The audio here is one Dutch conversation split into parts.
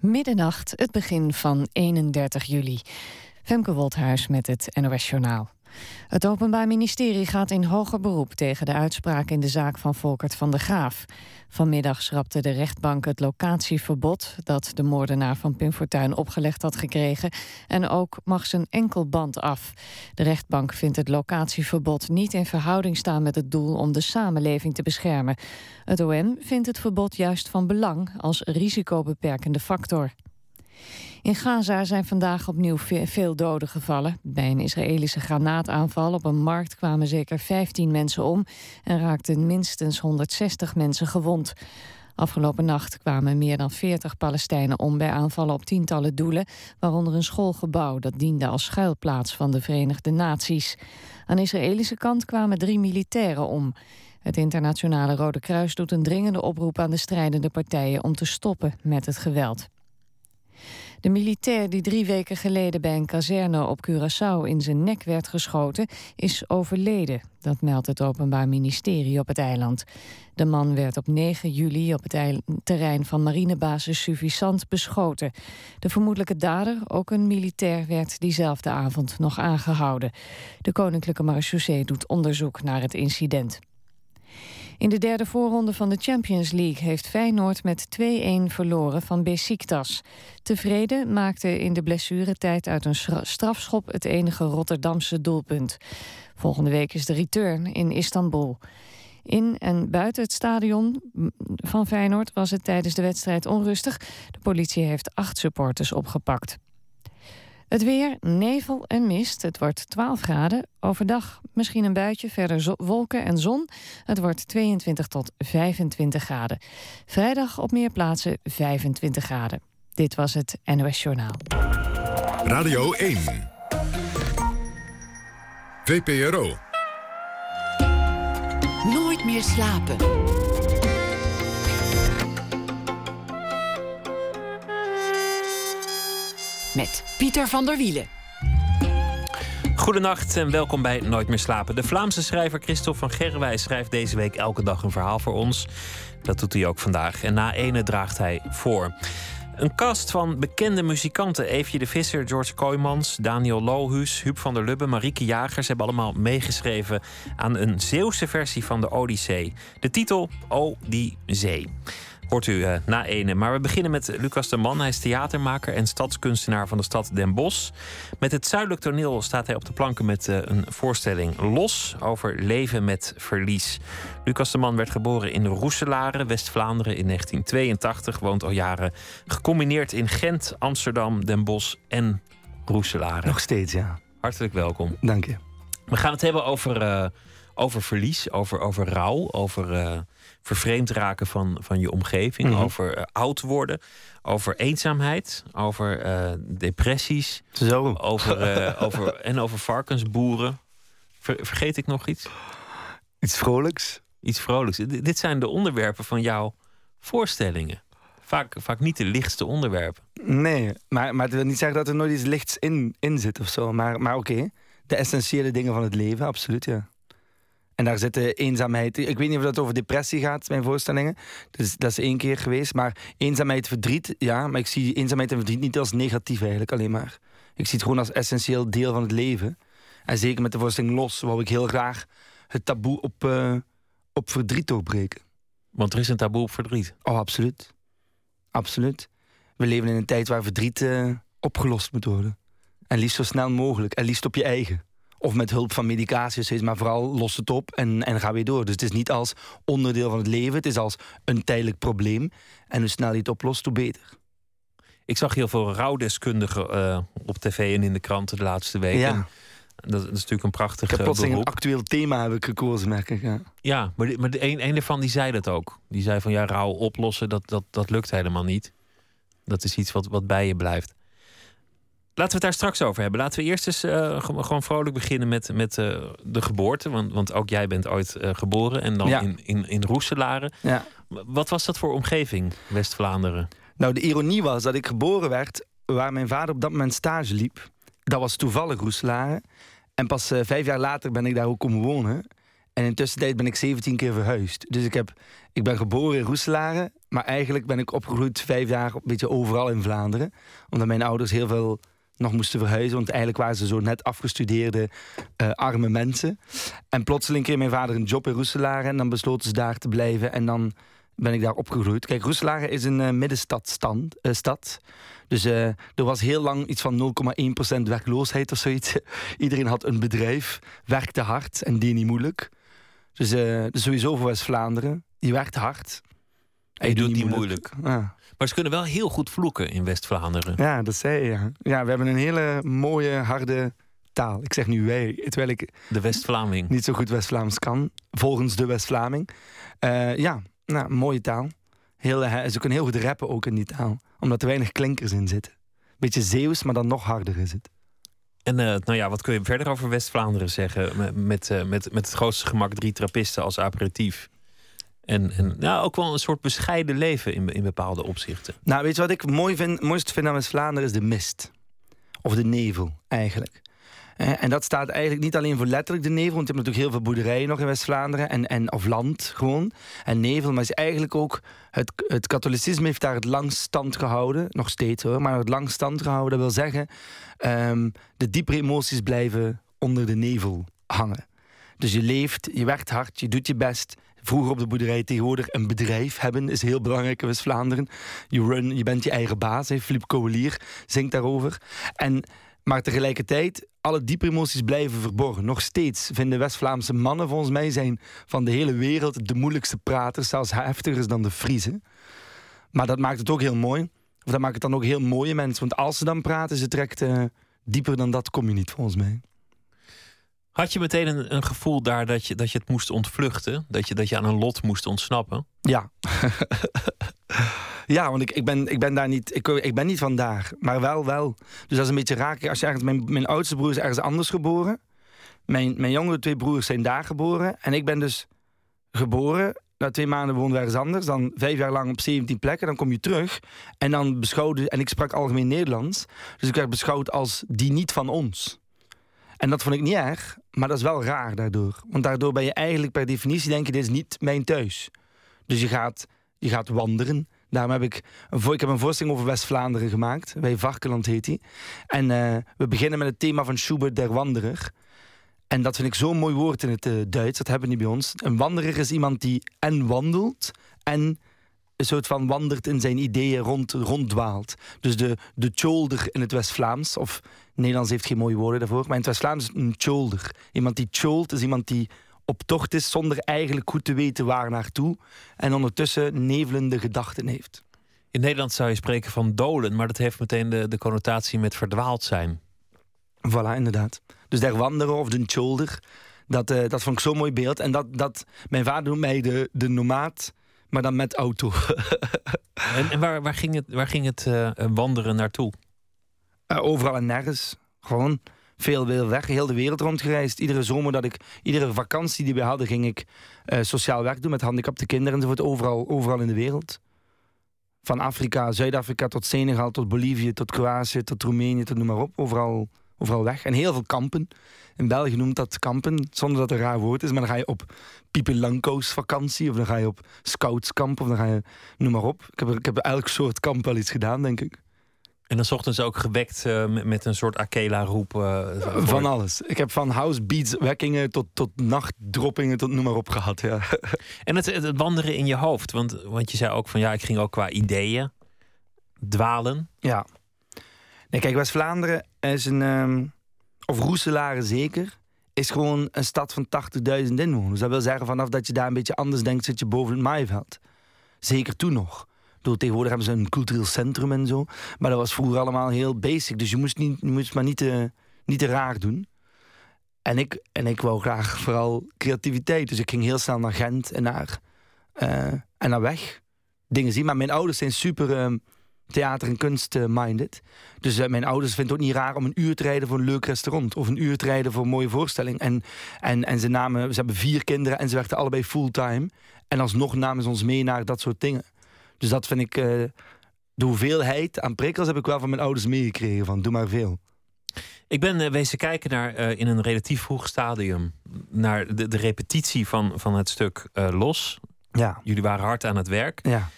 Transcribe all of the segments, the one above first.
Middernacht, het begin van 31 juli. Femke Wolthuis met het NOS Journaal. Het Openbaar Ministerie gaat in hoger beroep tegen de uitspraak in de zaak van Volkert van der Graaf. Vanmiddag schrapte de rechtbank het locatieverbod dat de moordenaar van Pim Fortuyn opgelegd had gekregen en ook mag zijn enkelband af. De rechtbank vindt het locatieverbod niet in verhouding staan met het doel om de samenleving te beschermen. Het OM vindt het verbod juist van belang als risicobeperkende factor. In Gaza zijn vandaag opnieuw veel doden gevallen. Bij een Israëlische granaataanval op een markt kwamen zeker 15 mensen om en raakten minstens 160 mensen gewond. Afgelopen nacht kwamen meer dan 40 Palestijnen om bij aanvallen op tientallen doelen, waaronder een schoolgebouw dat diende als schuilplaats van de Verenigde Naties. Aan de Israëlische kant kwamen drie militairen om. Het Internationale Rode Kruis doet een dringende oproep aan de strijdende partijen om te stoppen met het geweld. De militair die drie weken geleden bij een kazerne op Curaçao in zijn nek werd geschoten, is overleden. Dat meldt het Openbaar Ministerie op het eiland. De man werd op 9 juli op het terrein van marinebasis Suffisant beschoten. De vermoedelijke dader, ook een militair, werd diezelfde avond nog aangehouden. De Koninklijke Marechaussee doet onderzoek naar het incident. In de derde voorronde van de Champions League heeft Feyenoord met 2-1 verloren van Besiktas. Tevreden maakte in de blessuretijd uit een strafschop het enige Rotterdamse doelpunt. Volgende week is de return in Istanbul. In en buiten het stadion van Feyenoord was het tijdens de wedstrijd onrustig. De politie heeft acht supporters opgepakt. Het weer, nevel en mist. Het wordt 12 graden. Overdag misschien een buitje, verder wolken en zon. Het wordt 22 tot 25 graden. Vrijdag op meer plaatsen 25 graden. Dit was het NOS Journaal. Radio 1. VPRO. Nooit meer slapen. Met Pieter van der Wielen. Goedenacht en welkom bij Nooit meer slapen. De Vlaamse schrijver Christophe van Gerwij schrijft deze week elke dag een verhaal voor ons. Dat doet hij ook vandaag. En na ene draagt hij voor. Een cast van bekende muzikanten. Eefje de Visser, George Kooijmans, Daniel Lohuus, Huub van der Lubbe, Marieke Jagers hebben allemaal meegeschreven aan een Zeeuwse versie van de Odyssee. De titel O hoort u uh, na ene. Maar we beginnen met Lucas de Man. Hij is theatermaker en stadskunstenaar van de stad Den Bosch. Met het Zuidelijk Toneel staat hij op de planken met uh, een voorstelling Los over leven met verlies. Lucas de Man werd geboren in Roeselare, West-Vlaanderen in 1982. Woont al jaren gecombineerd in Gent, Amsterdam, Den Bosch en Roeselare. Nog steeds, ja. Hartelijk welkom. Dank je. We gaan het hebben over, uh, over verlies, over, over rouw, over vervreemd raken van, van je omgeving, mhm. over uh, oud worden, over eenzaamheid, over uh, depressies, Zo. Over, uh, over, en over varkensboeren. Ver, vergeet ik nog iets? Iets vrolijks. Iets vrolijks. D dit zijn de onderwerpen van jouw voorstellingen. Vaak, vaak niet de lichtste onderwerpen. Nee, maar, maar het wil niet zeggen dat er nooit iets lichts in, in zit of zo. Maar, maar oké, de essentiële dingen van het leven, absoluut, ja. En daar zit de eenzaamheid. Ik weet niet of dat over depressie gaat, mijn voorstellingen. Dus dat is één keer geweest. Maar eenzaamheid, verdriet, ja. Maar ik zie eenzaamheid en verdriet niet als negatief eigenlijk alleen maar. Ik zie het gewoon als essentieel deel van het leven. En zeker met de voorstelling Los, wou ik heel graag het taboe op, uh, op verdriet doorbreken. Want er is een taboe op verdriet? Oh, absoluut. Absoluut. We leven in een tijd waar verdriet uh, opgelost moet worden. En liefst zo snel mogelijk. En liefst op je eigen. Of met hulp van medicatie, maar vooral los het op en, en ga weer door. Dus het is niet als onderdeel van het leven, het is als een tijdelijk probleem. En hoe snel je het oplost, hoe beter. Ik zag heel veel rouwdeskundigen uh, op tv en in de kranten de laatste weken. Ja. Dat, is natuurlijk een prachtig Ik heb plotseling een actueel thema heb ik gekozen, merk ik. Ja, ja maar, de, maar de een, een ervan die zei dat ook. Die zei van ja, rouw oplossen, dat, dat, dat lukt helemaal niet. Dat is iets wat, wat bij je blijft. Laten we het daar straks over hebben. Laten we eerst eens uh, gewoon vrolijk beginnen met, met uh, de geboorte. Want, want ook jij bent ooit uh, geboren en dan ja. in, in, in Roeselare. Ja. Wat was dat voor omgeving, West-Vlaanderen? Nou, de ironie was dat ik geboren werd waar mijn vader op dat moment stage liep. Dat was toevallig Roeselare. En pas vijf jaar later ben ik daar ook komen wonen. En intussen tijd ben ik 17 keer verhuisd. Dus ik, heb, ik ben geboren in Roeselare. Maar eigenlijk ben ik opgegroeid vijf jaar een beetje overal in Vlaanderen. Omdat mijn ouders heel veel nog moesten verhuizen. Want eigenlijk waren ze zo net afgestudeerde uh, arme mensen. En plotseling kreeg mijn vader een job in Roeselare. En dan besloten ze daar te blijven. En dan ben ik daar opgegroeid. Kijk, Roeselare is een uh, middenstadstad. Uh, stad. Dus er was heel lang iets van 0,1% werkloosheid of zoiets. Iedereen had een bedrijf, werkte hard en deed niet moeilijk. Dus, dus sowieso voor West-Vlaanderen. Je werkt hard. Je, doet niet moeilijk. Ja. Maar ze kunnen wel heel goed vloeken in West-Vlaanderen. Ja, dat zei je. Ja. ja, we hebben een hele mooie, harde taal. Ik zeg nu wij, terwijl ik... De West-Vlaming. Niet zo goed West-Vlaams kan, volgens de West-Vlaming. Uh, ja, nou, mooie taal. Heel, uh, ze kunnen heel goed rappen ook in die taal. Omdat er weinig klinkers in zitten. Beetje Zeeuws, maar dan nog harder is het. En uh, nou ja, wat kun je verder over West-Vlaanderen zeggen? Met, met, met, met het grootste gemak drie trappisten als aperitief. En, en nou, ook wel een soort bescheiden leven in, in bepaalde opzichten. Nou, weet je wat ik mooi vind, mooist vind aan West-Vlaanderen is de mist. Of de nevel, eigenlijk. En dat staat eigenlijk niet alleen voor letterlijk de nevel, want je hebt natuurlijk heel veel boerderijen nog in West-Vlaanderen, en, en, of land gewoon, en nevel, maar is eigenlijk ook, het, het katholicisme heeft daar het langst stand gehouden, nog steeds hoor, maar het langst stand gehouden, dat wil zeggen, um, de diepere emoties blijven onder de nevel hangen. Dus je leeft, je werkt hard, je doet je best, vroeger op de boerderij, tegenwoordig een bedrijf hebben is heel belangrijk in West-Vlaanderen. Je, run, je bent je eigen baas. Philippe Covelier zingt daarover. En, maar tegelijkertijd, alle diepe emoties blijven verborgen. Nog steeds vinden West-Vlaamse mannen, volgens mij, zijn van de hele wereld de moeilijkste praters, zelfs heftiger dan de Friese. Maar dat maakt het ook heel mooi. Of dat maakt het dan ook heel mooie mensen. Want als ze dan praten, ze trekt uh, dieper dan dat, kom je niet, volgens mij. Had je meteen een, een, gevoel daar dat je, dat je het moest ontvluchten? Dat je, dat je aan een lot moest ontsnappen? Ja. ja, want ik, ik, ben, ik ben daar niet. Ik, ik ben niet vandaag, maar wel, wel. Dus dat is een beetje raak. Als je ergens, mijn, mijn oudste broer is ergens anders geboren. Mijn, mijn jongere twee broers zijn daar geboren. En ik ben dus geboren. Na twee maanden woonden we ergens anders. Dan vijf jaar lang op 17 plekken. Dan kom je terug. En dan beschouwde. En ik sprak algemeen Nederlands. Dus ik werd beschouwd als die niet van ons. En dat vond ik niet erg, maar dat is wel raar daardoor. Want daardoor ben je eigenlijk per definitie denk je, dit is niet mijn thuis. Dus je gaat, je gaat wandelen. Daarom heb ik, ik heb een voorstelling over West-Vlaanderen gemaakt. Bij Varkeland heet die. En uh, we beginnen met het thema van Schubert, der Wanderer. En dat vind ik zo'n mooi woord in het uh, Duits. Dat hebben we niet bij ons. Een wanderer is iemand die en wandelt en een soort van wandert in zijn ideeën rond, ronddwaalt. Dus de, de cholder in het West-Vlaams, of Nederlands heeft geen mooie woorden daarvoor, maar in het West-Vlaams is een cholder. Iemand die cholt is iemand die op tocht is zonder eigenlijk goed te weten waar naartoe en ondertussen nevelende gedachten heeft. In Nederland zou je spreken van dolen, maar dat heeft meteen de, de connotatie met verdwaald zijn. Voilà, inderdaad. Dus der wanderen of de cholder, dat, uh, dat vond ik zo'n mooi beeld. En dat, dat, mijn vader noemt mij de, de nomaat maar dan met auto. en, en waar, waar, ging het, waar ging het uh, wandelen naartoe? Uh, overal en nergens. Gewoon veel, veel weg. Heel de wereld rondgereisd. Iedere zomer dat ik, iedere vakantie die we hadden, ging ik uh, sociaal werk doen met handicapte kinderen enzovoort. Overal, overal in de wereld. Van Afrika, Zuid-Afrika tot Senegal, tot Bolivie, tot Kroatië, tot Roemenië, tot noem maar op. Overal, overal weg. En heel veel kampen. In België noemt dat kampen, zonder dat het een raar woord is. Maar dan ga je op Piepe Lanko's vakantie. Of dan ga je op scoutskamp. Of dan ga je, noem maar op. Ik heb, ik heb elk soort kamp wel iets gedaan, denk ik. En dan ochtends ook gewekt uh, met, een soort Akela-roep? Uh, van alles. Ik heb van house beats wekkingen tot, tot nachtdroppingen tot noem maar op gehad. Ja. En het, het, wandelen in je hoofd. Want, want je zei ook van ja, ik ging ook qua ideeën dwalen. Ja. Nee, kijk, West-Vlaanderen is een... Um, of Roeselare zeker, is gewoon een stad van 80.000 inwoners. Dat wil zeggen, vanaf dat je daar een beetje anders denkt, zit je boven het maaiveld. Zeker toen nog. Door tegenwoordig hebben ze een cultureel centrum en zo. Maar dat was vroeger allemaal heel basic. Dus je moest, niet, je moest maar niet te, niet te raar doen. En ik, en ik wou graag vooral creativiteit. Dus ik ging heel snel naar Gent en naar, uh, en naar weg. Dingen zien. Maar mijn ouders zijn super... Uh, theater- en kunst-minded. Dus uh, mijn ouders vinden het ook niet raar om een uur te rijden voor een leuk restaurant. Of een uur te rijden voor een mooie voorstelling. En, en, en ze, namen, ze hebben vier kinderen en ze werkten allebei fulltime. En alsnog namen ze ons mee naar dat soort dingen. Dus dat vind ik... Uh, de hoeveelheid aan prikkels heb ik wel van mijn ouders meegekregen. Van doe maar veel. Ik ben uh, wezen kijken naar uh, in een relatief vroeg stadium naar de, de repetitie van, van het stuk uh, Los. Ja. Jullie waren hard aan het werk. Ja.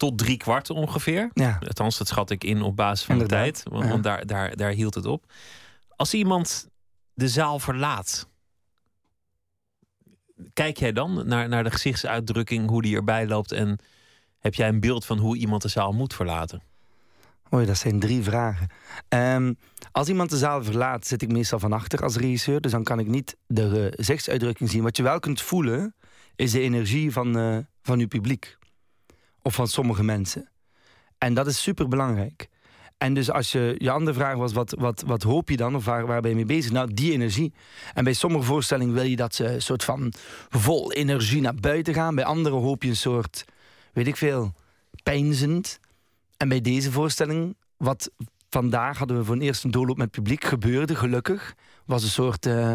Tot drie kwart ongeveer. Ja. Althans, dat schat ik in op basis van Inderdaad. de tijd. Want, want daar, daar, daar hield het op. Als iemand de zaal verlaat, kijk jij dan naar, naar de gezichtsuitdrukking, hoe die erbij loopt en heb jij een beeld van hoe iemand de zaal moet verlaten? Oei, dat zijn drie vragen. Um, als iemand de zaal verlaat, zit ik meestal van achter als regisseur. Dus dan kan ik niet de gezichtsuitdrukking zien. Wat je wel kunt voelen, is de energie van, uh, van uw publiek. Of van sommige mensen. En dat is super belangrijk. En dus als je, je andere vraag was, wat, wat, wat hoop je dan? Of waar, waar ben je mee bezig? Nou, die energie. En bij sommige voorstellingen wil je dat ze een soort van vol energie naar buiten gaan. Bij andere hoop je een soort, weet ik veel, pijnzend. En bij deze voorstelling, wat vandaag hadden we voor een eerste doorloop met publiek, gebeurde gelukkig, was een soort uh,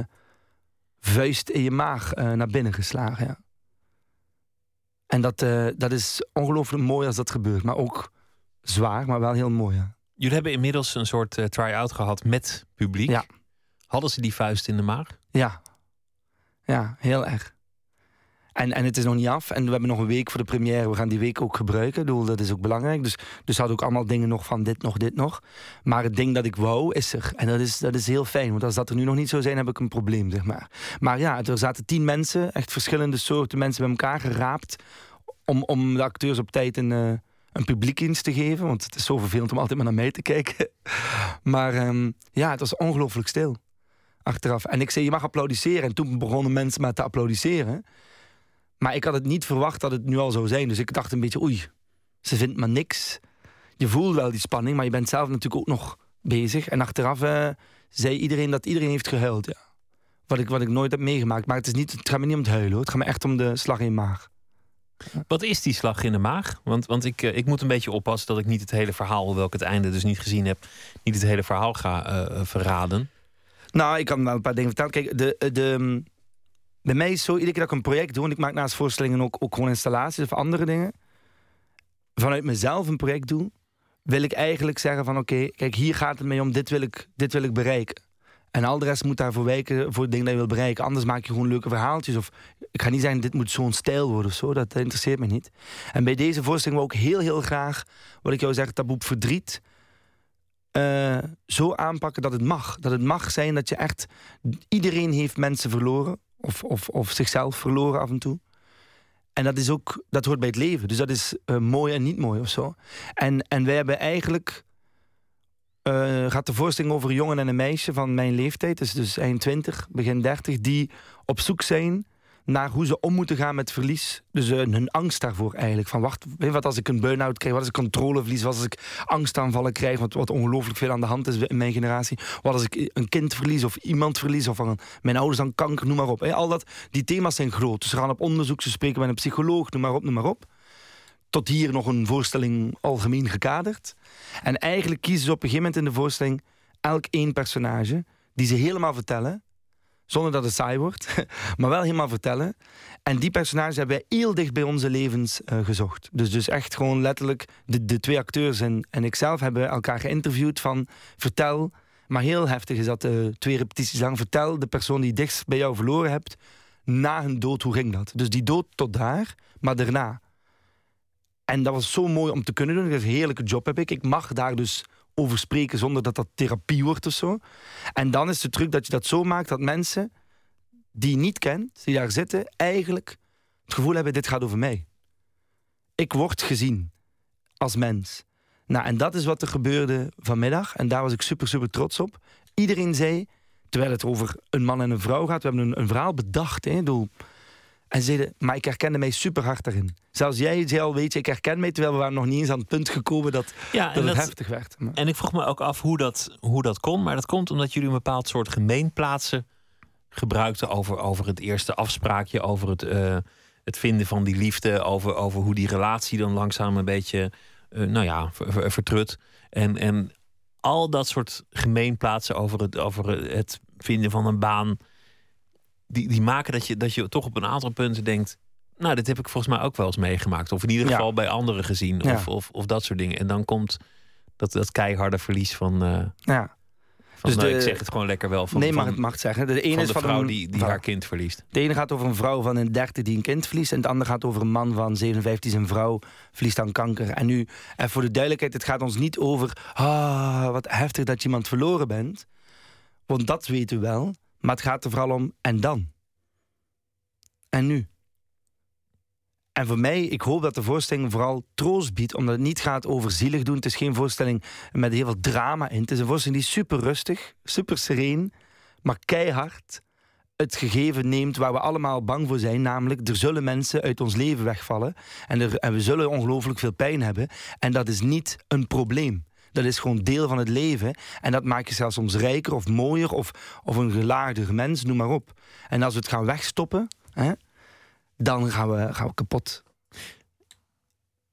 vuist in je maag uh, naar binnen geslagen. Ja. En dat, uh, dat is ongelooflijk mooi als dat gebeurt, maar ook zwaar, maar wel heel mooi. Ja. Jullie hebben inmiddels een soort uh, try-out gehad met publiek. Ja. Hadden ze die vuist in de maag? Ja, ja heel erg. En, en het is nog niet af. En we hebben nog een week voor de première. We gaan die week ook gebruiken. Ik bedoel, dat is ook belangrijk. Dus, dus hadden ook allemaal dingen nog van dit, nog dit, nog. Maar het ding dat ik wou, is er. En dat is, dat is heel fijn. Want als dat er nu nog niet zou zijn, heb ik een probleem, zeg maar. Maar ja, er zaten tien mensen. Echt verschillende soorten mensen bij elkaar geraapt. Om, om de acteurs op tijd een, uh, een publiekdienst te geven. Want het is zo vervelend om altijd maar naar mij te kijken. Maar um, ja, het was ongelooflijk stil. Achteraf. En ik zei, je mag applaudisseren. En toen begonnen mensen maar te applaudisseren. Maar ik had het niet verwacht dat het nu al zou zijn. Dus ik dacht een beetje, oei, ze vindt maar niks. Je voelt wel die spanning, maar je bent zelf natuurlijk ook nog bezig. En achteraf uh, zei iedereen dat iedereen heeft gehuild. Ja. Wat, ik, wat ik nooit heb meegemaakt. Maar het, is niet, het gaat me niet om het huilen hoor. Het gaat me echt om de slag in de maag. Wat is die slag in de maag? Want, want ik, ik moet een beetje oppassen dat ik niet het hele verhaal, hoewel ik het einde dus niet gezien heb, niet het hele verhaal ga uh, verraden. Nou, ik kan wel een paar dingen vertellen. Kijk, de, de, bij mij is zo, iedere keer dat ik een project doe... en ik maak naast voorstellingen ook, ook gewoon installaties of andere dingen... vanuit mezelf een project doe... wil ik eigenlijk zeggen van oké, kijk, hier gaat het mee om... Dit wil, ik, dit wil ik bereiken. En al de rest moet daarvoor wijken voor het ding dat je wil bereiken. Anders maak je gewoon leuke verhaaltjes. Of ik ga niet zeggen, dit moet zo'n stijl worden of zo. Dat interesseert me niet. En bij deze voorstelling wil ik heel, heel graag... wat ik jou zeg, taboe verdriet... Uh, zo aanpakken dat het mag. Dat het mag zijn dat je echt... Iedereen heeft mensen verloren. Of, of, of zichzelf verloren af en toe. En dat is ook, dat hoort bij het leven. Dus dat is uh, mooi en niet mooi of zo. En, en wij hebben eigenlijk. Uh, gaat de voorstelling over een jongen en een meisje van mijn leeftijd, dus, dus eind 20, begin 30, die op zoek zijn naar hoe ze om moeten gaan met verlies. Dus uh, hun angst daarvoor eigenlijk. Van wacht, wat als ik een burn-out krijg? Wat als ik controleverlies? Wat als ik angstaanvallen krijg? Wat, wat ongelooflijk veel aan de hand is in mijn generatie. Wat als ik een kind verlies of iemand verlies? Of van mijn ouders dan kanker, noem maar op. Al dat, die thema's zijn groot. Dus ze gaan op onderzoek, ze spreken met een psycholoog, noem maar op, noem maar op. Tot hier nog een voorstelling algemeen gekaderd. En eigenlijk kiezen ze op een gegeven moment in de voorstelling elk één personage die ze helemaal vertellen zonder dat het saai wordt, maar wel helemaal vertellen. En die personages hebben wij heel dicht bij onze levens uh, gezocht. Dus, dus echt gewoon letterlijk, de, de twee acteurs en, en ikzelf hebben elkaar geïnterviewd van vertel, maar heel heftig is dat uh, twee repetities lang, vertel de persoon die dichtst bij jou verloren hebt, na hun dood, hoe ging dat? Dus die dood tot daar, maar daarna. En dat was zo mooi om te kunnen doen. Dat is een heerlijke job heb ik. Ik mag daar dus over spreken zonder dat dat therapie wordt of zo. En dan is de truc dat je dat zo maakt dat mensen die je niet kent, die daar zitten, eigenlijk het gevoel hebben: dit gaat over mij. Ik word gezien als mens. Nou, en dat is wat er gebeurde vanmiddag. En daar was ik super, super trots op. Iedereen zei, terwijl het over een man en een vrouw gaat, we hebben een, een verhaal bedacht. Hè. En ze zeiden, maar ik herkende mij super hard daarin. Zelfs jij zei al, weet je, ik herken mij, terwijl we waren nog niet eens aan het punt gekomen dat, ja, dat het dat, heftig werd. Maar. En ik vroeg me ook af hoe dat, hoe dat kon. Maar dat komt omdat jullie een bepaald soort gemeenplaatsen gebruikten over, over het eerste afspraakje, over het, uh, het vinden van die liefde, over, over hoe die relatie dan langzaam een beetje, uh, nou ja, vertrut. En, en al dat soort gemeenplaatsen over het, over het vinden van een baan die, die maken dat je, dat je toch op een aantal punten denkt. Nou, dit heb ik volgens mij ook wel eens meegemaakt. Of in ieder geval Ja. bij anderen gezien. Ja. Of, of, of dat soort dingen. En dan komt dat, dat keiharde verlies van. eh, Ja. dus de, ik zeg het gewoon lekker wel. Van, nee, mag van, het mag zeggen. De ene van is de van vrouw een, die, die haar kind verliest. De ene gaat over een vrouw van een 30 die een kind verliest. En het andere gaat over een man van 57 die zijn vrouw verliest aan kanker. En nu, en voor de duidelijkheid, het gaat ons niet over... Ah, wat heftig dat je iemand verloren bent. Want dat weten we wel. Maar het gaat er vooral om, en dan? En nu? En voor mij, ik hoop dat de voorstelling vooral troost biedt, omdat het niet gaat over zielig doen. Het is geen voorstelling met heel veel drama in. Het is een voorstelling die super rustig, super sereen, maar keihard het gegeven neemt waar we allemaal bang voor zijn. Namelijk, er zullen mensen uit ons leven wegvallen. En, er, en we zullen ongelooflijk veel pijn hebben. En dat is niet een probleem. Dat is gewoon deel van het leven. En dat maakt je zelfs soms rijker of mooier of, of een gelaagder mens, noem maar op. En als we het gaan wegstoppen, hè, dan gaan we, gaan kapot.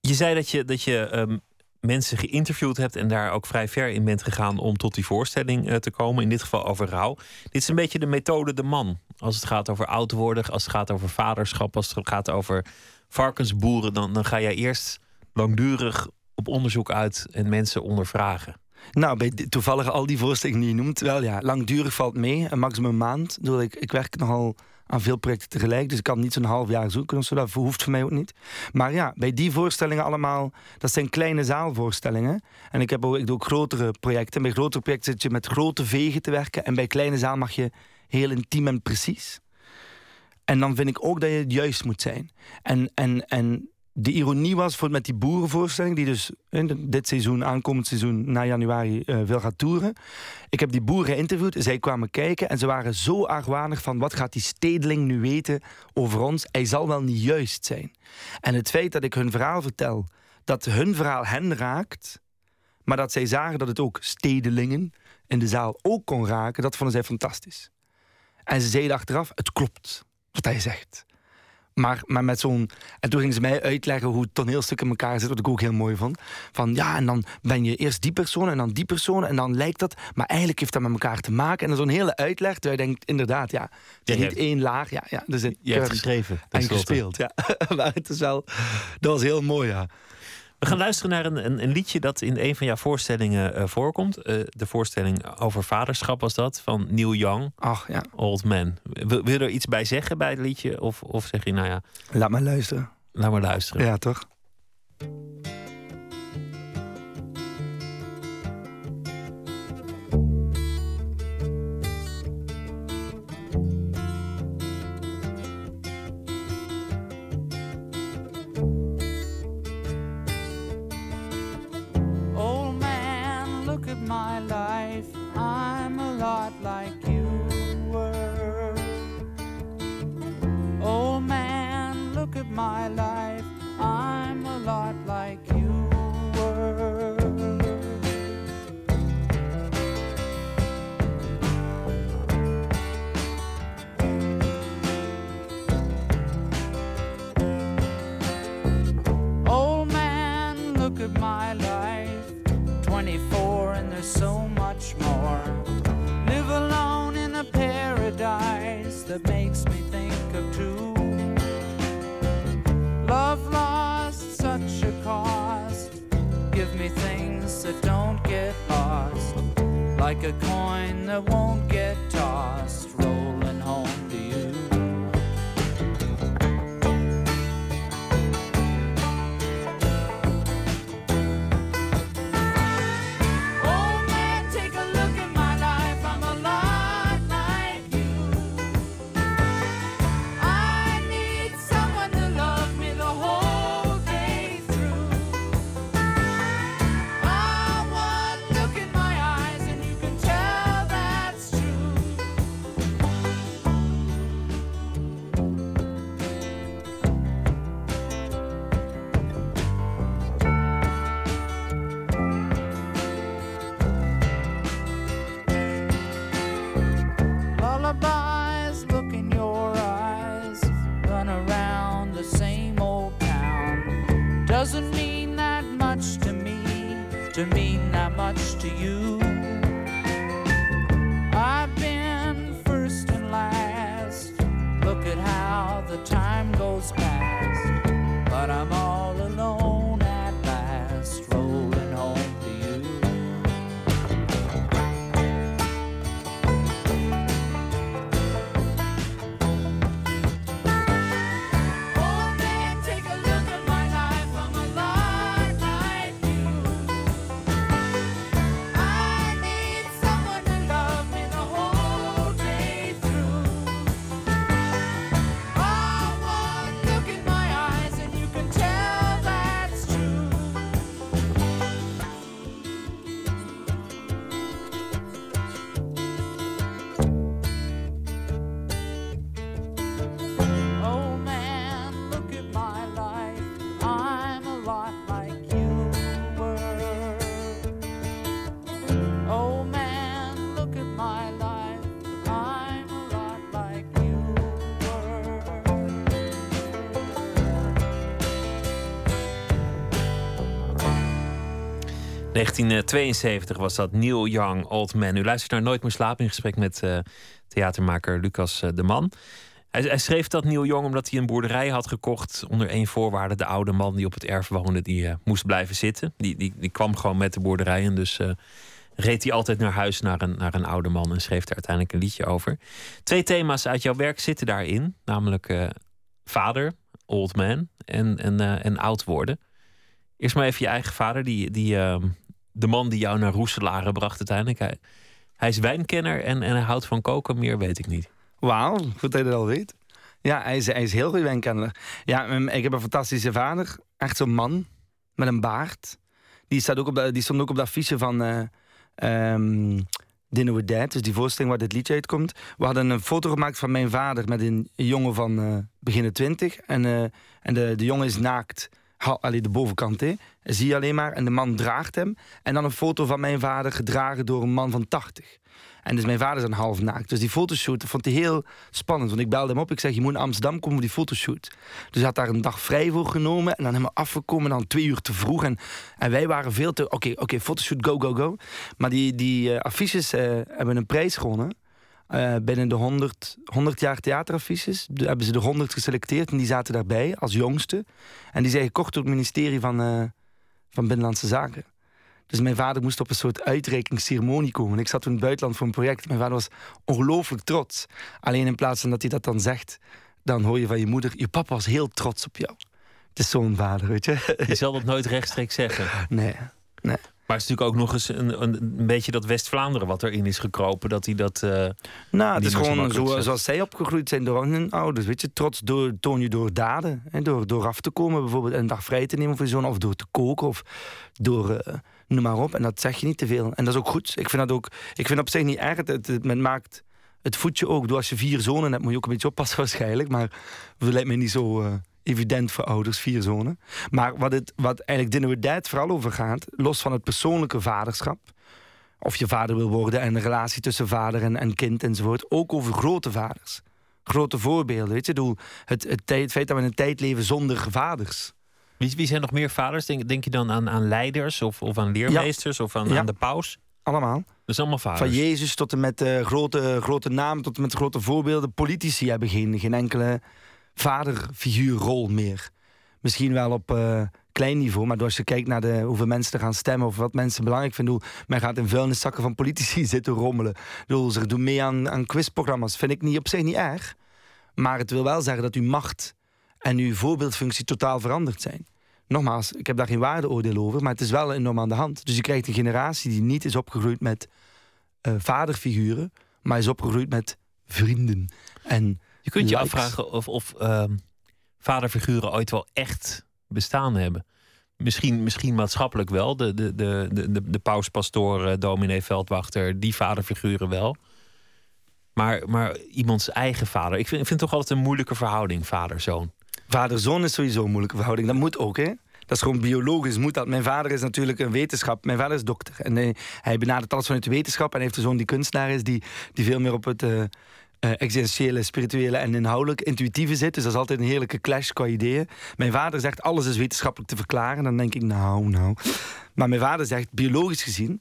Je zei dat je, dat je um, mensen geïnterviewd hebt en daar ook vrij ver in bent gegaan om tot die voorstelling uh, te komen. In dit geval over rouw. Dit is een beetje de methode de man. Als het gaat over oud worden, als het gaat over vaderschap, als het gaat over varkensboeren, dan, dan ga jij eerst langdurig op onderzoek uit en mensen ondervragen. Nou, bij toevallig al die voorstellingen die je noemt, wel ja, langdurig valt mee. Een maximum maand. Ik, ik werk nogal aan veel projecten tegelijk. Dus ik kan niet zo'n half jaar zoeken of zo. Dat hoeft voor mij ook niet. Maar ja, bij die voorstellingen allemaal, dat zijn kleine zaalvoorstellingen. En ik, heb ook, ik doe ook grotere projecten. Bij grotere projecten zit je met grote vegen te werken. En bij kleine zaal mag je heel intiem en precies. En dan vind ik ook dat je het juist moet zijn. En, en, en de ironie was voor, met die boerenvoorstelling, die dus dit seizoen, aankomend seizoen, na januari, wil gaan toeren. Ik heb die boeren geïnterviewd, zij kwamen kijken en ze waren zo argwanig van wat gaat die stedeling nu weten over ons? Hij zal wel niet juist zijn. En het feit dat ik hun verhaal vertel, dat hun verhaal hen raakt, maar dat zij zagen dat het ook stedelingen in de zaal ook kon raken, dat vonden zij fantastisch. En ze zeiden achteraf, het klopt wat hij zegt. Maar, maar met zo'n. En toen gingen ze mij uitleggen hoe het toneelstuk in elkaar zit, wat ik ook heel mooi vond. Van ja, en dan ben je eerst die persoon en dan die persoon en dan lijkt dat. Maar eigenlijk heeft dat met elkaar te maken. En dan zo'n hele uitleg, terwijl je denkt, inderdaad, ja, het is niet één laag. Ja, ja, dus het, je hebt geschreven. En gespeeld, ja. maar het is wel. Dat was heel mooi, ja. We gaan luisteren naar een, een, een, liedje dat in een van jouw voorstellingen uh, voorkomt. Uh, de voorstelling over vaderschap was dat, van Neil Young. Ach ja. Old Man. Wil, wil je er iets bij zeggen bij het liedje? Of, of zeg je, nou ja. Laat maar luisteren. Laat maar luisteren. Ja, toch? Oh, my life, I'm a lot like you were. Old man, look at my life. 24 and there's so that don't get lost, like a coin that won't get 1972 was dat Neil Young, Old Man. U luistert naar Nooit meer slapen in gesprek met uh, theatermaker Lucas uh, de Man. Hij, hij, schreef dat Neil Young omdat hij een boerderij had gekocht onder één voorwaarde. De oude man die op het erf woonde, die uh, moest blijven zitten. Die, die, die kwam gewoon met de boerderij en dus reed hij altijd naar huis naar een, naar een oude man en schreef daar uiteindelijk een liedje over. Twee thema's uit jouw werk zitten daarin, namelijk vader, old man en, en, en oud worden. Eerst maar even je eigen vader, die, die, ehm, de man die jou naar Roeselare bracht uiteindelijk. Hij, hij is wijnkenner en, en hij houdt van koken, meer weet ik niet. Wauw, goed dat je dat al weet. Ja, hij is, hij is heel goed wijnkenner. Ja, ik heb een fantastische vader. Echt zo'n man met een baard. Die, staat ook op de, die stond ook op dat affiche van uh, um, Dinner with Dad. Dus die voorstelling waar dit liedje uitkomt. We hadden een foto gemaakt van mijn vader met een jongen van uh, begin twintig. En, uh, en de, de jongen is naakt alleen de bovenkant, hè, zie je alleen maar. En de man draagt hem. En dan een foto van mijn vader gedragen door een man van 80. En dus mijn vader is dan half naakt. Dus die fotoshoot vond hij heel spannend. Want ik belde hem op. Ik zeg, je moet naar Amsterdam komen voor die fotoshoot. Dus hij had daar een dag vrij voor genomen. En dan helemaal afgekomen. En dan twee uur te vroeg. En, en wij waren veel te... Oké, oké, fotoshoot, go, go, go. Maar die, die uh, affiches uh, hebben een prijs gewonnen. Uh, binnen de 100, 100 jaar theateraffiches hebben ze de 100 geselecteerd en die zaten daarbij als jongste. En die zijn gekocht door het ministerie van, uh, van Binnenlandse Zaken. Dus mijn vader moest op een soort uitreikingsceremonie komen. Ik zat toen in het buitenland voor een project. Mijn vader was ongelooflijk trots. Alleen in plaats van dat hij dat dan zegt, dan hoor je van je moeder: je papa was heel trots op jou. Het is zo'n vader, weet je. Je zal dat nooit rechtstreeks zeggen. Nee, nee. Maar het is natuurlijk ook nog eens een, een, een beetje dat West-Vlaanderen wat erin is gekropen. Dat hij dat. Uh, nou, het is gewoon zo, zoals zij opgegroeid zijn door hun ouders. Weet je, trots door, toon je door daden. Hè, door, door af te komen, bijvoorbeeld een dag vrij te nemen voor je zoon. Of door te koken. Of door. Uh, noem maar op. En dat zeg je niet te veel. En dat is ook goed. Ik vind dat ook. Ik vind op zich niet erg. Het, het, het maakt het voetje ook. Door als je vier zonen hebt, moet je ook een beetje oppassen waarschijnlijk. Maar dat lijkt me niet zo. Uh, evident voor ouders, vier zonen. Maar wat, het, wat eigenlijk Dinner with Dad vooral over gaat, los van het persoonlijke vaderschap, of je vader wil worden en de relatie tussen vader en, en kind enzovoort, ook over grote vaders. Grote voorbeelden, weet je. Het, het, het feit dat we in een tijd leven zonder vaders. Wie, wie zijn nog meer vaders? Denk, denk je dan aan, aan leiders of, of aan leermeesters of aan, aan de paus? Allemaal. Dus allemaal vaders. Van Jezus tot en met uh, grote, grote namen, tot en met grote voorbeelden. Politici hebben geen, geen enkele vaderfiguurrol meer. Misschien wel op uh, klein niveau, maar als je kijkt naar de, hoeveel mensen er gaan stemmen of wat mensen belangrijk vinden, men gaat in vuilniszakken van politici zitten rommelen. Ze doen mee aan, aan quizprogramma's. Vind ik niet, op zich niet erg. Maar het wil wel zeggen dat uw macht en uw voorbeeldfunctie totaal veranderd zijn. Nogmaals, ik heb daar geen waardeoordeel over, maar het is wel enorm aan de hand. Dus je krijgt een generatie die niet is opgegroeid met uh, vaderfiguren, maar is opgegroeid met vrienden en je kunt je afvragen of, of uh, vaderfiguren ooit wel echt bestaan hebben. Misschien, misschien maatschappelijk wel. De, de, de, de, de pauspastoor, uh, dominee Veldwachter, die vaderfiguren wel. Maar, maar iemands eigen vader. Ik vind, ik vind het toch altijd een moeilijke verhouding, vader-zoon. Vader-zoon is sowieso een moeilijke verhouding. Dat moet ook, hè? Dat is gewoon biologisch, moet dat. Mijn vader is natuurlijk een wetenschap. Mijn vader is dokter. En hij, hij benadert alles vanuit de wetenschap. En heeft een zoon die kunstenaar is, die, die veel meer op het... Uh, uh, existentiële, spirituele en inhoudelijk intuïtieve zit. Dus dat is altijd een heerlijke clash qua ideeën. Mijn vader zegt alles is wetenschappelijk te verklaren. Dan denk ik, nou, nou. Maar mijn vader zegt, biologisch gezien,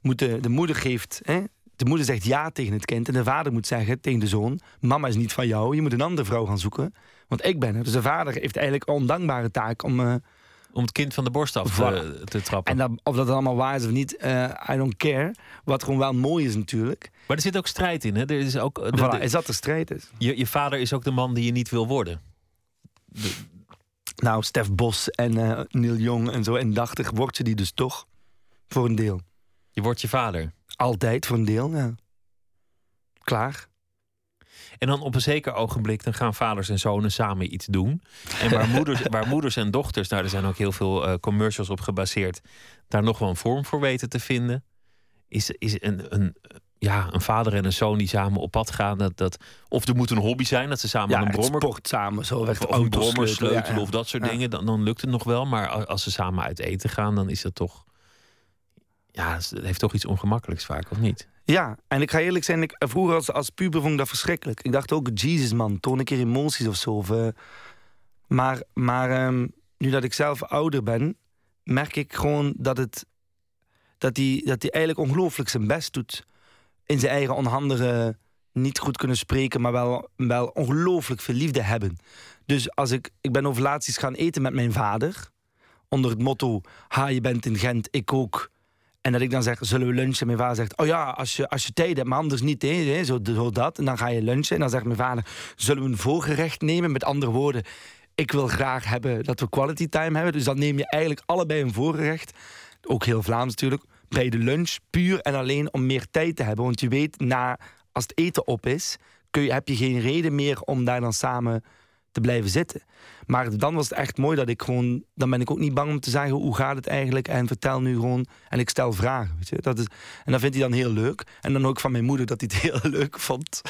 moet de, de moeder geeft... Hè, de moeder zegt ja tegen het kind en de vader moet zeggen tegen de zoon: Mama is niet van jou, je moet een andere vrouw gaan zoeken. Want ik ben er. Dus de vader heeft eigenlijk een ondankbare taak om, uh, om het kind van de borst af te, te trappen. En dat, of dat allemaal waar is of niet, uh, I don't care. Wat gewoon wel mooi is natuurlijk. Maar er zit ook strijd in, hè? Er is, ook, de, voilà, is dat de strijd is? Je, je vader is ook de man die je niet wil worden. Nou, Stef Bos en uh, Neil Jong en zo indachtig word je die dus toch voor een deel. Je wordt je vader? Altijd voor een deel, ja. Klaar. En dan op een zeker ogenblik dan gaan vaders en zonen samen iets doen. En waar moeders, waar moeders en dochters, nou, er zijn ook heel veel uh, commercials op gebaseerd, daar nog wel een vorm voor weten te vinden. Is, is een, een, ja, een vader en een zoon die samen op pad gaan. Dat, dat, of er moet een hobby zijn, dat ze samen ja, een brommer... sport samen, zo of, of een brommer sleutelen of dat soort dingen. Dan, dan lukt het nog wel. Maar als ze samen uit eten gaan, dan is dat toch... Ja, het heeft toch iets ongemakkelijks vaak, of niet? Ja, en ik ga eerlijk zijn, ik, vroeger als, als puber vond ik dat verschrikkelijk. Ik dacht ook, Jesus man, toon een keer emoties of zo. Uh, maar maar um, nu dat ik zelf ouder ben, merk ik gewoon dat het... dat hij dat hij eigenlijk ongelooflijk zijn best doet. In zijn eigen onhandige, niet goed kunnen spreken, maar wel, wel ongelooflijk veel liefde hebben. Dus als ik, ik ben over gaan eten met mijn vader. Onder het motto, ha, je bent in Gent, ik ook. En dat ik dan zeg, zullen we lunchen? En mijn vader zegt, oh ja, als je, als je tijd hebt, maar anders niet. Hè, zo, zo dat. En dan ga je lunchen. En dan zegt mijn vader, zullen we een voorgerecht nemen? Met andere woorden, ik wil graag hebben dat we quality time hebben. Dus dan neem je eigenlijk allebei een voorgerecht. Ook heel Vlaams natuurlijk. Bij de lunch, puur en alleen om meer tijd te hebben. Want je weet, na, als het eten op is, kun je, heb je geen reden meer om daar dan samen te blijven zitten. Maar dan was het echt mooi dat ik gewoon... Dan ben ik ook niet bang om te zeggen, hoe gaat het eigenlijk? En vertel nu gewoon... En ik stel vragen, weet je. Dat is, en dat vindt hij dan heel leuk. En dan ook van mijn moeder dat hij het heel leuk vond.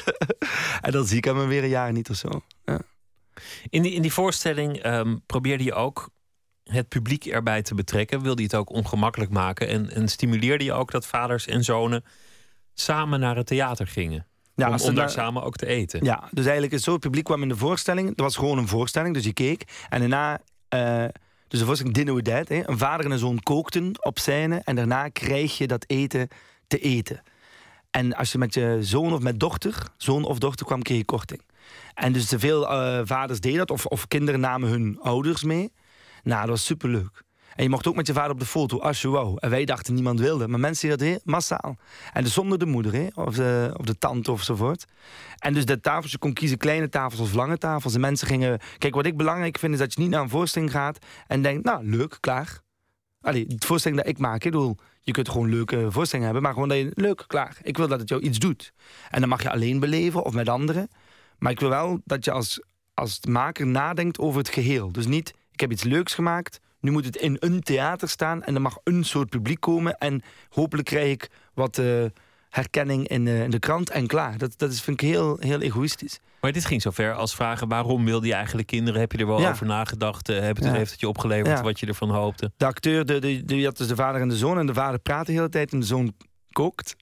en dan zie ik hem weer een jaar niet of zo. Ja. In, die, in die voorstelling um, probeerde je ook het publiek erbij te betrekken. Wilde je het ook ongemakkelijk maken. En, en stimuleerde je ook dat vaders en zonen samen naar het theater gingen. Ja, om, om daar samen ook te eten. Ja, dus eigenlijk is zo, het publiek kwam in de voorstelling. Het was gewoon een voorstelling, dus je keek. En daarna, uh, dus de voorstelling Dinner with Dad. Hè, een vader en een zoon kookten op scène. En daarna krijg je dat eten te eten. En als je met je zoon of met dochter, zoon of dochter kwam, kreeg je korting. En dus te veel uh, vaders deden dat, of, of kinderen namen hun ouders mee. Nou, dat was superleuk. En je mocht ook met je vader op de foto, als je wou. En wij dachten niemand wilde. Maar mensen deden dat massaal. En dus zonder de moeder, of, de, of de tante ofzovoort. En dus de tafels, je kon kiezen kleine tafels of lange tafels. En mensen gingen... Kijk, wat ik belangrijk vind is dat je niet naar een voorstelling gaat... en denkt, nou, leuk, klaar. Allee, het voorstelling dat ik maak, ik bedoel... Je kunt gewoon leuke voorstellingen hebben, maar gewoon dat je... Leuk, klaar. Ik wil dat het jou iets doet. En dan mag je alleen beleven of met anderen. Maar ik wil wel dat je als, als maker nadenkt over het geheel. Dus niet, ik heb iets leuks gemaakt nu moet het in een theater staan en er mag een soort publiek komen. En hopelijk krijg ik wat uh, herkenning in, uh, in, de krant en klaar. Dat, dat is, vind ik heel, heel egoïstisch. Maar dit ging zover als vragen: waarom wilde je eigenlijk kinderen? Heb je er wel over nagedacht? Uh, heb het, ja. Heeft het je opgeleverd wat je ervan hoopte? De acteur, de, de, de, had dus de vader en de zoon. En de vader praat de hele tijd en de zoon kookt.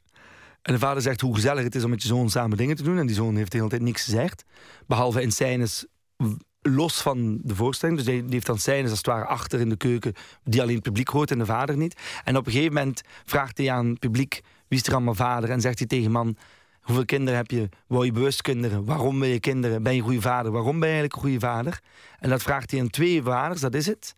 En de vader zegt hoe gezellig het is om met je zoon samen dingen te doen. En die zoon heeft de hele tijd niks gezegd. Behalve in scènes los van de voorstelling. Dus die, heeft dan scènes als het ware achter in de keuken... die alleen het publiek hoort en de vader niet. En op een gegeven moment vraagt hij aan het publiek... wie is er allemaal vader? En zegt hij tegen man... Hoeveel kinderen heb je? Wou je bewust kinderen? Waarom wil je kinderen? Ben je een goede vader? Waarom ben je eigenlijk een goede vader? En dat vraagt hij aan twee vaders, dat is het.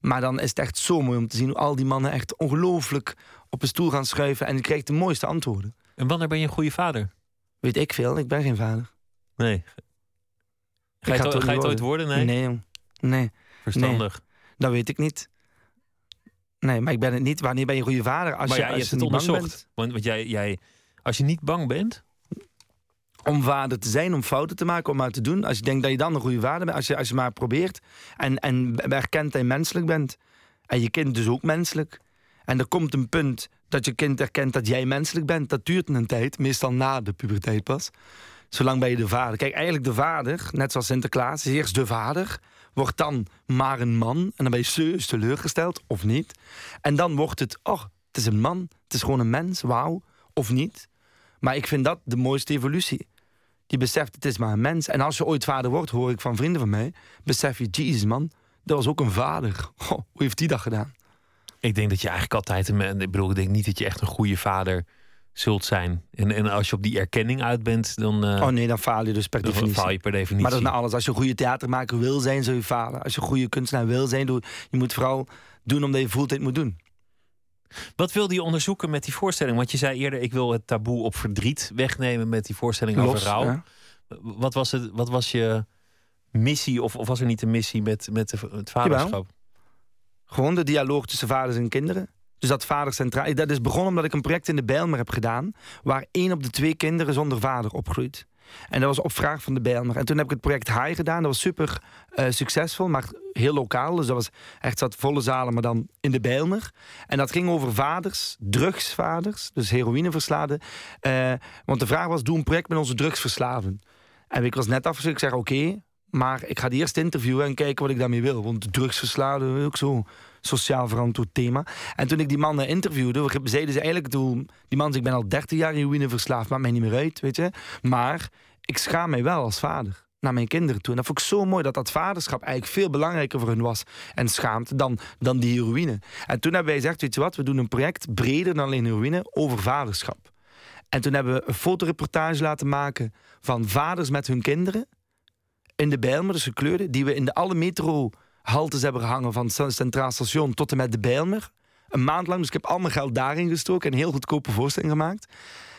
Maar dan is het echt zo mooi om te zien hoe al die mannen echt ongelooflijk op een stoel gaan schuiven. En je krijgt de mooiste antwoorden. En wanneer ben je een goede vader? Weet ik veel, ik ben geen vader. Nee, Ga je, het, ga je het ooit worden? Nee. Nee, nee. Verstandig. Dat weet ik niet. Nee, maar ik ben het niet. Wanneer ben je een goede vader? Als maar je, ja, als je, het onderzocht. Want, want jij, jij, als je niet bang bent. Om vader te zijn, om fouten te maken, om maar te doen. Als je denkt dat je dan een goede vader bent. Als je, als je maar probeert. En, en erkent dat je menselijk bent. En je kind dus ook menselijk. En er komt een punt dat je kind erkent dat jij menselijk bent. Dat duurt een tijd. Meestal na de puberteit pas. Zolang ben je de vader. Kijk, eigenlijk de vader, net zoals Sinterklaas, is eerst de vader. Wordt dan maar een man. En dan ben je serieus teleurgesteld, of niet. En dan wordt het, oh, het is een man. Het is gewoon een mens, wauw. Of niet. Maar ik vind dat de mooiste evolutie. Die beseft, het is maar een mens. En als je ooit vader wordt, hoor ik van vrienden van mij... besef je, jezus man, dat was ook een vader. hoe heeft die dat gedaan? Ik denk dat je eigenlijk altijd... Een, ik bedoel, ik denk niet dat je echt een goede vader zult zijn. En, en als je op die erkenning uit bent, dan. Uh, oh nee, dan faal je dus per definitie. faal je per definitie. Maar dat is nou alles. Als je een goede theatermaker wil zijn, zul je falen. Als je een goede kunstenaar wil zijn, doe, je moet vooral doen omdat je voelt dat je het moet doen. Wat wilde je onderzoeken met die voorstelling? Want je zei eerder, ik wil het taboe op verdriet wegnemen met die voorstelling over rouw. Wat, was het, wat was je missie, of, of was er niet een missie met, met het vaderschap? Gewoon de dialoog tussen vaders en kinderen. Dus dat vader centraal. Dat is begonnen omdat ik een project in de Bijlmer heb gedaan. Waar één op de twee kinderen zonder vader opgroeit. En dat was op vraag van de Bijlmer. En toen heb ik het project High gedaan. Dat was super uh, succesvol, maar heel lokaal. Dus dat was echt zat volle zalen, maar dan in de Bijlmer. En dat ging over vaders, drugsvaders, dus heroïneversladen. Uh, want de vraag was, doe een project met onze drugsverslaven. En ik was net afgestuurd. Ik zeg, oké, maar ik ga die eerst interviewen en kijken wat ik daarmee wil. Want drugsversladen, ook zo sociaal verantwoord thema. En toen ik die mannen interviewde, zeiden ze eigenlijk toen... Die man ik ben al 30 jaar heroïne verslaafd, maakt mij niet meer uit, weet je. Maar ik schaam mij wel als vader. naar mijn kinderen toe. En dat vond ik zo mooi dat dat vaderschap eigenlijk veel belangrijker voor hun was en schaamte dan, dan die heroïne. En toen hebben wij gezegd, weet je wat, we doen een project breder dan alleen heroïne over vaderschap. En toen hebben we een fotoreportage laten maken van vaders met hun kinderen in de Bijlmer, dus gekleurde, die we in de alle metrohaltes hebben gehangen van Centraal Station tot en met de Bijlmer. Een maand lang, dus ik heb al mijn geld daarin gestoken en heel goedkope voorstelling gemaakt.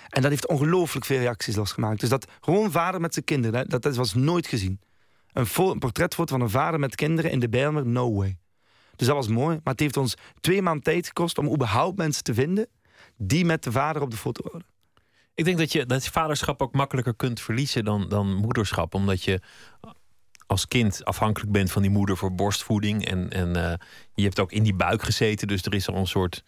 En dat heeft ongelooflijk veel reacties losgemaakt. Dus dat gewoon vader met zijn kinderen, dat, dat was nooit gezien. Een, een portretfoto van een vader met kinderen in de Bijlmer, no way. Dus dat was mooi. Maar het heeft ons twee maanden tijd gekost om überhaupt mensen te vinden die met de vader op de foto worden. Ik denk dat je dat vaderschap ook makkelijker kunt verliezen dan, dan moederschap. Omdat je als kind afhankelijk bent van die moeder voor borstvoeding. En, en uh, je hebt ook in die buik gezeten. Dus er is al een soort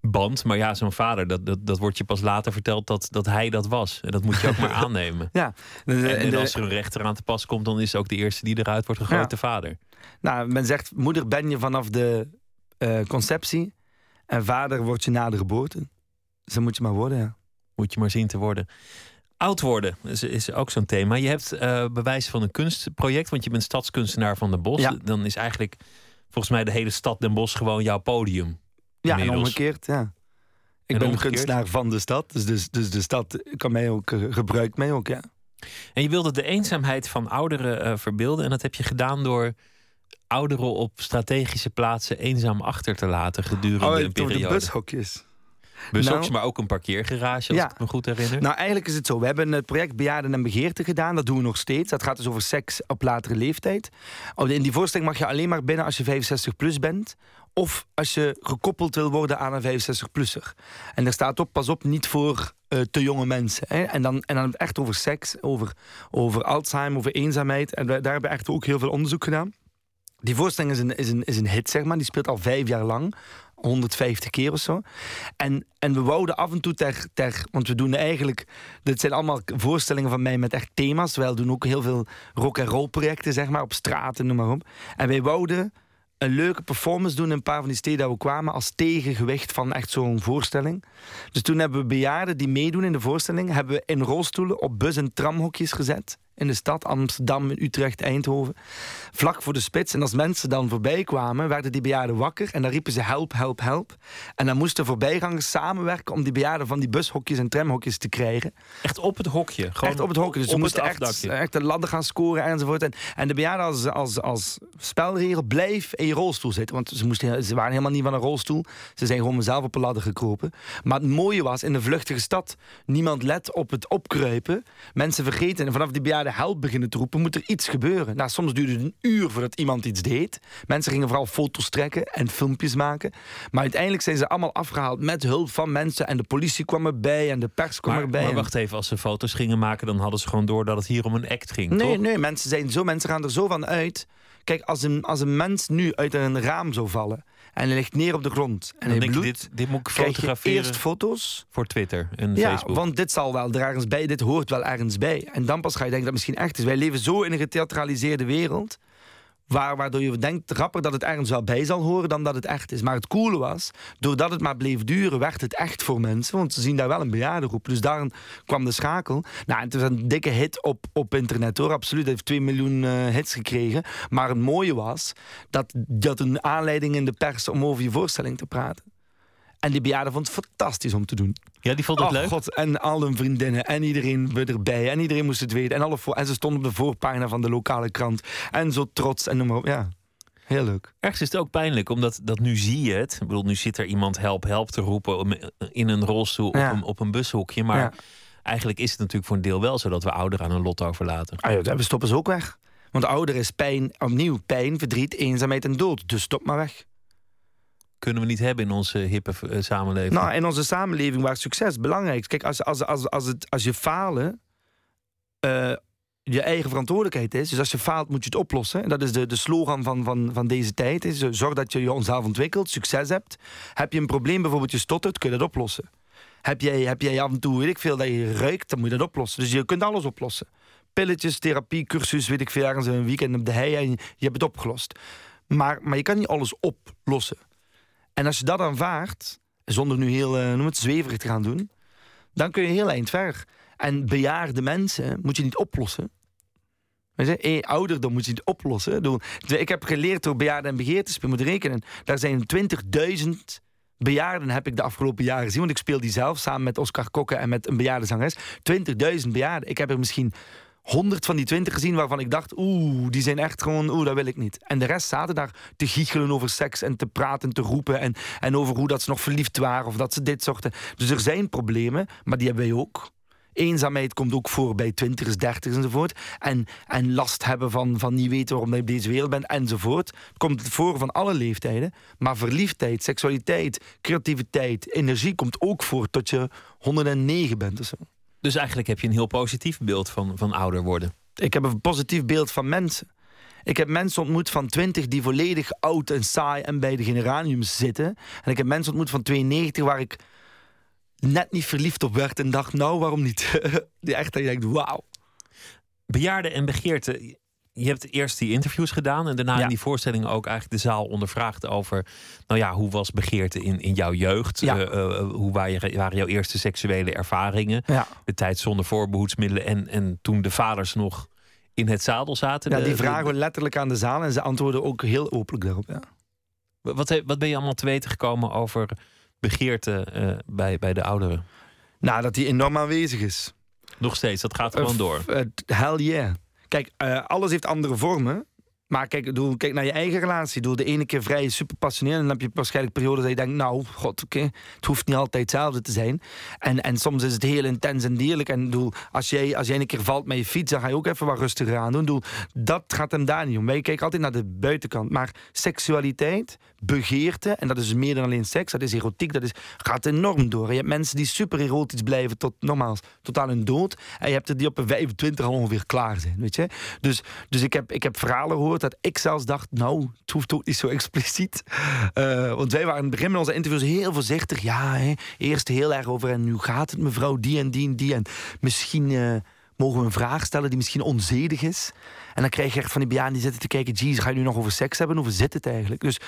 band. Maar ja, zo'n vader, dat, dat, dat wordt je pas later verteld dat, dat hij dat was. En dat moet je ook maar aannemen. Ja. En, en, als er een rechter aan te pas komt, dan is ook de eerste die eruit wordt gegooid de vader. Nou, men zegt, moeder ben je vanaf de uh, conceptie. En vader word je na de geboorte. Dus dan moet je maar worden, ja. Moet je maar zien te worden. Oud worden is, is ook zo'n thema. Je hebt uh, bewijs van een kunstproject, want je bent stadskunstenaar van Den Bosch. Ja. Dan is eigenlijk volgens mij de hele stad Den Bosch gewoon jouw podium. Ja, en omgekeerd, ja. Ik En ben omgekeerd? kunstenaar van de stad, dus, dus, dus de stad kan mij ook, eh, gebruikt mij ook, ja. En je wilde de eenzaamheid van ouderen eh, verbeelden. En dat heb je gedaan door ouderen op strategische plaatsen eenzaam achter te laten gedurende een door Oh, de periode. bushokjes. Bushokjes, Nou- maar ook een parkeergarage, als Ja. ik me goed herinner. Nou, eigenlijk is het zo. We hebben het project Bejaarden en Begeerte gedaan. Dat doen we nog steeds. Dat gaat dus over seks op latere leeftijd. In die voorstelling mag je alleen maar binnen als je 65 plus bent. Of als je gekoppeld wil worden aan een 65-plusser. En daar staat op, pas op, niet voor eh, te jonge mensen. Hè. En, dan, en dan echt over seks, over, over Alzheimer, over eenzaamheid. En we- daar hebben we echt ook heel veel onderzoek gedaan. Die voorstelling is een, is, een, is een hit, zeg maar. Die speelt al vijf jaar lang. 150 keer of zo. En, en we wouden af en toe ter, ter... Want we doen eigenlijk... Dit zijn allemaal voorstellingen van mij met echt thema's. Wij doen ook heel veel rock en roll projecten, zeg maar. Op straten, noem maar op. En wij wouden een leuke performance doen in een paar van die steden waar we kwamen... als tegengewicht van echt zo'n voorstelling. Dus toen hebben we bejaarden die meedoen in de voorstelling... hebben we in rolstoelen op bus- en tramhokjes gezet... in de stad Amsterdam, Utrecht, Eindhoven. Vlak voor de spits. En als mensen dan voorbij kwamen, werden die bejaarden wakker... en dan riepen ze help, help, help. En dan moesten voorbijgangers samenwerken... om die bejaarden van die bushokjes en tramhokjes te krijgen. Echt op het hokje. Gewoon echt op het hokje. Dus ze moesten echt, echt de ladder gaan scoren enzovoort. En, en de bejaarden als, als, als spelregel blijf in je rolstoel zitten. Want ze, moesten, ze waren helemaal niet van een rolstoel. Ze zijn gewoon zelf op een ladder gekropen. Maar het mooie was, in de vluchtige stad... niemand let op het opkruipen. Mensen vergeten en vanaf die bejaarden help beginnen te roepen... moet er iets gebeuren. Nou, soms duurde het een uur voordat iemand iets deed. Mensen gingen vooral foto's trekken en filmpjes maken. Maar uiteindelijk zijn ze allemaal afgehaald met hulp van mensen. En de politie kwam erbij en de pers kwam Maar, erbij. maar wacht even, als ze foto's gingen maken, dan hadden ze gewoon door dat het hier om een act ging. Nee, toch? nee, mensen zijn zo, mensen gaan er zo van uit. Kijk, als een, als een mens nu uit een raam zou vallen en hij ligt neer op de grond en Dan hij bloedt, dit, dit moet ik fotograferen eerst foto's. voor Twitter en Ja, Facebook. want dit zal wel er ergens bij, dit hoort wel ergens bij. En dan pas ga je denken dat het misschien echt is. Wij leven zo in een getheatraliseerde wereld. Waar, waardoor je denkt rapper dat het ergens wel bij zal horen dan dat het echt is. Maar het coole was, doordat het maar bleef duren, werd het echt voor mensen. Want ze zien daar wel een bejaarde roep. Dus daar kwam de schakel. Nou, het was een dikke hit op, op internet hoor. Absoluut. Het heeft 2 miljoen eh, hits gekregen. Maar het mooie was dat, dat een aanleiding in de pers om over je voorstelling te praten. En die bejaarde vond het fantastisch om te doen. ja, die vond het Oh, leuk. God, en al hun vriendinnen en iedereen weer erbij. En iedereen moest het weten. En, alle voor, en ze stonden op de voorpagina van de lokale krant. En zo trots en noem maar op. Ja, heel leuk. Ergens is het ook pijnlijk, omdat dat nu zie je het. Ik bedoel, nu zit er iemand help, help te roepen in een rolstoel Ja. op, een, op een bushokje. Maar Ja. eigenlijk is het natuurlijk voor een deel wel zo dat we ouderen aan hun lot overlaten. Ah, ja, we stoppen ze ook weg. Want ouder is pijn, opnieuw pijn, verdriet, eenzaamheid en dood. Dus stop maar weg. Kunnen we niet hebben in onze hippe eh, samenleving. Nou, in onze samenleving waar succes belangrijk is. Kijk, als, als, als, als, het, als je falen eh, je eigen verantwoordelijkheid is. Dus als je faalt, moet je het oplossen. En dat is de, de slogan van, van, van deze tijd. Is, eh, zorg dat je jezelf ontwikkelt, succes hebt. Heb je een probleem, bijvoorbeeld je stottert, kun je dat oplossen. Heb jij, heb jij af en toe, weet ik veel, dat je ruikt, dan moet je dat oplossen. Dus je kunt alles oplossen. Pilletjes, therapie, cursus, weet ik veel, ergens een weekend op de hei en je, je hebt het opgelost. Maar, maar je kan niet alles oplossen. En als je dat aanvaardt, zonder nu heel eh, noem het, zweverig te gaan doen, dan kun je heel eind ver. En bejaarde mensen moet je niet oplossen. Weet je, hey, ouderdom moet je het oplossen. Ik heb geleerd door bejaarden en begeertes, moet rekenen. Daar zijn 20.000 bejaarden heb ik de afgelopen jaren gezien. Want ik speel die zelf samen met Oscar Kokke en met een bejaardenzangeres. 20.000 bejaarden. Ik heb er misschien 100 van die 20 gezien waarvan ik dacht, oeh, die zijn echt gewoon, oeh, dat wil ik niet. En de rest zaten daar te giechelen over seks en te praten, te roepen en, en over hoe dat ze nog verliefd waren of dat ze dit zochten. Dus er zijn problemen, maar die hebben wij ook. Eenzaamheid komt ook voor bij twintigers, dertigers enzovoort. En, en last hebben van, van niet weten waarom je op deze wereld bent enzovoort. Komt voor van alle leeftijden. Maar verliefdheid, seksualiteit, creativiteit, energie komt ook voor tot je 109 bent of zo. Dus eigenlijk heb je een heel positief beeld van, van ouder worden. Ik heb een positief beeld van mensen. Ik heb mensen ontmoet van 20 die volledig oud en saai en bij de generaniums zitten. En ik heb mensen ontmoet van 92 waar ik net niet verliefd op werd en dacht, nou, waarom niet? die echt, dat je denkt, wauw. Bejaarden en begeerte. Je hebt eerst die interviews gedaan en daarna in die voorstelling ook eigenlijk de zaal ondervraagd over, nou ja, hoe was begeerte in, in jouw jeugd? Ja. Uh, uh, hoe waren, waren, jouw eerste seksuele ervaringen? Ja. De tijd zonder voorbehoedsmiddelen en, en toen de vaders nog in het zadel zaten. Ja, die vragen we letterlijk aan de zaal en ze antwoorden ook heel openlijk daarop. Ja. Wat, wat ben je allemaal te weten gekomen over begeerte uh, bij, bij de ouderen? Nou, dat die enorm aanwezig is. Nog steeds, dat gaat gewoon door. Hell yeah. Kijk, uh, alles heeft andere vormen. Maar kijk, doe, kijk naar je eigen relatie. Doe de ene keer vrij super passioneerd. En dan heb je waarschijnlijk periodes dat je denkt, nou, god, oké, het hoeft niet altijd hetzelfde te zijn. En, en soms is het heel intens en dierlijk. En doe, als, jij, als een keer valt met je fiets, dan ga je ook even wat rustiger aan doen. Doe, dat gaat hem daar niet om. Wij kijken altijd naar de buitenkant. Maar seksualiteit, begeerte, en dat is meer dan alleen seks, dat is erotiek, dat is, gaat enorm door. Je hebt mensen die super erotisch blijven tot nogmaals, tot aan hun dood. En je hebt er die op een 25 al ongeveer klaar zijn, weet je. Dus, dus ik, heb, ik heb verhalen gehoord dat ik zelfs dacht, nou, het hoeft ook niet zo expliciet. Uh, want wij waren in het begin onze interviews heel voorzichtig. Ja, hè, eerst heel erg over en nu gaat het mevrouw die en die en die. En misschien uh, mogen we een vraag stellen die misschien onzedig is. En dan krijg je echt van die bejaarden die zitten te kijken... jeez, ga je nu nog over seks hebben? Hoe zit het eigenlijk? Dus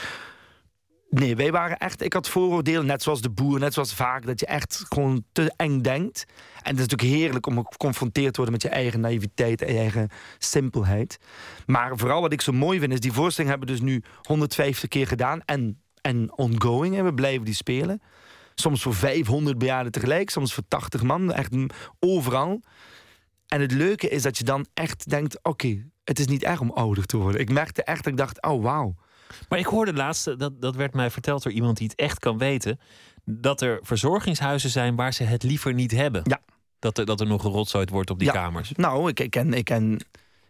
Nee, wij waren echt. Ik had vooroordelen, net zoals de boer, net zoals vaak, dat je echt gewoon te eng denkt. En het is natuurlijk heerlijk om geconfronteerd te worden met je eigen naïviteit en je eigen simpelheid. Maar vooral wat ik zo mooi vind, is die voorstelling hebben we dus nu 150 keer gedaan en, en ongoing. En we blijven die spelen. Soms voor 500 bejaarden tegelijk, soms voor 80 man, echt overal. En het leuke is dat je dan echt denkt: oké, het is niet erg om ouder te worden. Ik merkte echt ik dacht: oh wauw maar ik hoorde laatst, dat, dat werd mij verteld door iemand die het echt kan weten, dat er verzorgingshuizen zijn waar ze het liever niet hebben. Ja. Dat er, dat er nog gerotzoid wordt op die kamers. Nou, ik, ik, ken, ik, ken,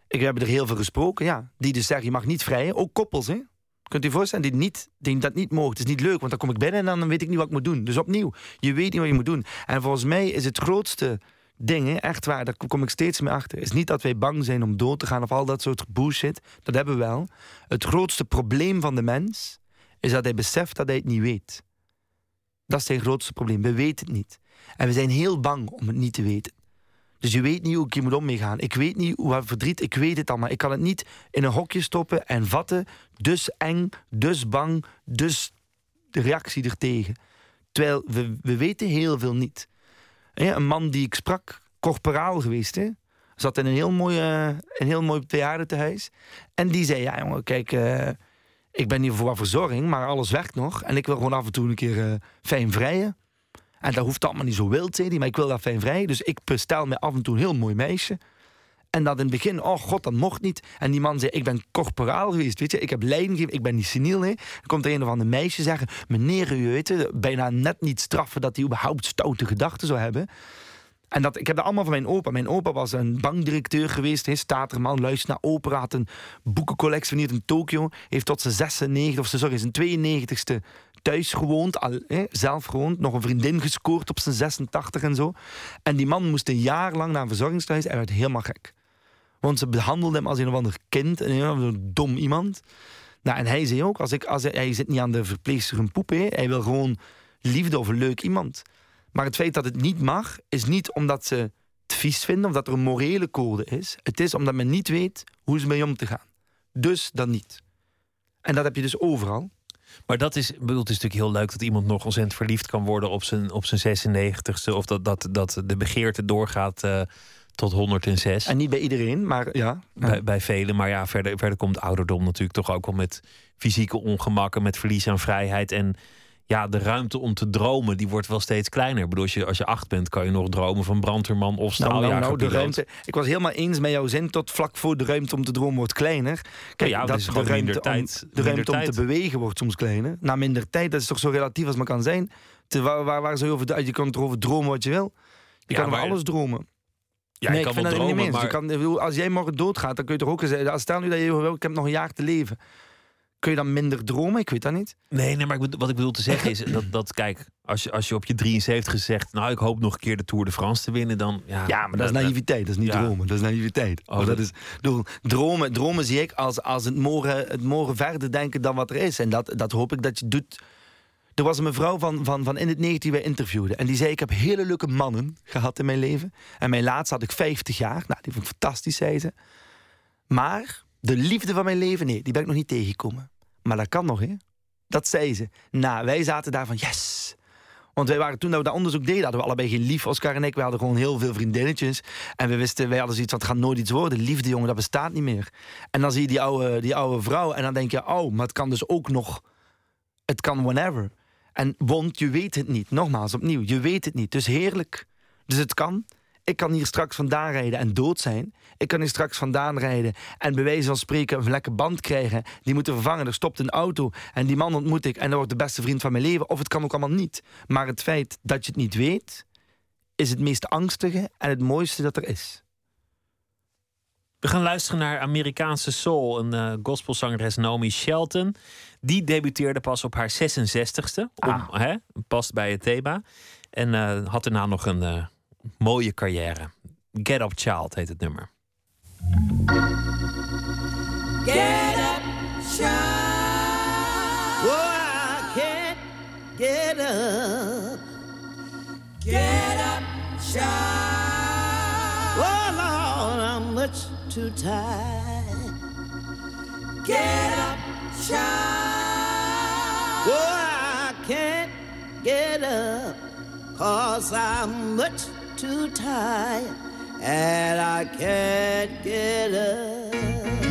ik heb er heel veel gesproken, ja. Die dus zeggen, je mag niet vrijen. Ook koppels, hè. Kunt u voorstellen, die, niet, die dat niet mogen. Het is niet leuk, want dan kom ik binnen en dan weet ik niet wat ik moet doen. Dus opnieuw, je weet niet wat je moet doen. En volgens mij is het grootste dingen, echt waar, daar kom ik steeds meer achter. is niet dat wij bang zijn om dood te gaan of al dat soort bullshit. Dat hebben we wel. Het grootste probleem van de mens is dat hij beseft dat hij het niet weet. Dat is zijn grootste probleem. We weten het niet. En we zijn heel bang om het niet te weten. Dus je weet niet hoe ik hier moet omgaan. Ik weet niet hoe verdriet, ik weet het allemaal. Ik kan het niet in een hokje stoppen en vatten. Dus eng, dus bang, dus de reactie ertegen. Terwijl we, we weten heel veel niet een man die ik sprak, corporaal geweest, hè? zat in een heel mooi, uh, een heel mooi bejaardentehuis. En die zei, ja jongen, kijk, uh, ik ben hier voor wat verzorging, maar alles werkt nog. En ik wil gewoon af en toe een keer uh, fijn vrijen. En dat hoeft allemaal niet zo wild, zei hij, maar ik wil dat fijn vrijen. Dus ik bestel me af en toe een heel mooi meisje. En dat in het begin, oh god, dat mocht niet. En die man zei, ik ben corporaal geweest, weet je. Ik heb leiding ik ben niet seniel, hè. Dan komt er een of ander meisje zeggen, meneer, u weet je, bijna net niet straffen dat hij überhaupt stoute gedachten zou hebben. En dat, ik heb dat allemaal van mijn opa. Mijn opa was een bankdirecteur geweest, he, staterman, luistert naar opera, had een boekencollectie in Tokio. Heeft tot zijn 96, of sorry, zijn 92ste thuis gewoond, zelf gewoond, nog een vriendin gescoord op zijn 86 en zo. En die man moest een jaar lang naar een verzorgingstehuis en werd helemaal gek. Want ze behandelden hem als een of ander kind, een, dom iemand. Nou, en hij zei ook, als ik, als hij, hij zit niet aan de verpleegster een poep, hij wil gewoon liefde of een leuk iemand. Maar het feit dat het niet mag, is niet omdat ze het vies vinden, of dat er een morele code is. Het is omdat men niet weet hoe ze mee om te gaan. Dus dan niet. En dat heb je dus overal. Maar dat is, bedoel, het is natuurlijk heel leuk dat iemand nog ontzettend verliefd kan worden op zijn, op zijn 96ste. Of dat, dat, dat de begeerte doorgaat. Uh tot 106. En niet bij iedereen, maar ja. Bij, bij velen. Maar ja, verder, verder komt ouderdom natuurlijk toch ook wel met fysieke ongemakken, met verlies aan vrijheid. En ja, de ruimte om te dromen, die wordt wel steeds kleiner. Ik bedoel, als je, als je acht bent, kan je nog dromen van brandweerman of straaljager. Nou, nou, nou, de ruimte. Ik was helemaal eens met jouw zin tot vlak voor de ruimte om te dromen wordt kleiner. Kijk, ja, dat is de ruimte, tijd, om, de ruimte om te bewegen wordt soms kleiner. Na minder tijd, dat is toch zo relatief als maar kan zijn. Te, waar, waar, waar zou je over, je kan erover dromen wat je wil. Je kan over alles dromen. Ja, nee, ik, kan ik vind wel dromen, niet maar... kan, als jij morgen doodgaat, dan kun je toch ook zeggen... Stel nu dat je wil, ik heb nog een jaar te leven. Kun je dan minder dromen? Ik weet dat niet. Nee, nee maar wat ik bedoel te zeggen is dat, dat kijk, als je, als je op je 73 zegt, nou ik hoop nog een keer de Tour de France te winnen, dan ja. Ja, maar dat, is naïviteit, dat is niet dromen, dat is naïviteit. Oh, dat is, bedoel, dromen, dromen zie ik als, als het, morgen, het morgen verder denken dan wat er is. En dat, dat hoop ik dat je doet. Er was een mevrouw van, van, van in het 19 die wij interviewden. En die zei: Ik heb hele leuke mannen gehad in mijn leven. En mijn laatste had ik 50 jaar. Nou, die vond ik fantastisch, zei ze. Maar de liefde van mijn leven, nee, die ben ik nog niet tegengekomen. Maar dat kan nog, hè? Dat zei ze. Nou, wij zaten daar van, yes. Want wij waren toen dat we dat onderzoek deden, hadden we allebei geen lief, Oscar en ik. We hadden gewoon heel veel vriendinnetjes. En we wisten, wij hadden zoiets het gaat nooit iets worden. Liefde, jongen, dat bestaat niet meer. En dan zie je die oude, die oude vrouw en dan denk je, oh, maar het kan dus ook nog... Het kan whenever. En want je weet het niet. Nogmaals, opnieuw, je weet het niet. Dus heerlijk. Dus het kan ik kan hier straks vandaan rijden en dood zijn. Ik kan hier straks vandaan rijden en bij wijze van spreken een lekker band krijgen. Die moeten vervangen. Er stopt een auto en die man ontmoet ik en dat wordt de beste vriend van mijn leven. Of het kan ook allemaal niet. Maar het feit dat je het niet weet, is het meest angstige en het mooiste dat er is. We gaan luisteren naar Amerikaanse soul, een uh, gospelzangeres Naomi Shelton. Die debuteerde pas op haar 66ste, om, ah. hè, past bij het thema. En uh, had daarna nog een, uh, mooie carrière. Get Up Child heet het nummer. Get up, child. Oh, I can't get up. Get up, child. Oh, Lord, I'm much too tired. Get up, child. Oh, I can't get up. Cause I'm much too tired and I can't get up.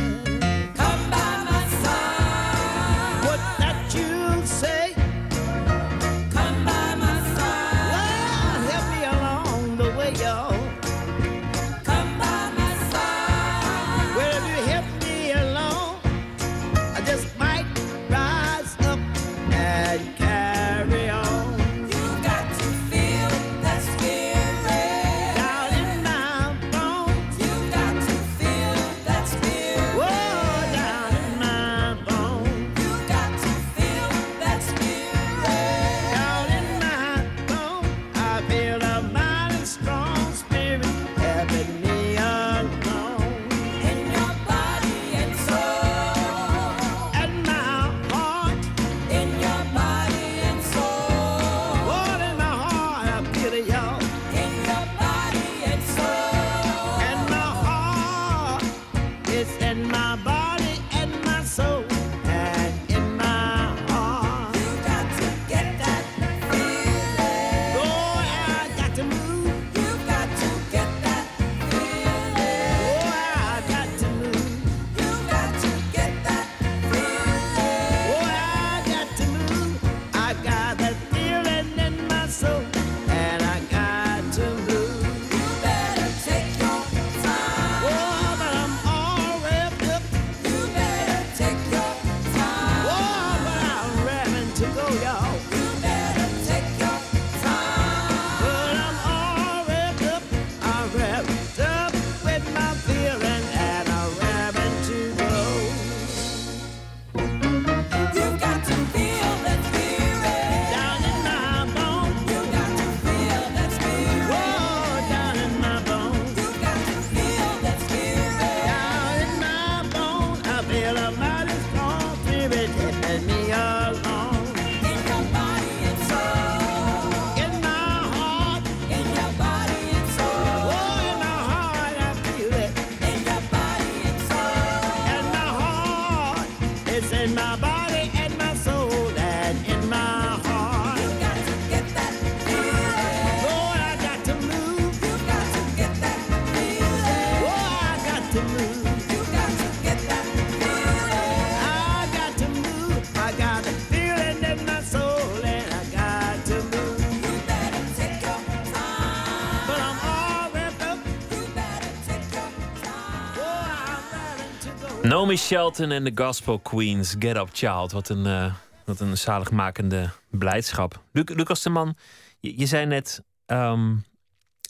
Shelton en de Gospel Queens, Get Up Child. Wat een, uh, wat een zaligmakende blijdschap. Lucas de Man, je, je zei net... Ehm,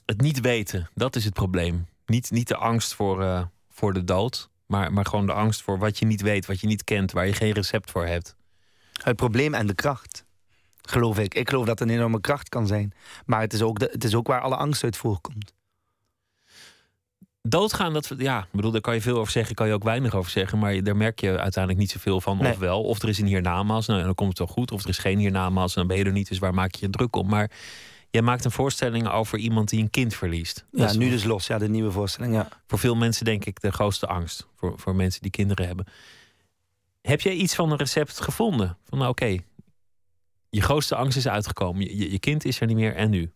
het niet weten, dat is het probleem. Niet, niet de angst voor, uh, voor de dood, maar, maar gewoon de angst voor wat je niet weet, wat je niet kent, waar je geen recept voor hebt. Het probleem en de kracht, geloof ik. Ik geloof dat het een enorme kracht kan zijn. Maar het is ook, de, het is ook waar alle angst uit voorkomt. Doodgaan, dat, ja, bedoel, daar kan je veel over zeggen, kan je ook weinig over zeggen. Maar daar merk je uiteindelijk niet zoveel van. Of wel, of er is een hiernamaals, nou, en dan komt het wel goed. Of er is geen hiernamaals, en dan ben je er niet, dus waar maak je je druk om? Maar Jij maakt een voorstelling over iemand die een kind verliest. Ja, nu dus los. Ja, de nieuwe voorstelling. Ja. Voor veel mensen denk ik de grootste angst. Voor, voor mensen die kinderen hebben. Heb jij iets van een recept gevonden? Van nou, oké, je grootste angst is uitgekomen. Je, je, kind is er niet meer en nu?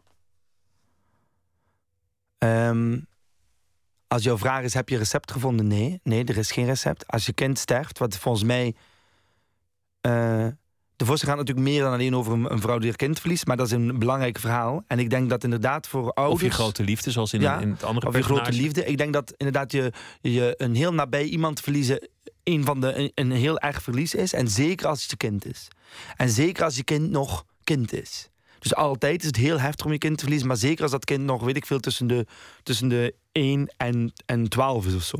Ehm, als jouw vraag is, heb je recept gevonden? Nee, nee, er is geen recept. Als je kind sterft, wat volgens mij... Uh, de voorstelling gaat natuurlijk meer dan alleen over een, vrouw die haar kind verliest. Maar dat is een belangrijk verhaal. En ik denk dat inderdaad voor ouders... Of je grote liefde, zoals in, in het andere Of je grote liefde. Ik denk dat inderdaad je, je een heel nabij iemand verliezen... een van de een, een heel erg verlies is. En zeker als het je kind is. En zeker als je kind nog kind is. Dus altijd is het heel heftig om je kind te verliezen. Maar zeker als dat kind nog, weet ik veel, tussen de, tussen de 1 en, en 12 is of zo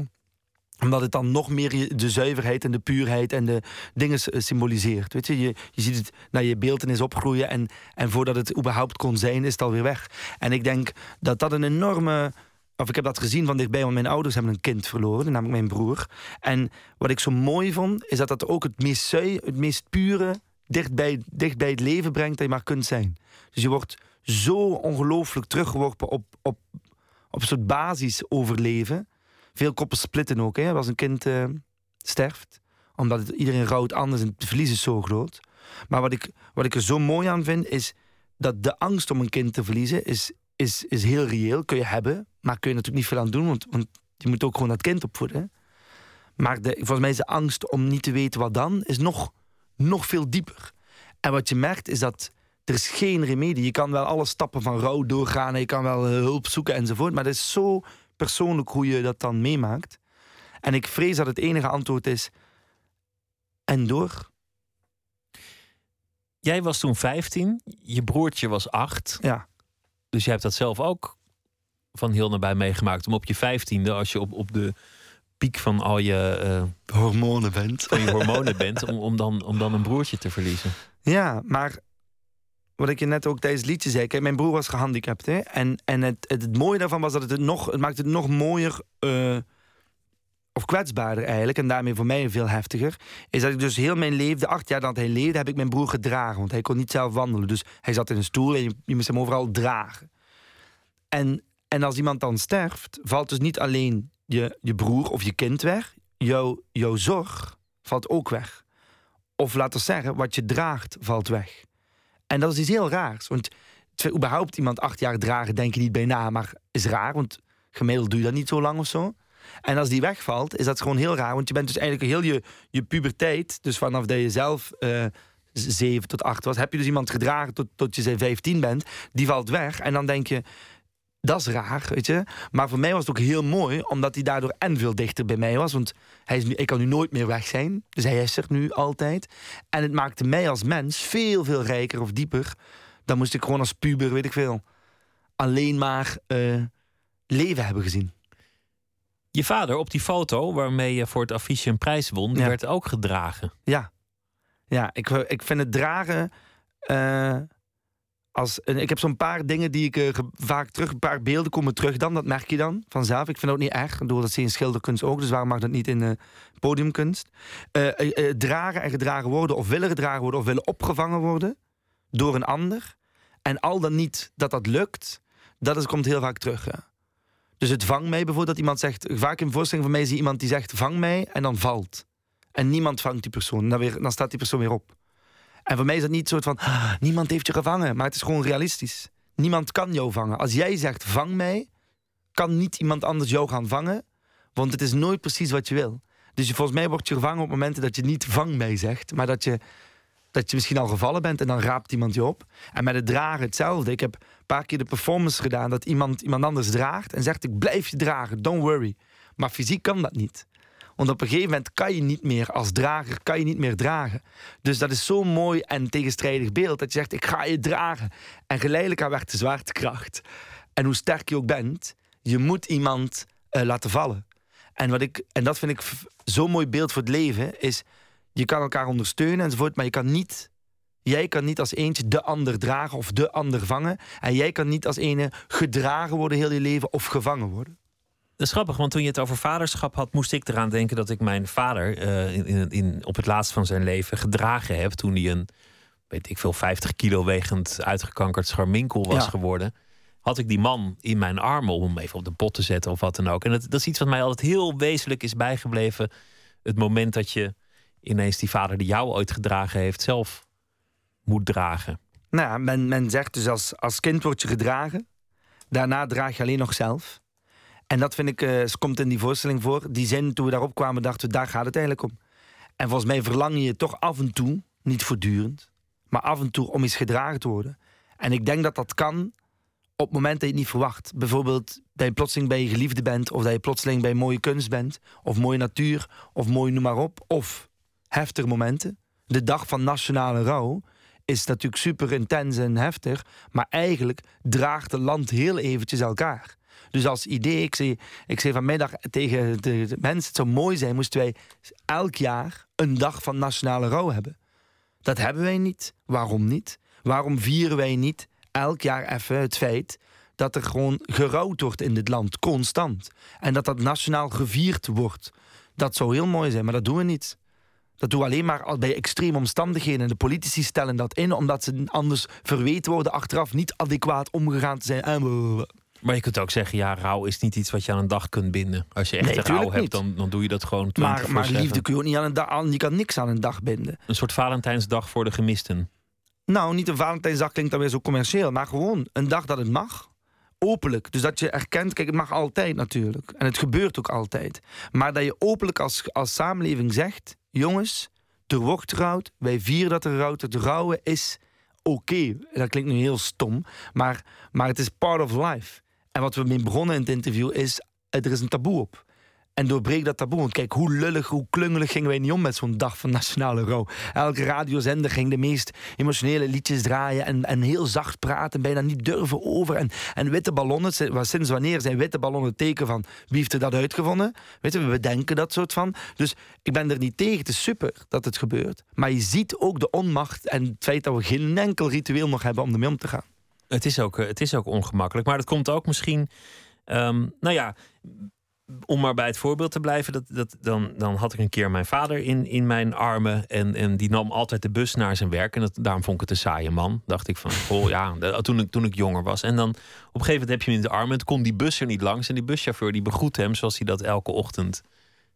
omdat het dan nog meer de zuiverheid en de puurheid en de dingen symboliseert. Weet je, je, je ziet het naar je beeldenis opgroeien en, en voordat het überhaupt kon zijn, is het alweer weg. En ik denk dat dat een enorme. Of ik heb dat gezien van dichtbij, want mijn ouders hebben een kind verloren, namelijk mijn broer. En wat ik zo mooi vond, is dat dat ook het meest het meest pure, dicht bij, dicht bij het leven brengt dat je maar kunt zijn. Dus je wordt zo ongelooflijk teruggeworpen op, op, op een soort basis overleven veel koppen splitten ook, hè, als een kind uh, sterft. Omdat het, iedereen rouwt anders en het verlies is zo groot. Maar wat ik, wat ik er zo mooi aan vind, is dat de angst om een kind te verliezen is, is, is heel reëel. Kun je hebben, maar kun je natuurlijk niet veel aan doen, want, want je moet ook gewoon dat kind opvoeden. Maar de, volgens mij is de angst om niet te weten wat dan, is nog, nog veel dieper. En wat je merkt is dat er is geen remedie. Je kan wel alle stappen van rouw doorgaan en je kan wel hulp zoeken enzovoort. Maar dat is zo persoonlijk hoe je dat dan meemaakt. En ik vrees dat het enige antwoord is. En door. Jij was toen 15, je broertje was 8. Ja. Dus je hebt dat zelf ook van heel nabij meegemaakt. Om op je vijftiende, als je op, op de piek van al je uh, hormonen bent. Van je hormonen bent, om, om, dan, om dan een broertje te verliezen. Ja, maar wat ik je net ook tijdens het liedje zei. Mijn broer was gehandicapt. Hè? En, en het, het, mooie daarvan was dat het, het, nog, het maakte het nog mooier... Uh, of kwetsbaarder eigenlijk, en daarmee voor mij veel heftiger... is dat ik dus heel mijn leven, acht jaar dat hij leefde... heb ik mijn broer gedragen, want hij kon niet zelf wandelen. Dus hij zat in een stoel en je, je moest hem overal dragen. En, en als iemand dan sterft, valt dus niet alleen je, je broer of je kind weg... Jouw, jouw zorg valt ook weg. Of laten we zeggen, wat je draagt valt weg. En dat is iets heel raars. Want überhaupt iemand acht jaar dragen, denk je niet bij na, maar is raar. Want gemiddeld doe je dat niet zo lang of zo. En als die wegvalt, is dat gewoon heel raar. Want je bent dus eigenlijk heel je, je puberteit, dus vanaf dat je zelf uh, zeven tot acht was, heb je dus iemand gedragen tot, tot je 15 bent. Die valt weg. En dan denk je, dat is raar, weet je. Maar voor mij was het ook heel mooi, omdat hij daardoor en veel dichter bij mij was. Want hij is nu, ik kan nu nooit meer weg zijn. Dus hij is er nu altijd. En het maakte mij als mens veel, veel rijker of dieper. Dan moest ik gewoon als puber, weet ik veel, alleen maar uh, leven hebben gezien. Je vader op die foto waarmee je voor het affiche een prijs won, die werd ook gedragen. Ja, ja ik, ik vind het dragen. Uh, als, ik heb zo'n paar dingen die ik uh, vaak terug, een paar beelden komen terug dan, dat merk je dan vanzelf. Ik vind het ook niet erg, doordat ze in schilderkunst ook, dus waarom mag dat niet in uh, podiumkunst? Uh, dragen en gedragen worden, of willen gedragen worden, of willen opgevangen worden door een ander. En al dan niet dat dat lukt, dat komt heel vaak terug. Dus het vang mij bijvoorbeeld, dat iemand zegt, vaak in voorstelling van mij zie iemand die zegt vang mij en dan valt. En niemand vangt die persoon, dan, weer, dan staat die persoon weer op. En voor mij is dat niet soort van, ah, niemand heeft je gevangen. Maar het is gewoon realistisch. Niemand kan jou vangen. Als jij zegt, vang mij, kan niet iemand anders jou gaan vangen. Want het is nooit precies wat je wil. Dus volgens mij word je gevangen op momenten dat je niet vang mij zegt. Maar dat je, dat je misschien al gevallen bent en dan raapt iemand je op. En met het dragen hetzelfde. Ik heb een paar keer de performance gedaan dat iemand iemand anders draagt. En zegt, ik blijf je dragen, don't worry. Maar fysiek kan dat niet Want op een gegeven moment kan je niet meer als drager kan je niet meer dragen. Dus dat is zo'n mooi en tegenstrijdig beeld dat je zegt ik ga je dragen. En geleidelijk aan werd de zwaartekracht. En hoe sterk je ook bent, je moet iemand uh, laten vallen. En, wat ik, en dat vind ik zo'n mooi beeld voor het leven is je kan elkaar ondersteunen enzovoort, maar je kan niet Jij kan niet als eentje de ander dragen of de ander vangen. En jij kan niet als ene gedragen worden heel je leven of gevangen worden. Dat is grappig, want toen je het over vaderschap had, moest ik eraan denken dat ik mijn vader uh, in, in, op het laatst van zijn leven gedragen heb. Toen hij een, weet ik veel, 50 kilo wegend uitgekankerd scharminkel was geworden. Had ik die man in mijn armen om hem even op de pot te zetten of wat dan ook. En dat, dat is iets wat mij altijd heel wezenlijk is bijgebleven. Het moment dat je ineens die vader die jou ooit gedragen heeft, zelf moet dragen. Nou ja, men, men zegt dus als, als kind word je gedragen. Daarna draag je alleen nog zelf. En dat vind ik, uh, komt in die voorstelling voor. Die zin, toen we daarop kwamen, dachten we, daar gaat het eigenlijk om. En volgens mij verlang je toch af en toe, niet voortdurend, maar af en toe om eens gedragen te worden. En ik denk dat dat kan op het moment dat je het niet verwacht. Bijvoorbeeld dat je plotseling bij je geliefde bent, of dat je plotseling bij mooie kunst bent, of mooie natuur, of mooi noem maar op. Of heftige momenten. De dag van nationale rouw is natuurlijk super intens en heftig. Maar eigenlijk draagt het land heel eventjes elkaar. Dus als idee, ik zei, ik zei vanmiddag tegen de, mensen: het zou mooi zijn, moesten wij elk jaar een dag van nationale rouw hebben. Dat hebben wij niet. Waarom niet? Waarom vieren wij niet elk jaar even het feit dat er gewoon gerouwd wordt in dit land, constant. En dat dat nationaal gevierd wordt. Dat zou heel mooi zijn, maar dat doen we niet. Dat doen we alleen maar bij extreme omstandigheden. En de politici stellen dat in omdat ze anders verweten worden achteraf niet adequaat omgegaan te zijn. Maar je kunt ook zeggen, ja, rouw is niet iets wat je aan een dag kunt binden. Als je echt nee, rouw hebt, dan, dan doe je dat gewoon Maar, maar liefde kun je ook niet aan een dag, je kan niks aan een dag binden. Een soort Valentijnsdag voor de gemisten. Nou, niet een Valentijnsdag klinkt dan weer zo commercieel, maar gewoon een dag dat het mag. Openlijk. Dus dat je erkent, kijk, het mag altijd natuurlijk. En het gebeurt ook altijd. Maar dat je openlijk als, als samenleving zegt: jongens, er wordt getrouwd. Wij vieren dat er rouwt. Het rouwen is oké. Dat klinkt nu heel stom, maar, maar het is part of life. En wat we mee begonnen in het interview is, er is een taboe op. En doorbreek dat taboe. Want kijk, hoe lullig, hoe klungelig gingen wij niet om met zo'n dag van nationale rouw. Elke radiozender ging de meest emotionele liedjes draaien en, en heel zacht praten, bijna niet durven over. En, en witte ballonnen, sinds wanneer zijn witte ballonnen het teken van wie heeft er dat uitgevonden? Weet je, we bedenken dat soort van. Dus ik ben er niet tegen, het is super dat het gebeurt. Maar je ziet ook de onmacht en het feit dat we geen enkel ritueel nog hebben om ermee om te gaan. Het is ook, eh, het is ook ongemakkelijk, maar dat komt ook misschien. Um, nou ja, om maar bij het voorbeeld te blijven, dat, dat, dan, dan had ik een keer mijn vader in, in mijn armen. En, en die nam altijd de bus naar zijn werk. En dat, daarom vond ik het een saaie man. Dacht ik van, oh ja, toen ik, toen ik jonger was. En dan op een gegeven moment heb je hem in de armen. En toen kon die bus er niet langs. En die buschauffeur die begroet hem zoals hij dat elke ochtend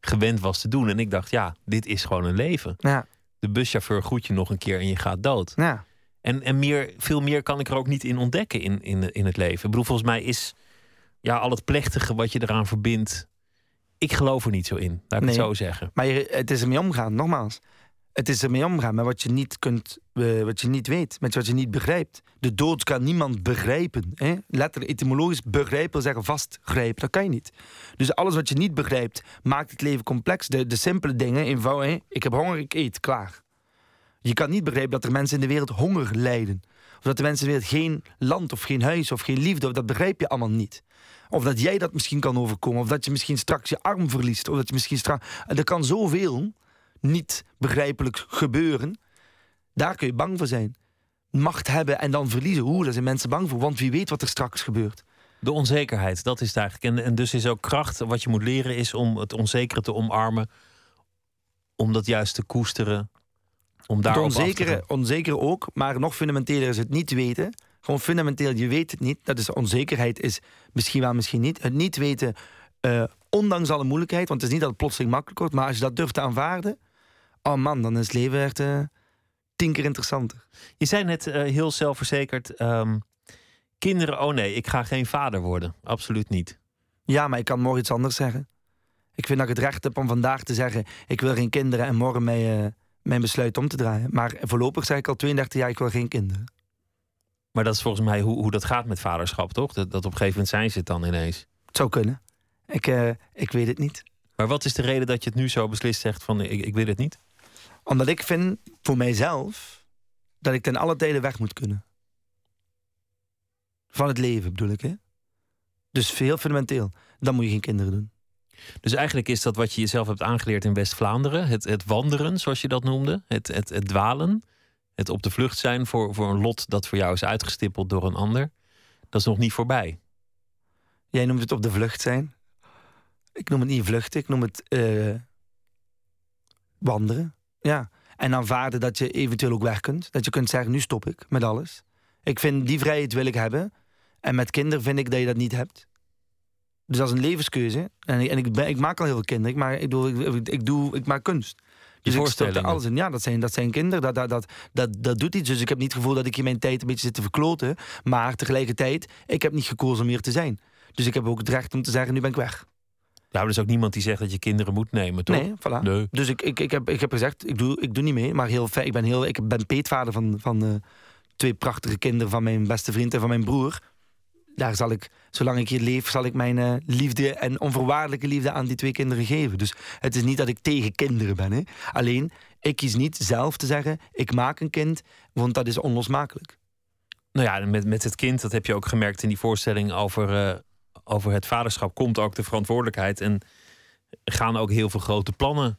gewend was te doen. En ik dacht, ja, dit is gewoon een leven. Ja. De buschauffeur groet je nog een keer en je gaat dood. Ja. En, en meer, veel meer kan ik er ook niet in ontdekken in, in, in het leven. Ik bedoel, volgens mij is ja, al het plechtige wat je eraan verbindt. Ik geloof er niet zo in, laat ik het zo zeggen. Maar je, het is ermee omgaan, nogmaals. Het is ermee omgaan met wat je niet kunt, uh, wat je niet weet, met wat je niet begrijpt. De dood kan niemand begrijpen. Hè? Letterlijk, etymologisch begrijpen zeggen vastgrijpen. Dat kan je niet. Dus alles wat je niet begrijpt, maakt het leven complex. De, de simpele dingen, eenvoudig. Ik heb honger, ik eet, klaar. Je kan niet begrijpen dat er mensen in de wereld honger lijden. Of dat de mensen in de wereld geen land of geen huis of geen liefde. Dat begrijp je allemaal niet. Of dat jij dat misschien kan overkomen. Of dat je misschien straks je arm verliest. Of dat je misschien straks. Er kan zoveel niet begrijpelijk gebeuren. Daar kun je bang voor zijn. Macht hebben en dan verliezen. Hoe, daar zijn mensen bang voor. Want wie weet wat er straks gebeurt. De onzekerheid, dat is het eigenlijk. En, en dus is ook kracht. Wat je moet leren is om het onzekere te omarmen. Om dat juist te koesteren. Om daar onzekere, onzekere ook. Maar nog fundamenteler is het niet weten. Gewoon fundamenteel, je weet het niet. Dat is onzekerheid, is misschien wel, misschien niet. Het niet weten, uh, ondanks alle moeilijkheid, want het is niet dat het plotseling makkelijk wordt, maar als je dat durft te aanvaarden, oh man, dan is het leven echt uh, tien keer interessanter. Je zei net uh, heel zelfverzekerd, um, kinderen, oh nee, ik ga geen vader worden. Absoluut niet. Ja, maar ik kan morgen iets anders zeggen. Ik vind dat ik het recht heb om vandaag te zeggen, ik wil geen kinderen en morgen mij, mijn besluit om te draaien. Maar voorlopig zeg ik al 32 jaar, ik wil geen kinderen. Maar dat is volgens mij hoe, hoe dat gaat met vaderschap, toch? Dat, dat op een gegeven moment zijn ze het dan ineens. Het zou kunnen. Ik, uh, ik weet het niet. Maar wat is de reden dat je het nu zo beslist zegt van ik, ik wil het niet? Omdat ik vind, voor mijzelf, dat ik ten alle tijden weg moet kunnen. Van het leven bedoel ik, hè? Dus heel fundamenteel. Dan moet je geen kinderen doen. Dus eigenlijk is dat wat je jezelf hebt aangeleerd in West-Vlaanderen. Het, het wandelen, zoals je dat noemde. Het, het, dwalen. Het op de vlucht zijn voor, voor een lot dat voor jou is uitgestippeld door een ander. Dat is nog niet voorbij. Jij noemt het op de vlucht zijn. Ik noem het niet vluchten, ik noem het uh, wandelen. Ja. En aanvaarden dat je eventueel ook weg kunt. Dat je kunt zeggen, nu stop ik met alles. Ik vind, die vrijheid wil ik hebben. En met kinderen vind ik dat je dat niet hebt. Dus dat is een levenskeuze. En, ik, en ik, ben, ik maak al heel veel kinderen. Ik maak, ik, doe, ik, ik, doe, ik maak kunst. Dus ik stop alles in. Ja, dat zijn, dat zijn kinderen. Dat, dat, dat, dat, dat doet iets. Dus ik heb niet het gevoel dat ik hier mijn tijd een beetje zit te verkloten. Maar tegelijkertijd, ik heb niet gekozen om hier te zijn. Dus ik heb ook het recht om te zeggen, nu ben ik weg. Ja, er is ook niemand die zegt dat je kinderen moet nemen, toch? Nee, voilà. Nee. Dus ik, ik, ik, heb, ik heb gezegd, ik doe, ik doe niet mee. Maar heel ik ben, heel, ik ben peetvader van, van uh, twee prachtige kinderen van mijn beste vriend en van mijn broer daar zal ik, zolang ik hier leef, zal ik mijn uh, liefde en onvoorwaardelijke liefde aan die twee kinderen geven. Dus het is niet dat ik tegen kinderen ben. Hè. Alleen, ik kies niet zelf te zeggen, ik maak een kind, want dat is onlosmakelijk. Nou ja, met, met het kind, dat heb je ook gemerkt in die voorstelling over, uh, over het vaderschap, komt ook de verantwoordelijkheid. En gaan ook heel veel grote plannen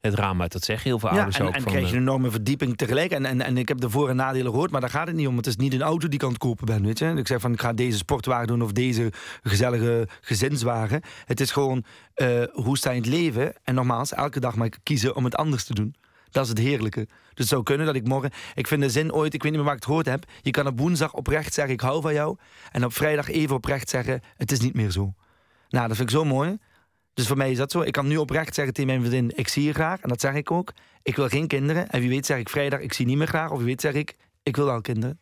het raam uit. Dat zeggen heel veel ouders ja, en, ook. En van, krijg je eh, een enorme verdieping tegelijk. En, en, en ik heb de voor- en nadelen gehoord, maar daar gaat het niet om. Het is niet een auto die ik aan het kopen ben, weet je. Ik zeg van, ik ga deze sportwagen doen of deze gezellige gezinswagen. Het is gewoon, uh, hoe sta je in het leven? En nogmaals, elke dag mag ik kiezen om het anders te doen. Dat is het heerlijke. Dus het zou kunnen dat ik morgen... Ik vind de zin ooit, ik weet niet meer waar ik het gehoord heb... je kan op woensdag oprecht zeggen, ik hou van jou... en op vrijdag even oprecht zeggen, het is niet meer zo. Nou, dat vind ik zo mooi. Dus voor mij is dat zo. Ik kan nu oprecht zeggen tegen mijn vriendin, ik zie je graag. En dat zeg ik ook. Ik wil geen kinderen. En wie weet zeg ik vrijdag, ik zie niet meer graag. Of wie weet zeg ik, ik wil wel kinderen.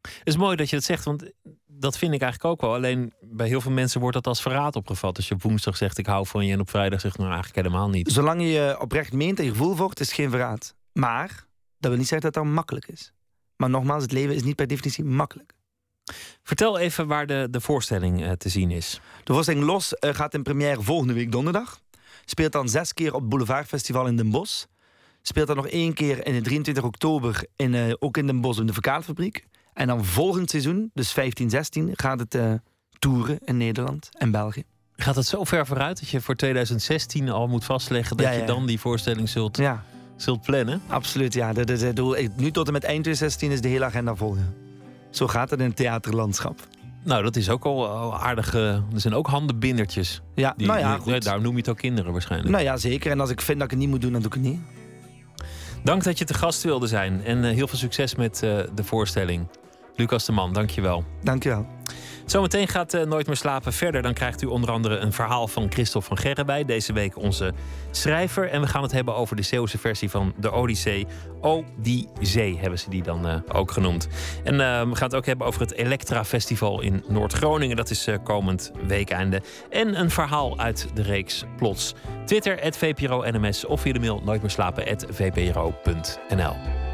Het is mooi dat je dat zegt, want dat vind ik eigenlijk ook wel. Alleen bij heel veel mensen wordt dat als verraad opgevat. Als je op woensdag zegt, ik hou van je. En op vrijdag zegt, nou eigenlijk helemaal niet. Zolang je oprecht meent en je gevoel volgt, is het geen verraad. Maar, dat wil niet zeggen dat dat makkelijk is. Maar nogmaals, het leven is niet per definitie makkelijk. Vertel even waar de, de voorstelling uh, te zien is. De voorstelling Los uh, gaat in première volgende week donderdag. Speelt dan zes keer op het Boulevard Festival in Den Bosch. Speelt dan nog één keer in de 23 oktober in, uh, ook in Den Bosch in de Verkaalfabriek. En dan volgend seizoen, dus 15, 16, gaat het toeren in Nederland en België. Gaat het zo ver vooruit dat je voor 2016 al moet vastleggen dat Ja, ja. je dan die voorstelling zult, Ja, zult plannen? absoluut. Ja. Nu tot en met eind 2016 is de hele agenda vol. Zo gaat het in het theaterlandschap. Nou, dat is ook al al aardig. eh, er zijn ook handenbindertjes. Ja, Die, nou ja, die-. Daarom noem je het ook kinderen waarschijnlijk. Nou ja, zeker. En als ik vind dat ik het niet moet doen, dan doe ik het niet. Dank dat je te gast wilde zijn. En eh, heel veel succes met eh, de voorstelling. Lucas de Man, dank je wel. Dankjewel. Zometeen gaat eh, Nooit meer slapen verder. Dan krijgt u onder andere een verhaal van Christophe van Gerrenbij. Deze week onze schrijver. En we gaan het hebben over de Zeeuwse versie van de Odyssee. O, die zee hebben ze die dan eh, ook genoemd. En eh, we gaan het ook hebben over het Elektra Festival in Noord-Groningen. Dat is komend weekeinde. En een verhaal uit de reeks Plots. Twitter, het VPRO NMS of via de mail nooitmeerslapen.vpro.nl.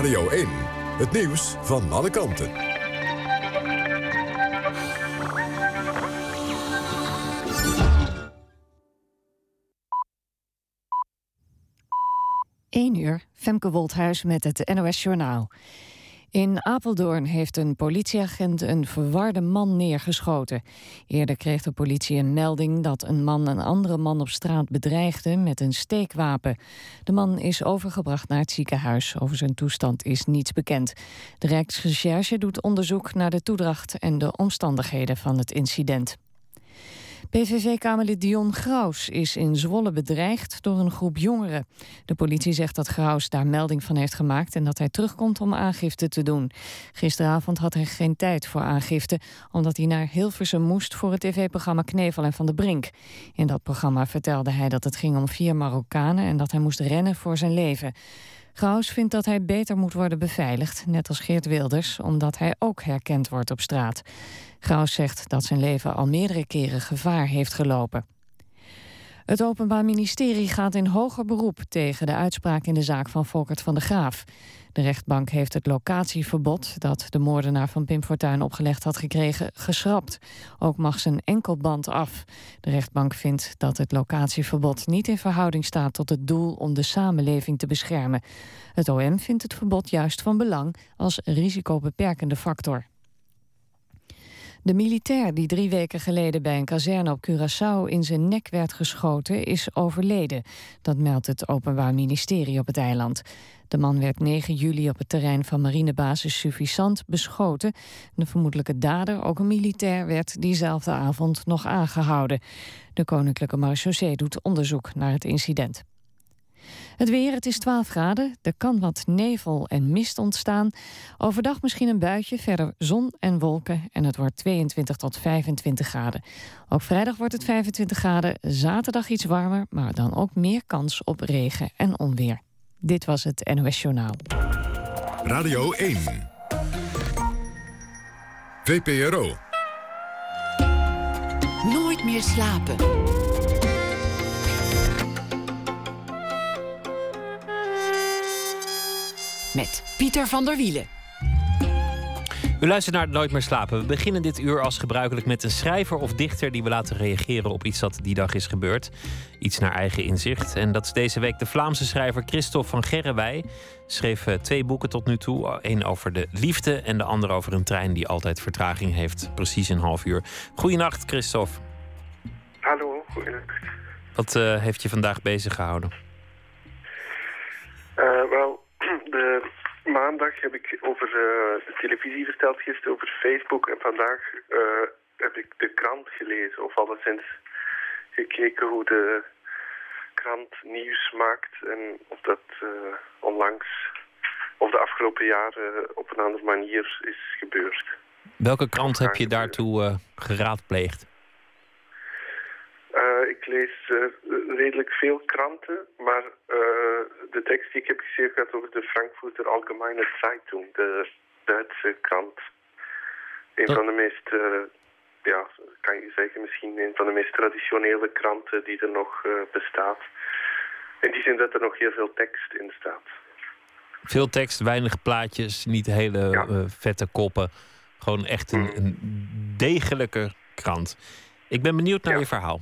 Radio 1. Het nieuws van alle kanten. 1 uur, Femke Wolthuis met het NOS Journaal. In Apeldoorn heeft een politieagent een verwarde man neergeschoten. Eerder kreeg de politie een melding dat een man een andere man op straat bedreigde met een steekwapen. De man is overgebracht naar het ziekenhuis. Over zijn toestand is niets bekend. De Rijksrecherche doet onderzoek naar de toedracht en de omstandigheden van het incident. PVV-kamerlid Dion Graus is in Zwolle bedreigd door een groep jongeren. De politie zegt dat Graus daar melding van heeft gemaakt en dat hij terugkomt om aangifte te doen. Gisteravond had hij geen tijd voor aangifte, omdat hij naar Hilversum moest voor het tv-programma Knevel en Van de Brink. In dat programma vertelde hij dat het ging om vier Marokkanen en dat hij moest rennen voor zijn leven. Graus vindt dat hij beter moet worden beveiligd, net als Geert Wilders, omdat hij ook herkend wordt op straat. Graus zegt dat zijn leven al meerdere keren gevaar heeft gelopen. Het Openbaar Ministerie gaat in hoger beroep tegen de uitspraak in de zaak van Volkert van de Graaf. De rechtbank heeft het locatieverbod dat de moordenaar van Pim Fortuyn opgelegd had gekregen geschrapt. Ook mag zijn enkelband af. De rechtbank vindt dat het locatieverbod niet in verhouding staat tot het doel om de samenleving te beschermen. Het OM vindt het verbod juist van belang als risicobeperkende factor. De militair die drie weken geleden bij een kazerne op Curaçao in zijn nek werd geschoten, is overleden. Dat meldt het Openbaar Ministerie op het eiland. De man werd 9 juli op het terrein van marinebasis Suffisant beschoten. De vermoedelijke dader, ook een militair, werd diezelfde avond nog aangehouden. De Koninklijke Marechaussee doet onderzoek naar het incident. Het weer, het is 12 graden. Er kan wat nevel en mist ontstaan. Overdag misschien een buitje, verder zon en wolken. En het wordt 22 tot 25 graden. Ook vrijdag wordt het 25 graden. Zaterdag iets warmer, maar dan ook meer kans op regen en onweer. Dit was het NOS Journaal. Radio 1. VPRO. Nooit meer slapen. Met Pieter van der Wielen. U luistert naar Nooit meer slapen. We beginnen dit uur als gebruikelijk met een schrijver of dichter die we laten reageren op iets dat die dag is gebeurd. Iets naar eigen inzicht. En dat is deze week de Vlaamse schrijver Christophe van Gerrewij. Schreef eh, twee boeken tot nu toe. Eén over de liefde en de andere over een trein die altijd vertraging heeft. Precies een half uur. Goedenacht, Christophe. Hallo, goedenacht. Wat uh, heeft je vandaag bezig gehouden? Uh, wel, de maandag heb ik over uh, de televisie verteld, gisteren over Facebook. En vandaag uh, heb ik de krant gelezen, of alleszins gekeken hoe de krant nieuws maakt. En of dat uh, onlangs, of de afgelopen jaren op een andere manier is gebeurd. Welke krant heb je daartoe geraadpleegd? Uh, ik lees uh, redelijk veel kranten, maar uh, de tekst die ik heb geschreven gaat over de Frankfurter Allgemeine Zeitung, de Duitse krant. Een Dat- van de meest, ja, kan je zeggen, misschien een van de meest traditionele kranten die er nog bestaat. In die zin dat er nog heel veel tekst in staat. Veel tekst, weinig plaatjes, niet hele Ja. eh, vette koppen. Gewoon echt een, Mm. een degelijke krant. Ik ben benieuwd naar Ja. je verhaal.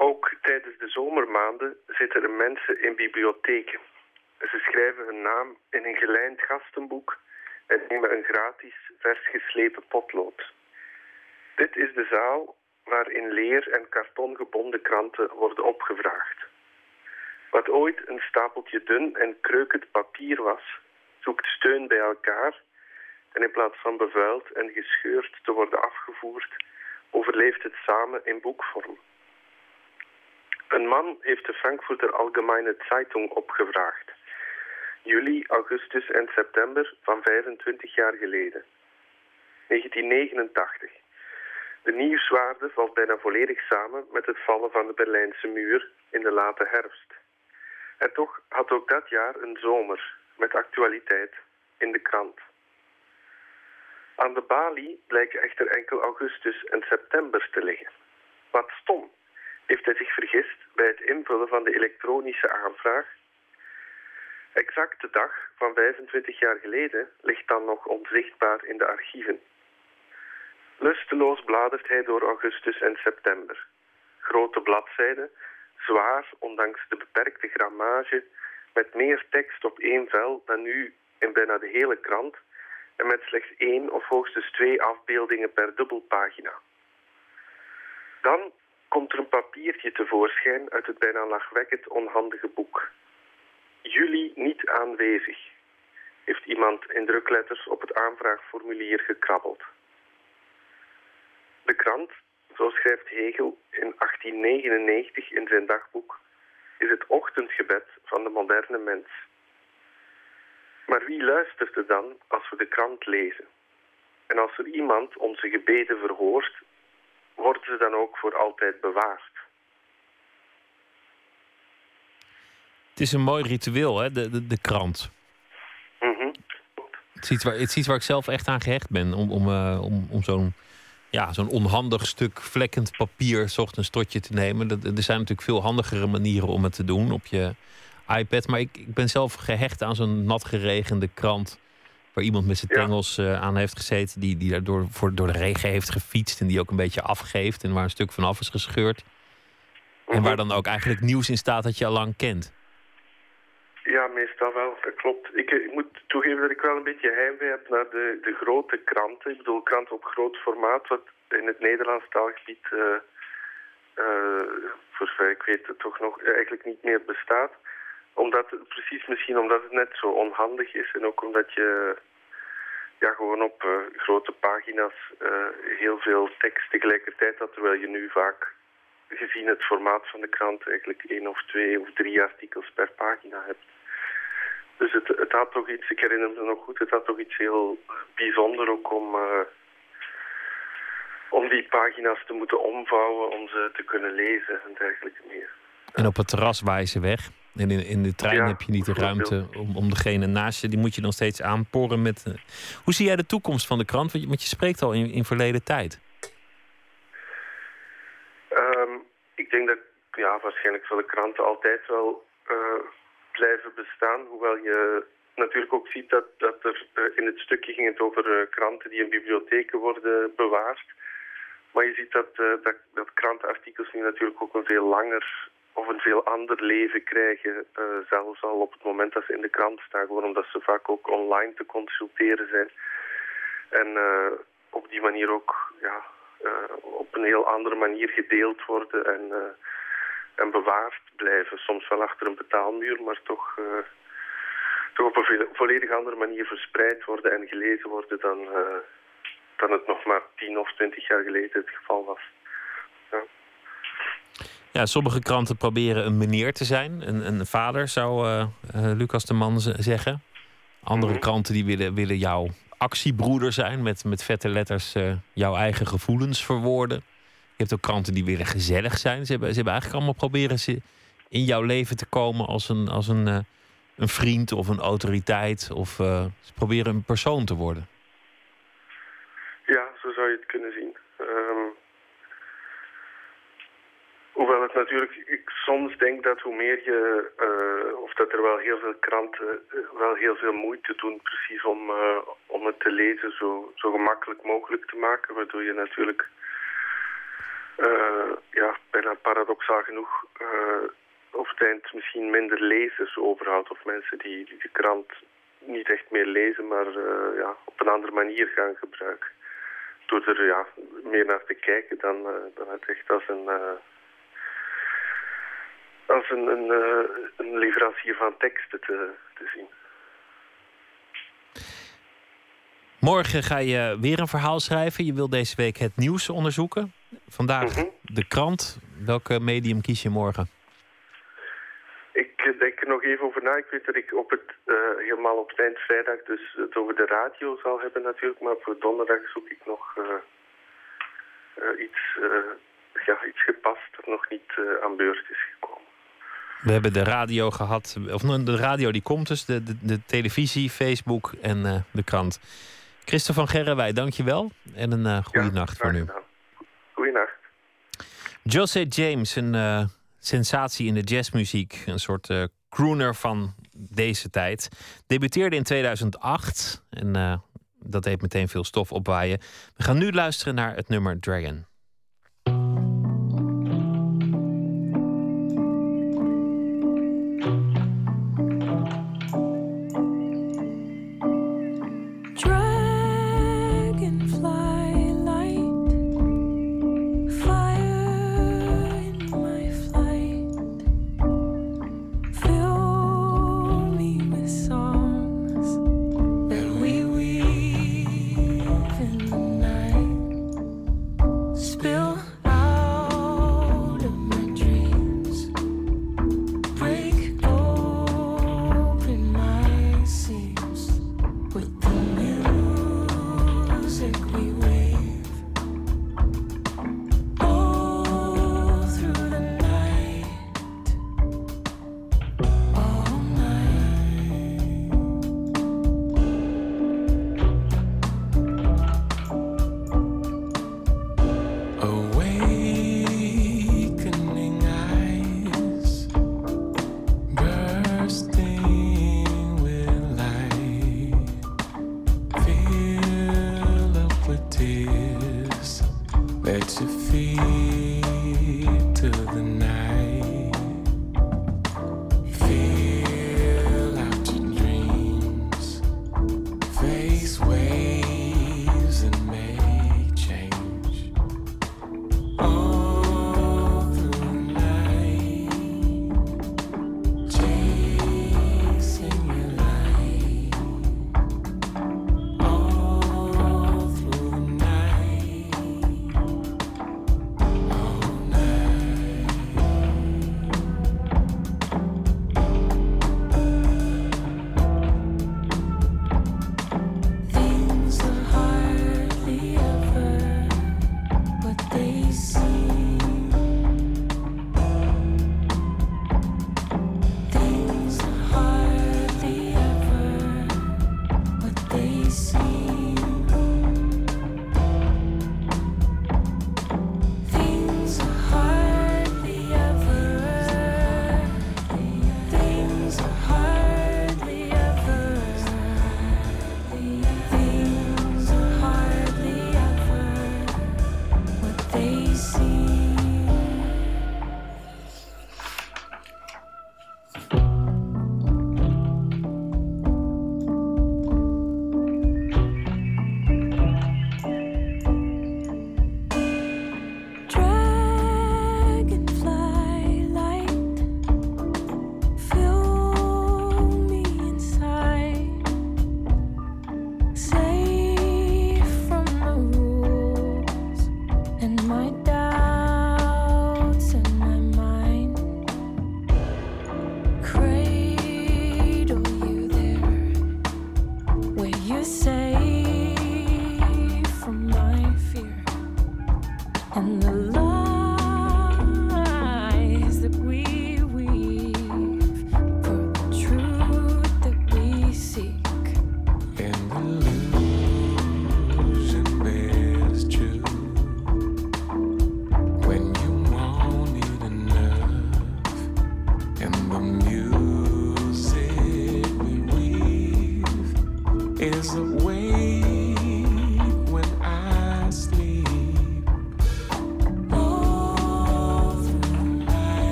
Ook tijdens de zomermaanden zitten er mensen in bibliotheken. Ze schrijven hun naam in een gelijnd gastenboek en nemen een gratis vers geslepen potlood. Dit is de zaal waarin leer- en kartongebonden kranten worden opgevraagd. Wat ooit een stapeltje dun en kreukend papier was, zoekt steun bij elkaar en in plaats van bevuild en gescheurd te worden afgevoerd, overleeft het samen in boekvorm. Een man heeft de Frankfurter Allgemeine Zeitung opgevraagd. Juli, augustus en september van 25 jaar geleden. 1989. De nieuwswaarde valt bijna volledig samen met het vallen van de Berlijnse muur in de late herfst. En toch had ook dat jaar een zomer met actualiteit in de krant. Aan de balie blijken echter enkel augustus en september te liggen. Wat stom heeft hij zich vergist bij het invullen van de elektronische aanvraag. Exact de dag van 25 jaar geleden ligt dan nog onzichtbaar in de archieven. Lusteloos bladert hij door augustus en september. Grote bladzijden, zwaar ondanks de beperkte grammage, met meer tekst op één vel dan nu in bijna de hele krant en met slechts één of hoogstens twee afbeeldingen per dubbelpagina. Dan komt er een papiertje tevoorschijn uit het bijna lachwekkend onhandige boek. Juli niet aanwezig, heeft iemand in drukletters op het aanvraagformulier gekrabbeld. De krant, zo schrijft Hegel in 1899 in zijn dagboek, is het ochtendgebed van de moderne mens. Maar wie luistert er dan als we de krant lezen? En als er iemand onze gebeden verhoort, worden ze dan ook voor altijd bewaard. Het is een mooi ritueel, hè, de, de, de krant. Mhm. Het is, iets waar, het is iets waar ik zelf echt aan gehecht ben. Om, om, eh, om, om zo'n ja, zo'n onhandig stuk vlekkend papier... 's ochtends tot je te nemen. Dat, er zijn natuurlijk veel handigere manieren om het te doen op je iPad. Maar ik, ik ben zelf gehecht aan zo'n nat geregende krant... waar iemand met zijn tengels eh, aan heeft gezeten... die, die daardoor voor, door de regen heeft gefietst... en die ook een beetje afgeeft... en waar een stuk van af is gescheurd. En waar dan ook eigenlijk nieuws in staat dat je al lang kent. Ja, meestal wel, dat klopt. Ik, eh, ik moet toegeven dat ik wel een beetje heimwee heb naar de, de grote kranten. Ik bedoel, kranten op groot formaat, wat in het Nederlands taalgebied, eh, voor zover ik weet, toch nog eigenlijk niet meer bestaat. Omdat, precies misschien omdat het net zo onhandig is en ook omdat je ja, gewoon op eh, grote pagina's eh, heel veel tekst tegelijkertijd had, terwijl je nu vaak gezien het formaat van de krant eigenlijk één of twee of drie artikels per pagina hebt. Dus het, het had toch iets, ik herinner me nog goed, het had toch iets heel bijzonder ook om, eh, om die pagina's te moeten omvouwen, om ze te kunnen lezen en dergelijke meer. En op het terras waaien weg. En in, in de trein Ja, heb je niet de ruimte om, om degene naast je. Die moet je dan steeds aanporen met. eh, Hoe zie jij de toekomst van de krant? Want je, want je spreekt al in, in verleden tijd. Ehm, ik denk dat ja, waarschijnlijk zullen kranten altijd wel eh, blijven bestaan. Hoewel je natuurlijk ook ziet dat, dat er eh, in het stukje ging het over kranten die in bibliotheken worden bewaard. Maar je ziet dat, dat, dat krantenartikels nu natuurlijk ook een veel langer of een veel ander leven krijgen. eh, zelfs al op het moment dat ze in de krant staan. Gewoon omdat ze vaak ook online te consulteren zijn. En eh, op die manier ook ja, eh, op een heel andere manier gedeeld worden en, en bewaard blijven. Soms wel achter een betaalmuur, maar toch, toch op een volledig andere manier verspreid worden en gelezen worden dan, dan het nog maar tien of twintig jaar geleden het geval was. Ja, sommige kranten proberen een meneer te zijn. Een, een vader, zou eh, eh, Lucas de Man zeggen. Andere Mhm. kranten die willen, willen jouw actiebroeder zijn. Met, met vette letters eh, jouw eigen gevoelens verwoorden. Je hebt ook kranten die willen gezellig zijn. Ze hebben, ze hebben eigenlijk allemaal proberen ze in jouw leven te komen als een, als een, een vriend of een autoriteit. Of ze proberen een persoon te worden. Ja, zo zou je het kunnen zien. Hoewel het natuurlijk, ik soms denk dat hoe meer je, eh, of dat er wel heel veel kranten eh, wel heel veel moeite doen precies om, eh, om het te lezen zo, zo gemakkelijk mogelijk te maken. Waardoor je natuurlijk, ja, bijna paradoxaal genoeg, op het eind misschien minder lezers overhoudt. Of mensen die, die de krant niet echt meer lezen, maar ja, op een andere manier gaan gebruiken door er ja, meer naar te kijken dan, dan het echt als een, als een, een, eh, een leverancier van teksten te, te zien. Morgen ga je weer een verhaal schrijven. Je wil deze week het nieuws onderzoeken. Vandaag Mhm. de krant. Welke medium kies je morgen? Ik eh, denk er nog even over na. Ik weet dat ik op het, eh, helemaal op het eind vrijdag dus het over de radio zal hebben natuurlijk. Maar voor donderdag zoek ik nog iets, ja, iets gepast dat nog niet aan beurt is gekomen. We hebben de radio gehad. Of nou, de radio die komt dus. De, de, de televisie, Facebook en eh, de krant. Christophe van Gerrenwij, dank je wel. En een eh goede Ja, nacht voor nu. Goeienacht. Jose James, een eh, sensatie in de jazzmuziek. Een soort crooner van deze tijd. Debuteerde in 2008. En dat deed meteen veel stof opwaaien. We gaan nu luisteren naar het nummer Dragon.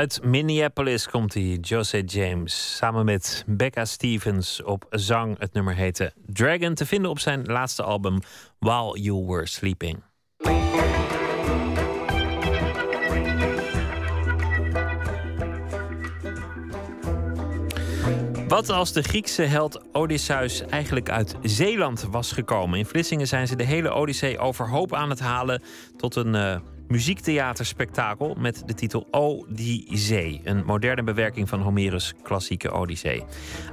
Uit Minneapolis komt hij, Jose James. Samen met Becca Stevens op zang. Het nummer heette Dragon. Te vinden op zijn laatste album While You Were Sleeping. Wat als de Griekse held Odysseus eigenlijk uit Zeeland was gekomen? In Vlissingen zijn ze de hele Odyssee overhoop aan het halen tot een eh, muziektheaterspektakel met de titel O die Zee. Een moderne bewerking van Homerus' klassieke Odyssee.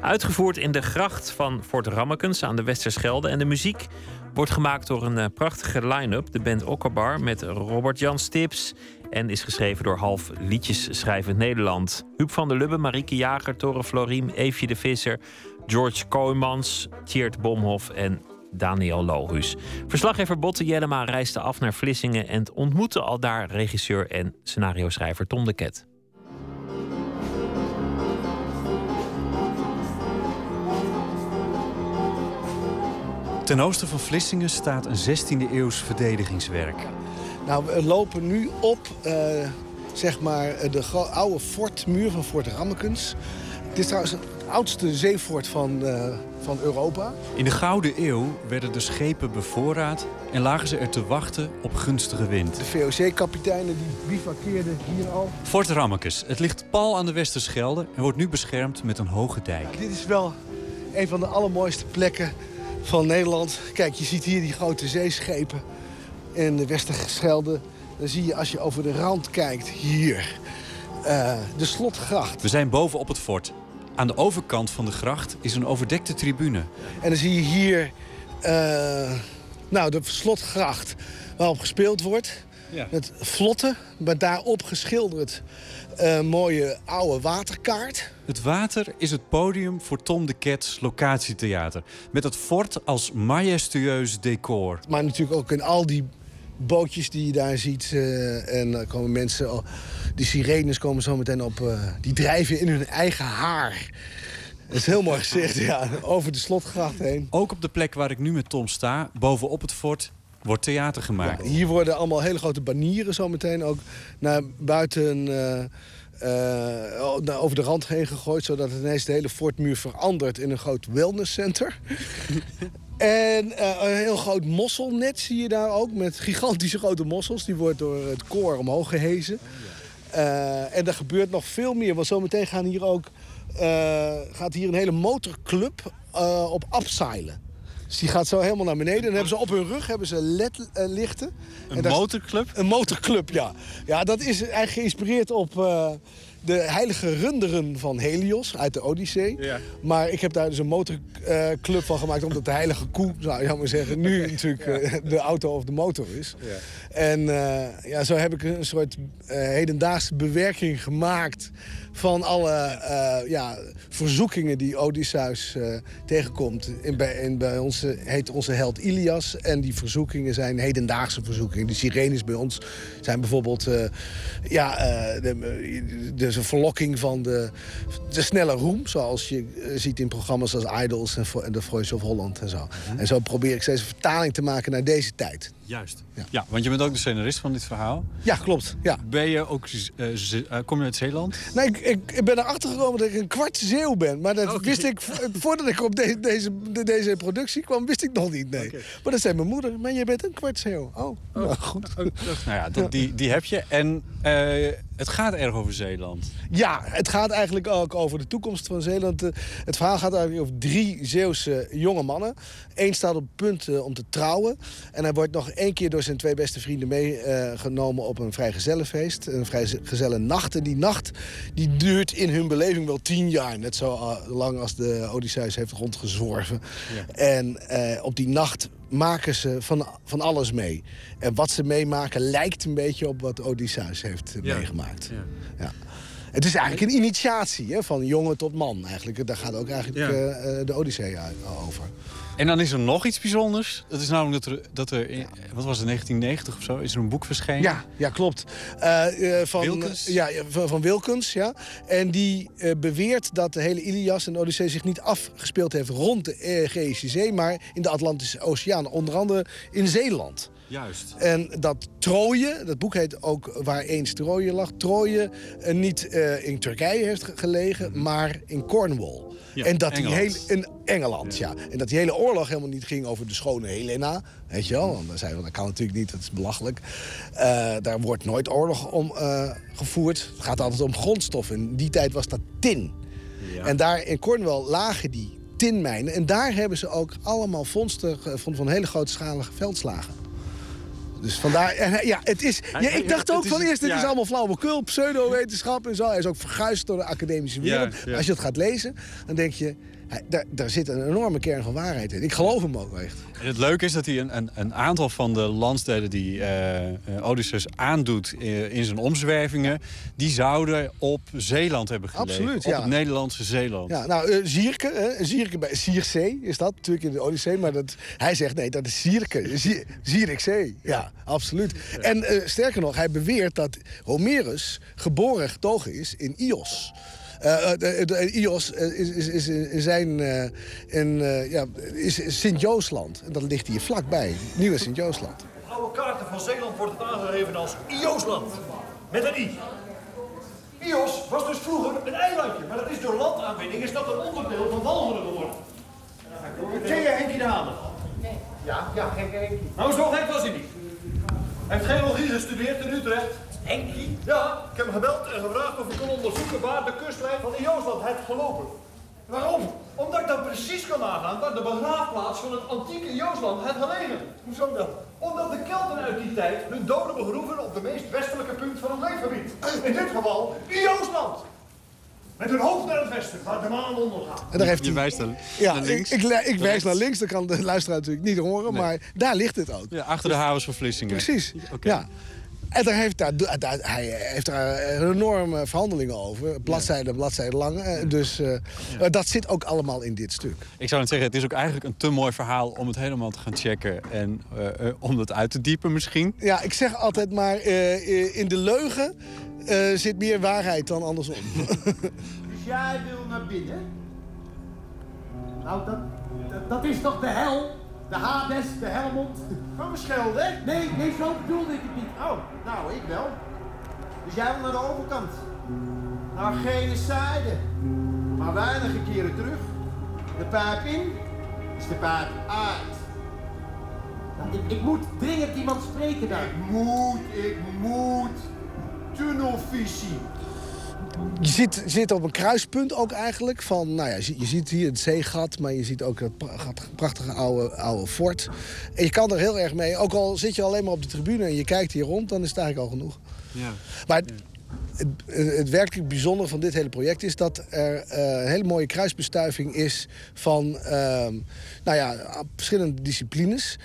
Uitgevoerd in de gracht van Fort Rammekens aan de Westerschelde. En de muziek wordt gemaakt door een eh, prachtige line-up. De band Okkabar met Robert Jan Stips. En is geschreven door half liedjes schrijvend Nederland. Huub van der Lubbe, Marieke Jager, Torre Floriem, Eefje de Visser, George Kooijmans, Tjeerd Bomhoff en Daniel Lohuus. Verslaggever Botte Jellema reisde af naar Vlissingen en ontmoette al daar regisseur en scenario-schrijver Tom de Ket. Ten oosten van Vlissingen staat een 16e eeuws verdedigingswerk. Nou, we lopen nu op eh, zeg maar de oude fortmuur van Fort Rammekens. Het is trouwens het oudste zeefort van, eh, van Europa. In de Gouden Eeuw werden de schepen bevoorraad en lagen ze er te wachten op gunstige wind. De VOC-kapiteinen die bivakkeerden hier al. Fort Rammekes. Het ligt pal aan de Westerschelde en wordt nu beschermd met een hoge dijk. Dit is wel een van de allermooiste plekken van Nederland. Kijk, je ziet hier die grote zeeschepen in de Westerschelde. Dan zie je als je over de rand kijkt, hier, eh, de slotgracht. We zijn boven op het fort. Aan de overkant van de gracht is een overdekte tribune. En dan zie je hier eh, nou, de slotgracht waarop gespeeld wordt. Ja. Met vlotten, maar daarop geschilderd een mooie oude waterkaart. Het water is het podium voor Tom de Ket's locatietheater. Met het fort als majestueus decor. Maar natuurlijk ook in al die bootjes die je daar ziet. eh, en dan komen mensen, al- die sirenes komen zo meteen op. eh, die drijven in hun eigen haar. Dat is heel mooi gezegd, ja. Over de slotgracht heen. Ook op de plek waar ik nu met Tom sta, bovenop het fort, wordt theater gemaakt. Hier worden allemaal hele grote banieren zo meteen ook naar buiten... eh, naar- over de rand heen gegooid, zodat ineens de hele fortmuur verandert in een groot wellnesscenter. En eh, een heel groot mosselnet zie je daar ook, met gigantische grote mossels. Die wordt door het koor omhoog gehezen. Eh, en er gebeurt nog veel meer, want zometeen gaan hier ook, eh, gaat hier een hele motorclub op abseilen. Dus die gaat zo helemaal naar beneden. Dan hebben ze op hun rug hebben ze ledlichten. Een En daar- motorclub? Een motorclub, ja. Ja, dat is eigenlijk geïnspireerd op de heilige runderen van Helios uit de Odyssee. Ja. Maar ik heb daar dus een motorclub van gemaakt... omdat de heilige koe, zou je maar zeggen... nu natuurlijk eh, de auto of de motor is. En eh, ja, zo heb ik een soort eh, hedendaagse bewerking gemaakt... van alle ja, verzoekingen die Odysseus tegenkomt. In, bij, in, bij ons heet onze held Ilias. En die verzoekingen zijn hedendaagse verzoekingen. De sirenes bij ons zijn bijvoorbeeld... ja, de, dus een verlokking van de, de snelle roem. Zoals je eh, ziet in programma's als Idols en The Voice of Holland en zo. En zo probeer ik steeds een vertaling te maken naar deze tijd. Juist. Ja. Ja. want je bent ook de scenarist van dit verhaal. Ja, klopt. Ja. Ben je ook, eh, eh, kom je uit Zeeland? Nee, ik, ik, ik ben erachter gekomen dat ik een kwart zeeuw ben. Maar dat wist ik vo- voordat ik op de- deze, de- deze productie kwam, wist ik nog niet. Nee. Maar dat zei mijn moeder. Maar je bent een kwart zeeuw. Oh, nou goed. Nou ja, dat, die, die heb je. En eh, Het gaat erg over Zeeland. Ja, het gaat eigenlijk ook over de toekomst van Zeeland. Eh, Het verhaal gaat eigenlijk over drie Zeeuwse jonge mannen. Eén staat op het punt eh, om te trouwen. En hij wordt nog één keer door zijn twee beste vrienden meegenomen op een vrijgezellenfeest. Een vrijgezellennacht. En die nacht die duurt in hun beleving wel tien jaar. Net zo eh, lang als de Odysseus heeft rondgezworven. En eh, op die nacht maken ze van, van alles mee. En wat ze meemaken lijkt een beetje op wat Odysseus heeft eh, Ja. meegemaakt. Ja. Het is eigenlijk een initiatie, hè, van jongen tot man. Eigenlijk. Daar gaat ook eigenlijk Ja. eh, eh, de Odyssee over. En dan is er nog iets bijzonders. Dat is namelijk dat er, dat er in, wat was het, 1990 of zo, is er een boek verschenen. Ja, ja klopt. Eh, eh, van, Wilkens? Ja, ja, van, van Wilkens, ja. En die eh, beweert dat de hele Ilias en de Odyssee zich niet afgespeeld heeft rond de Egeïsche Zee, maar in de Atlantische Oceaan. Onder andere in Zeeland. Juist. En dat Troje, dat boek heet ook Waar eens Troje lag. Troje eh, niet eh, in Turkije heeft ge- gelegen, maar in Cornwall. Ja, en dat die hele, in Engeland, ja. En dat die hele oorlog helemaal niet ging over de schone Helena. Weet je wel? Want dan zeiden we, dat kan natuurlijk niet, dat is belachelijk. Eh, daar wordt nooit oorlog om gevoerd. Het gaat altijd om grondstoffen. In die tijd was dat tin. En daar in Cornwall lagen die tinmijnen. En daar hebben ze ook allemaal vondsten gevonden van hele grootschalige veldslagen. Dus vandaar, en ja, het is, ja, ik dacht ook van eerst, dit is allemaal flauwekul, pseudowetenschap en zo. Hij is ook verguisd door de academische wereld. Als je het gaat lezen, dan denk je, daar, daar zit een enorme kern van waarheid in. Ik geloof hem ook echt. En het leuke is dat hij een, een, een aantal van de landsdelen die eh eh, Odysseus aandoet eh, in zijn omzwervingen, die zouden op Zeeland hebben gelegen. Absoluut, Op ja. het Nederlandse Zeeland. Ja, nou, Zierke, Zierke bij Zierzee is dat natuurlijk in de Odyssee. Maar dat, hij zegt nee, dat is Zierke, Zier- Zierikzee. Ja, absoluut. En sterker nog, hij beweert dat Homerus geboren getogen is in Ios. Eh, eh, Ios eh, is, is, is in zijn eh, in, eh, ja, is Sint-Joosland. En dat ligt hier vlakbij. Nieuwe Sint-Joosland. Op oude kaarten van Zeeland wordt het aangegeven als Iosland. Met een I. Ios was dus vroeger een eilandje, maar dat is door landaanwinning is dat een onderdeel van Walcheren geworden. Ken je Henkie de Hamer? Ja, ja, gek Henkie. Nou, zo gek was hij niet. Hij heeft geologie gestudeerd in Utrecht. Henkie? Ja, ik heb hem gebeld en gevraagd of ik kon onderzoeken waar de kustlijn van Iosland heeft gelopen. Waarom? Omdat ik dan precies kan nagaan waar de begraafplaats van het antieke Joosland heeft gelegen. Hoezo dan? Omdat de Kelten uit die tijd hun doden begroeven op de meest westelijke punt van het leefgebied. In dit geval Joosland. Met hun hoofd naar het westen, waar de maan ondergaat. En daar heeft Je hij... wijst dan Ja, naar links. ik, ik, ik wijs naar links, dat kan de luisteraar natuurlijk niet horen, maar daar ligt het ook. Ja, achter de havens van Vlissingen. Precies. Oké. Ja. En daar heeft daar, daar- hij heeft daar enorme verhandelingen over. Bladzijden, bladzijden lang. Eh, Dus eh, dat zit ook allemaal in dit stuk. Ik zou net zeggen, het is ook eigenlijk een te mooi verhaal om het helemaal te gaan checken en eh, om dat uit te diepen misschien. Ja, ik zeg altijd maar, in de leugen eh, zit meer waarheid dan andersom. Dus jij wil naar binnen? Nou, dat, dat, dat is toch de hel? De Hades, de Helmond? Van schelde? Nee, nee, zo bedoelde ik het niet. Oh, nou, ik wel. Dus jij wil naar de overkant? Naar gene zijde. Maar weinige keren terug. De pijp in, is de pijp uit. Nou, ik, ik moet dringend iemand spreken daar. Ik moet, ik moet. Tunnelvisie. Je zit, zit op een kruispunt ook eigenlijk. Van, nou ja, je, je ziet hier het zeegat, maar je ziet ook het pra- prachtige oude, oude fort. En je kan er heel erg mee. Ook al zit je alleen maar op de tribune en je kijkt hier rond, dan is het eigenlijk al genoeg. Ja. Maar het, het, het werkelijk bijzondere van dit hele project is dat er eh, een hele mooie kruisbestuiving is van ehm, nou ja, verschillende disciplines.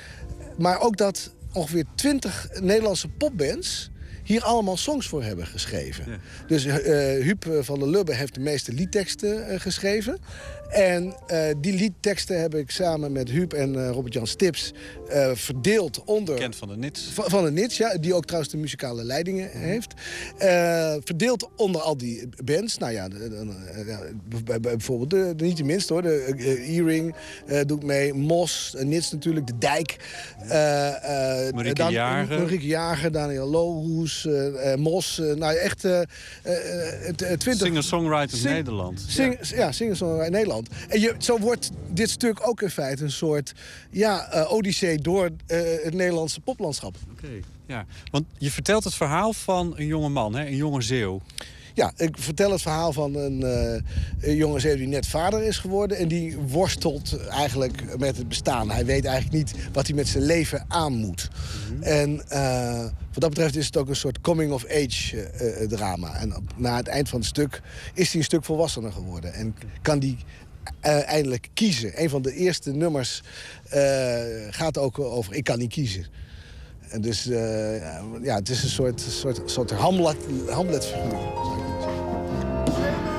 Maar ook dat ongeveer twintig Nederlandse popbands hier allemaal songs voor hebben geschreven. Dus eh Huub van der Lubbe heeft de meeste liedteksten eh, geschreven. En eh, die liedteksten heb ik samen met Huub en eh, Robert-Jan Stips eh, verdeeld onder... Bekend van de Nits. Van, van de Nits, ja, die ook trouwens de muzikale leidingen heeft. Eh, verdeeld onder al die bands. Nou ja, eh, bijvoorbeeld, de, de- niet de minste hoor. De eh, Earring eh, doet mee. Mos, eh, Nits natuurlijk, De Dijk. eh, eh, Marieke Dan- Jager. Marieke Jager, Daniel Lohuus, eh, eh, Mos. eh, nou echt twintig... Singer-songwriters Sing- Nederland. Sing, ja, singer in Nederland. En je, zo wordt dit stuk ook in feite een soort ja, odyssee door het Nederlandse poplandschap. Oké. Ja, want je vertelt het verhaal van een jonge man, hè? een jonge zeeuw. Ja, ik vertel het verhaal van een, eh, een die net vader is geworden. En die worstelt eigenlijk met het bestaan. Hij weet eigenlijk niet wat hij met zijn leven aan moet. En eh, wat dat betreft is het ook een soort coming-of-age eh, drama. En op- na het eind van het stuk is hij een stuk volwassener geworden. En kan die eindelijk kiezen. Een van de eerste nummers gaat ook over ik kan niet kiezen. En dus eh, ja, het is een soort, soort, soort Hamlet, Hamlet-figuur. zou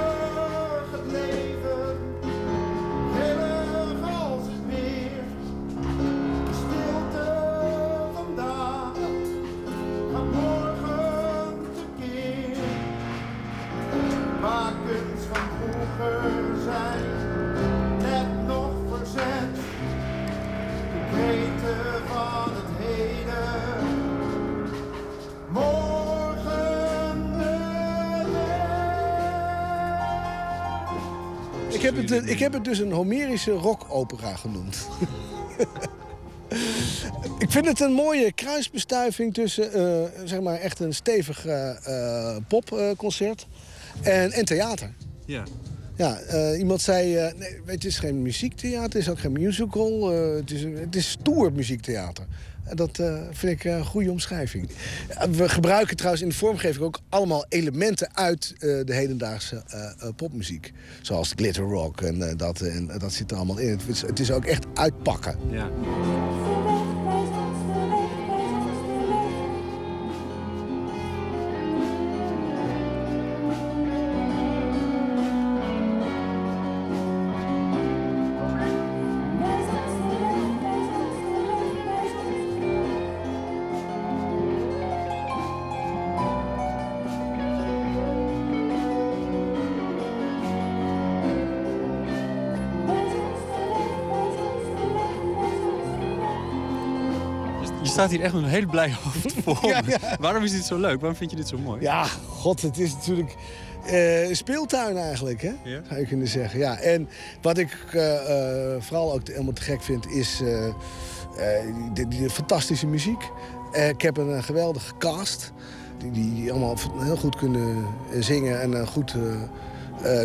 heb, het, eh, ik heb het dus een Homerische rockopera genoemd. ik vind het een mooie kruisbestuiving tussen eh, zeg maar echt een stevig eh, eh, popconcert en, en theater. Ja. Ja, iemand zei, nee, weet je, het is geen muziektheater, het is ook geen musical. het, is, het is stoer muziektheater. Dat eh, vind ik een goede omschrijving. Eh, We gebruiken trouwens in de vormgeving ook allemaal elementen uit eh, de hedendaagse popmuziek. Zoals glitter rock en, dat, en dat zit er allemaal in. Het is, het is ook echt uitpakken. Ja. Staat hier echt met een hele blij hoofd voor. Ja, me. ja. Waarom is dit zo leuk? Waarom vind je dit zo mooi? Ja, god, het is natuurlijk eh, een speeltuin eigenlijk, hè? Ja. zou je kunnen zeggen. Ja, en wat ik eh, eh, vooral ook helemaal te gek vind, is die, die fantastische muziek. Ik heb een, geweldige cast, die, die allemaal heel goed kunnen zingen en goed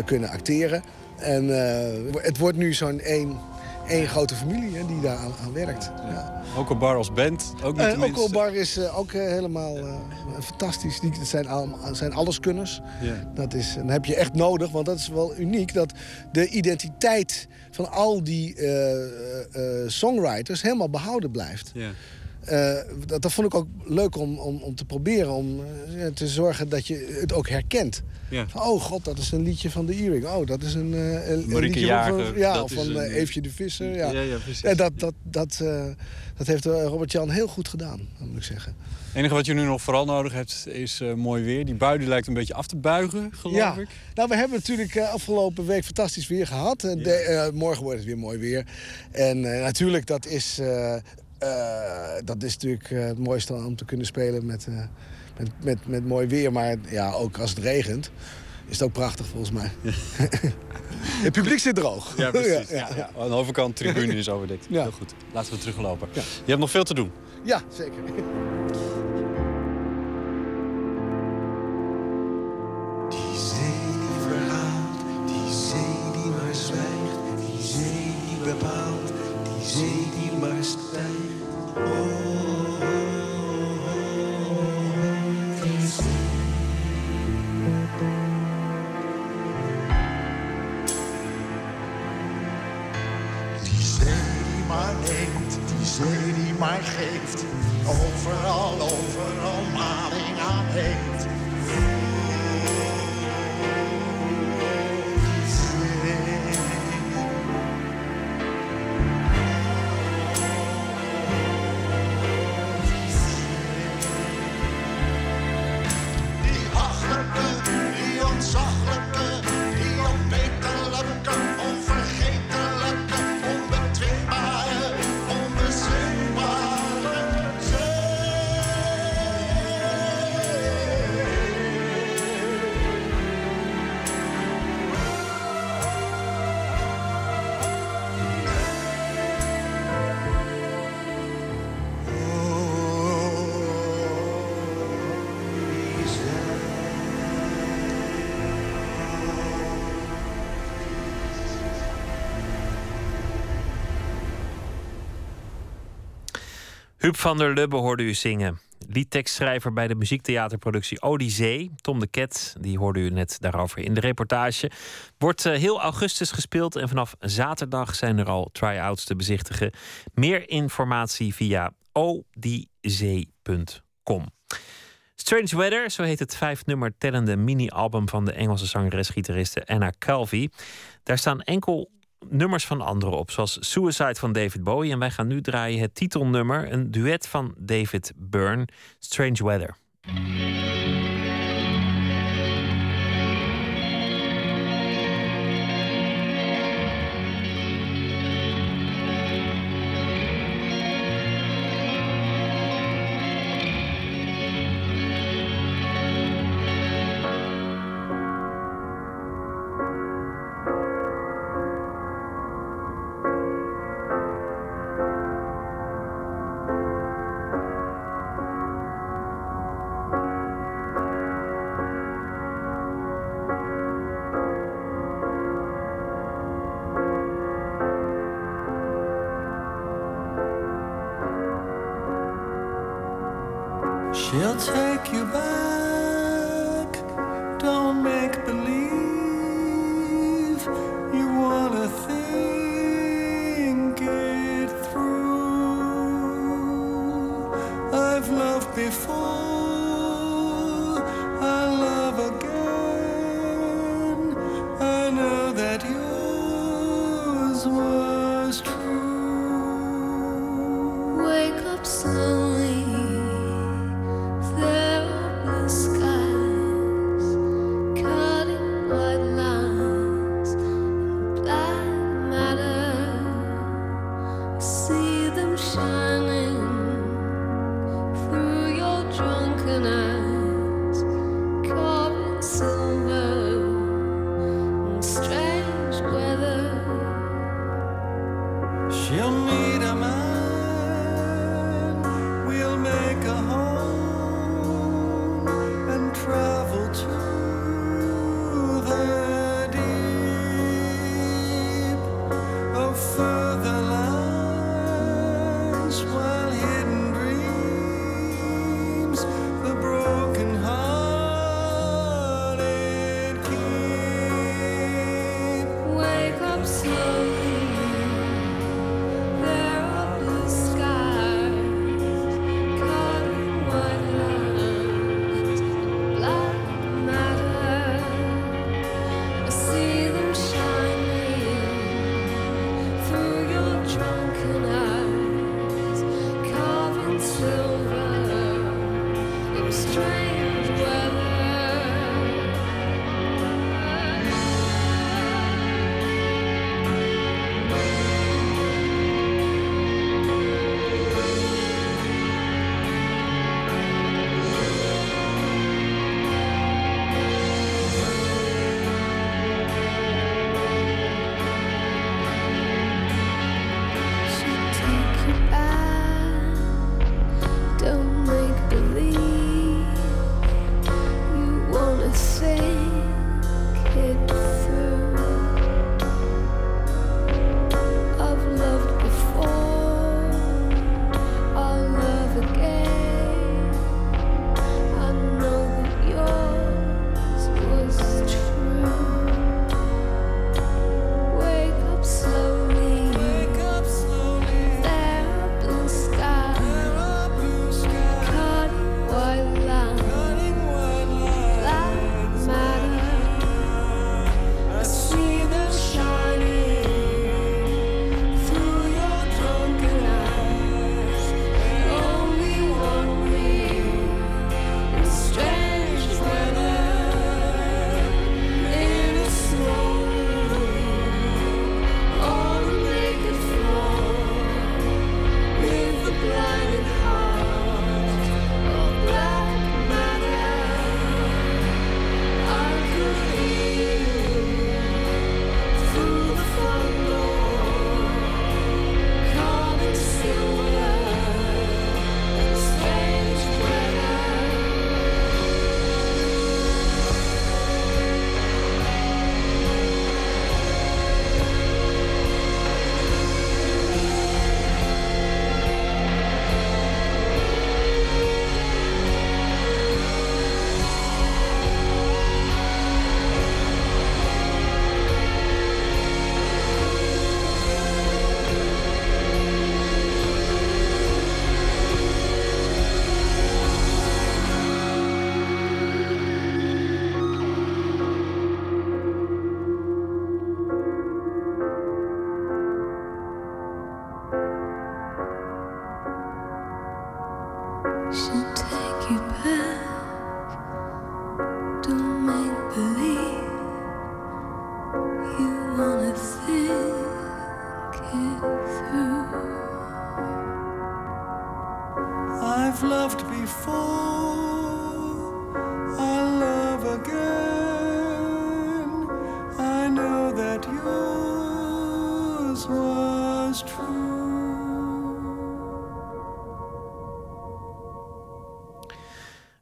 kunnen acteren. En het wordt nu zo'n één, één grote familie hè, die daar aan, aan werkt. Ja. Ook een bar als band. Ook niet minste. Okelbar is eh, ook eh, helemaal fantastisch. Die, dat zijn, allemaal, zijn alleskunners. Dat is, dat heb je echt nodig, want dat is wel uniek... dat de identiteit van al die songwriters helemaal behouden blijft. Eh, dat, dat vond ik ook leuk om, om, om te proberen. Om eh, te zorgen dat je het ook herkent. Ja. Van, oh god, dat is een liedje van de Earring. Oh, dat is een, eh, een, liedje Jager, van, ja, van een- Eefje de Visser. Ja, Ja, ja, precies. En dat, dat, dat, dat heeft Robert-Jan heel goed gedaan, moet ik zeggen. Het enige wat je nu nog vooral nodig hebt is mooi weer. Die bui die lijkt een beetje af te buigen, geloof ja. ik. Nou, we hebben natuurlijk afgelopen week fantastisch weer gehad. De- eh, morgen wordt het weer mooi weer. En natuurlijk, dat is, eh, dat is natuurlijk eh, het mooiste om te kunnen spelen met, eh, met, met, met mooi weer. Maar ja, ook als het regent, is het ook prachtig volgens mij. het publiek zit droog. Ja, precies. ja, ja. Aan de overkant tribune is overdekt. Ja. Heel goed. Laten we teruglopen. Je hebt nog veel te doen. Ja, zeker. Van der Lubbe hoorde u zingen. Liedtekstschrijver bij de muziektheaterproductie Odyssee. Tom de Ket, die hoorde u net daarover in de reportage. Wordt eh, heel augustus gespeeld en vanaf zaterdag zijn er al try-outs te bezichtigen. Meer informatie via odyssee.com. Strange Weather, zo heet het vijf nummer tellende mini-album van de Engelse zangeres-gitariste Anna Calvi. Daar staan enkel nummers van anderen op, zoals Suicide van David Bowie. En wij gaan nu draaien het titelnummer, een duet van David Byrne, Strange Weather.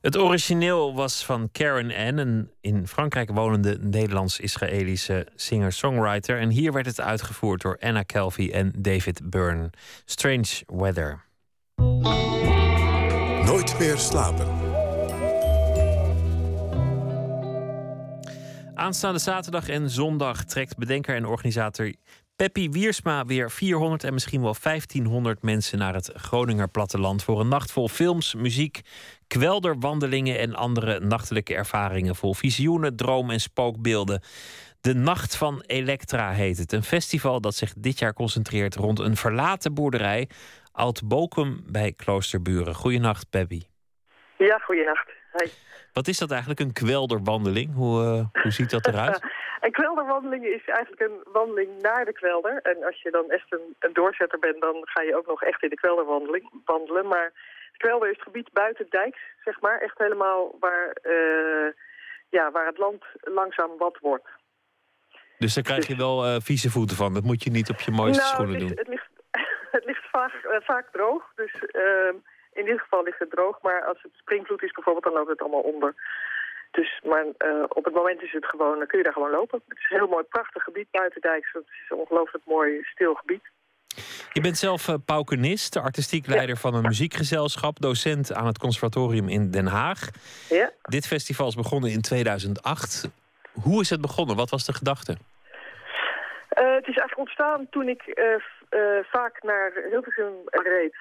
Het origineel was van Karen Ann, een in Frankrijk wonende Nederlands-Israëlische singer-songwriter. En hier werd het uitgevoerd door Anna Kelvy en David Byrne. Strange Weather. Nooit meer slapen. Aanstaande zaterdag en zondag trekt bedenker en organisator Peppi Wiersma weer 400 en misschien wel 1500 mensen naar het Groninger platteland voor een nacht vol films, muziek, kwelderwandelingen en andere nachtelijke ervaringen vol visioenen, droom en spookbeelden. De Nacht van Elektra heet het. Een festival dat zich dit jaar concentreert rond een verlaten boerderij, Oud Bokum bij Kloosterburen. Goedenacht, Peppi. Ja, goeienacht. Wat is dat eigenlijk, een kwelderwandeling? Hoe, eh, hoe ziet dat eruit? een kwelderwandeling is eigenlijk een wandeling naar de kwelder. En als je dan echt een, een doorzetter bent, dan ga je ook nog echt in de kwelderwandeling wandelen. Maar kwelder is het gebied buiten dijks, zeg maar. Echt helemaal waar, eh, ja, waar het land langzaam wat wordt. Dus daar krijg je wel eh, vieze voeten van. Dat moet je niet op je mooiste nou, schoenen het ligt, doen. Het ligt, het ligt vaak, eh, vaak droog. Dus ehm, in dit geval ligt het droog. Maar als het springvloed is bijvoorbeeld, dan loopt het allemaal onder. Dus, maar op het moment is het gewoon, dan kun je daar gewoon lopen. Het is een heel mooi, prachtig gebied buiten Dijks. Het is een ongelooflijk mooi, stil gebied. Je bent zelf uh, paukenist, artistiek leider van een muziekgezelschap, docent aan het conservatorium in Den Haag. Ja. Dit festival is begonnen in 2008. Hoe is het begonnen? Wat was de gedachte? Eh, het is eigenlijk ontstaan toen ik eh, vaak naar Hilversum reed,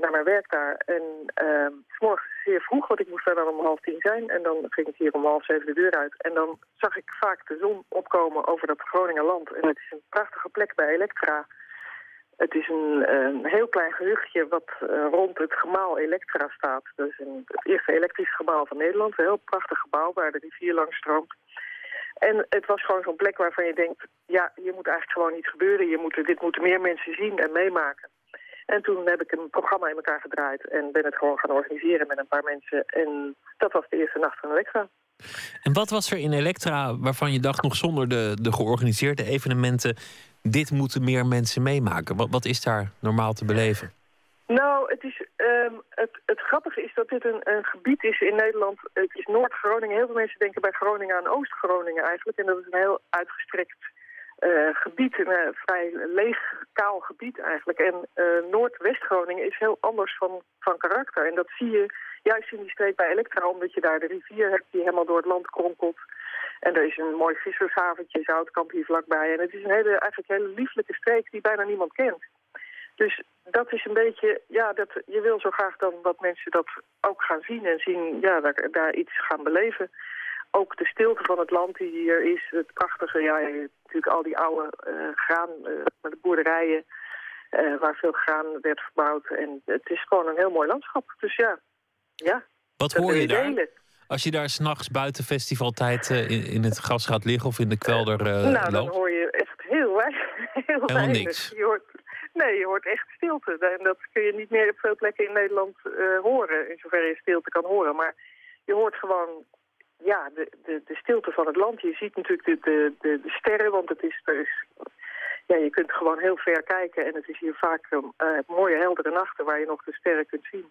naar mijn werk daar. En uh, s morgens zeer vroeg, want ik moest daar dan om half tien zijn. En dan ging ik hier om half zeven de deur uit. En dan zag ik vaak de zon opkomen over dat Groninger land. En het is een prachtige plek bij Elektra. Het is een, heel klein gehuchtje wat eh, rond het gemaal Elektra staat. Is een, het eerste elektrische gebouw van Nederland. Een heel prachtig gebouw waar de rivier langs stroomt. En het was gewoon zo'n plek waarvan je denkt... ja, hier moet eigenlijk gewoon iets gebeuren. Je moet, dit moeten meer mensen zien en meemaken. En toen heb ik een programma in elkaar gedraaid... en ben het gewoon gaan organiseren met een paar mensen. En dat was de eerste nacht van Elektra. En wat was er in Elektra waarvan je dacht, nog zonder de, de georganiseerde evenementen, dit moeten meer mensen meemaken? Wat, wat is daar normaal te beleven? Nou, het, is, ehm, het, het grappige is dat dit een, een gebied is in Nederland. Het is Noord-Groningen. Heel veel mensen denken bij Groningen aan Oost-Groningen eigenlijk. En dat is een heel uitgestrekt eh, gebied. Een eh, vrij leeg, kaal gebied eigenlijk. En eh, Noord-West-Groningen is heel anders van, van karakter. En dat zie je juist in die streek bij Elektra. Omdat je daar de rivier hebt die helemaal door het land kronkelt. En er is een mooi vissershaventje, Zoutkamp hier vlakbij. En het is een hele, eigenlijk een hele lieflijke streek die bijna niemand kent. Dus dat is een beetje, ja, dat, je wil zo graag dan dat mensen dat ook gaan zien en zien, ja, daar, daar iets gaan beleven. Ook de stilte van het land die hier is, het prachtige, ja, natuurlijk al die oude eh, graan, met de boerderijen, eh, waar veel graan werd verbouwd. En het is gewoon een heel mooi landschap. Dus ja, ja. Wat hoor je daar? delen. Als je daar s'nachts buiten festivaltijd eh, in, in het gras gaat liggen of in de kwelder eh, nou, dan loopt? hoor je echt heel weinig. Heel weinig. niks. Je hoort, nee, je hoort echt stilte. En dat kun je niet meer op veel plekken in Nederland eh, horen, in zoverre je stilte kan horen. Maar je hoort gewoon ja, de, de, de stilte van het land. Je ziet natuurlijk de, de, de, de sterren, want het is, er is, ja, je kunt gewoon heel ver kijken. En het is hier vaak mooie, heldere nachten waar je nog de sterren kunt zien.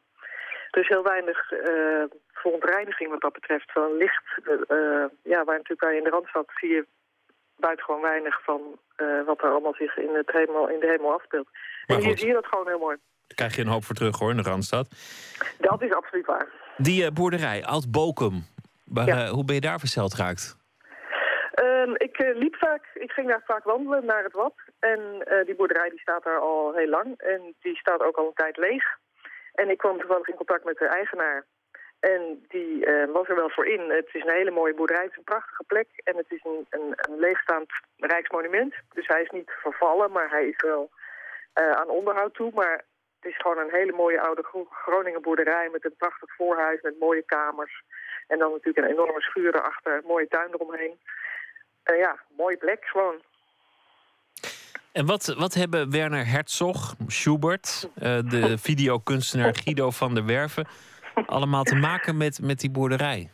Er is heel weinig eh, verontreiniging wat dat betreft. Van licht, eh, ja, waar natuurlijk waar je in de Randstad zie je buitengewoon weinig van eh, wat er allemaal zich in, het hemel, in de hemel afspeelt. Maar en hier zie je dat gewoon heel mooi. Daar krijg je een hoop voor terug hoor, in de Randstad. Dat is absoluut waar. Die eh, boerderij, Oud Bokum, waar, Ja. eh, hoe ben je daar verzeld geraakt? Ehm, ik eh, liep vaak, ik ging daar vaak wandelen naar het Wad. En eh, die boerderij die staat daar al heel lang. En die staat ook al een tijd leeg. En ik kwam toevallig in contact met de eigenaar. En die eh, was er wel voor in. Het is een hele mooie boerderij. Het is een prachtige plek. En het is een, een, een leegstaand rijksmonument. Dus hij is niet vervallen, maar hij is wel eh, aan onderhoud toe. Maar het is gewoon een hele mooie oude Gro- Groningen boerderij... met een prachtig voorhuis met mooie kamers. En dan natuurlijk een enorme schuur erachter. Mooie tuin eromheen. Eh, ja, mooie plek gewoon. En wat, wat hebben Werner Herzog, Schubert, eh, de videokunstenaar Guido van der Werven... allemaal te maken met, met die boerderij?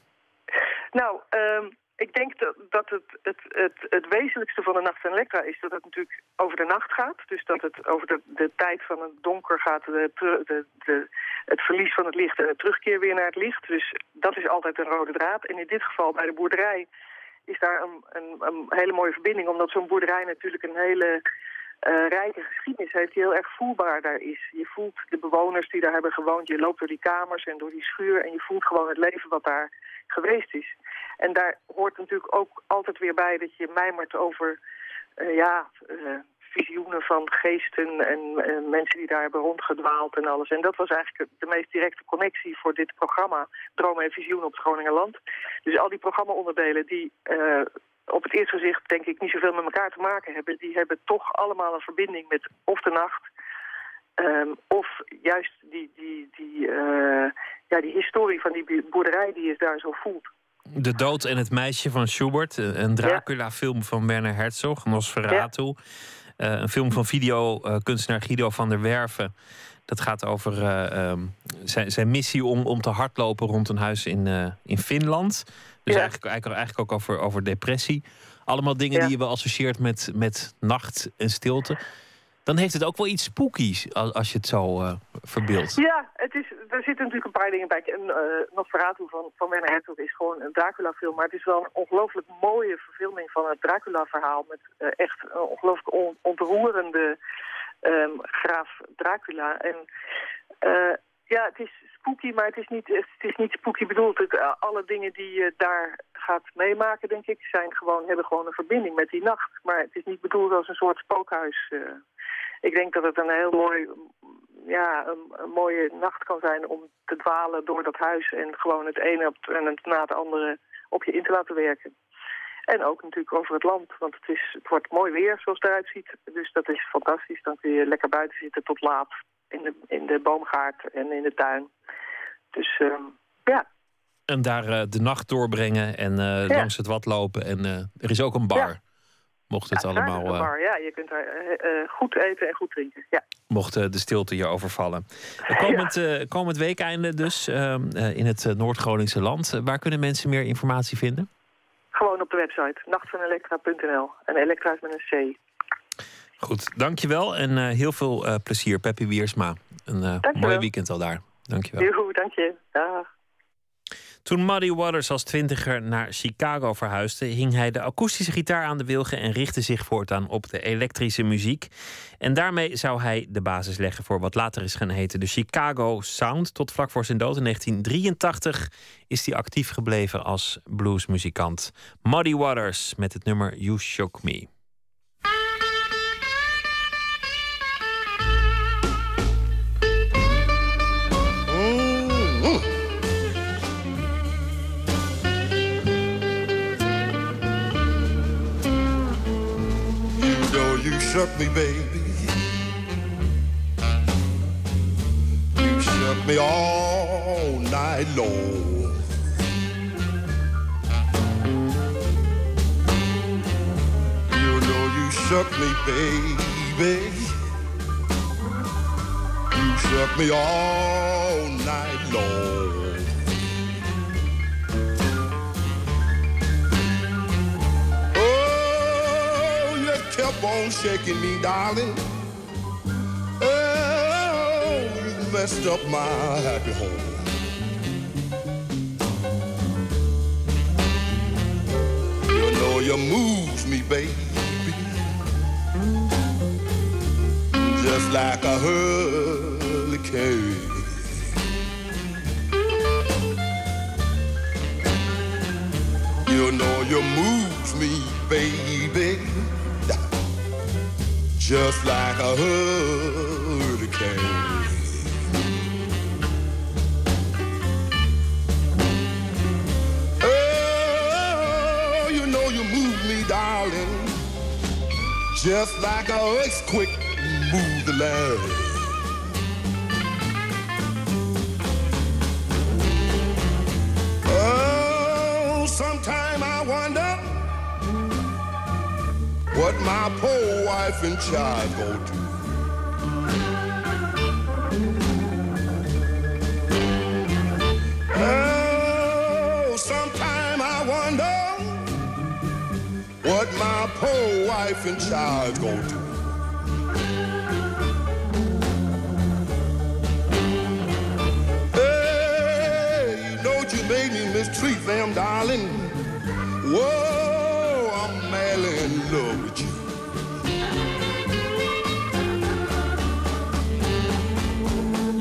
Nou, ehm, ik denk dat, dat het, het, het, het wezenlijkste van de Nacht van Elektra is dat het natuurlijk over de nacht gaat. Dus dat het over de, de tijd van het donker gaat, de, de, de, het verlies van het licht en de terugkeer weer naar het licht. Dus dat is altijd een rode draad. En in dit geval bij de boerderij is daar een, een, een hele mooie verbinding. Omdat zo'n boerderij natuurlijk een hele eh, rijke geschiedenis heeft die heel erg voelbaar daar is. Je voelt de bewoners die daar hebben gewoond. Je loopt door die kamers en door die schuur en je voelt gewoon het leven wat daar geweest is. En daar hoort natuurlijk ook altijd weer bij dat je mijmert over eh, ja, eh, visioenen van geesten en mensen die daar hebben rondgedwaald en alles. En dat was eigenlijk de meest directe connectie voor dit programma, Dromen en Visioenen op het Groningerland. Dus al die programmaonderdelen die eh, op het eerste gezicht denk ik niet zoveel met elkaar te maken hebben, die hebben toch allemaal een verbinding met of de nacht, ehm, of juist die, die, die, eh, ja, die historie van die boerderij die je daar zo voelt. De dood en het meisje van Schubert. Een Dracula-film van Werner Herzog. Nosferatu. Eh, een film van videokunstenaar Guido van der Werven. Dat gaat over eh, ehm, zijn, zijn missie om, om te hardlopen rond een huis in, eh, in Finland. Dus eigenlijk, eigenlijk, eigenlijk ook over, over depressie. Allemaal dingen Ja. die je wel associeert met, met nacht en stilte. Dan heeft het ook wel iets spookies als, je het zo eh verbeeldt. Ja, het is, er zitten natuurlijk een paar dingen bij. En uh, Nosferatu van, van Werner Herzog is gewoon een Dracula-film. Maar het is wel een ongelooflijk mooie verfilming van het Dracula-verhaal. Met eh, echt een ongelooflijk on- ontroerende ehm, graaf Dracula. En ja, het is spooky, maar het is niet, het is niet spooky bedoeld. Het, alle dingen die je daar gaat meemaken, denk ik, zijn gewoon, hebben gewoon een verbinding met die nacht. Maar het is niet bedoeld als een soort spookhuis. Ik denk dat het een heel mooi, ja, een, een mooie nacht kan zijn om te dwalen door dat huis en gewoon het ene op en het na het andere op je in te laten werken. En ook natuurlijk over het land, want het, is, het wordt mooi weer zoals het eruit ziet. Dus dat is fantastisch. Dan kun je lekker buiten zitten tot laat in de, in de boomgaard en in de tuin. Dus ehm, ja, En daar eh, de nacht doorbrengen en eh, Ja. langs het wat lopen. En eh, er is ook een bar. Mocht het allemaal, eh, bar. Ja, je kunt daar eh, eh, goed eten en goed drinken. Ja. mocht de stilte je overvallen. Komend, eh, komend weekeinde dus ehm, eh, in het Noord-Groningse land. Waar kunnen mensen meer informatie vinden? Gewoon op de website nachtvanelektra.nl. En elektra is met een C. Goed, dankjewel en heel veel plezier. Peppy Wiersma. Een mooi weekend al daar. Dankjewel. Joehoe, dank je. Dag. Toen Muddy Waters als twintiger naar Chicago verhuisde, hing hij de akoestische gitaar aan de wilgen en richtte zich voortaan op de elektrische muziek. En daarmee zou hij de basis leggen voor wat later is gaan heten de Chicago Sound. Tot vlak voor zijn dood in 1983 is hij actief gebleven als bluesmuzikant. Muddy Waters met het nummer You Shook Me. Shook me, baby. You shook me all night long. You know you shook me, baby. You shook me all night long. Kept on shaking me, darling. Oh, you messed up my happy home. You know you moves me, baby. Just like a hurricane. You know you moves me, baby. Just like a hurricane. Oh, you know you move me, darling. Just like a earthquake move the land. Oh, sometime what my poor wife and child go do. Oh, sometime I wonder what my poor wife and child gonna do. Hey, you know you made me mistreat them, darling. Whoa, love with you.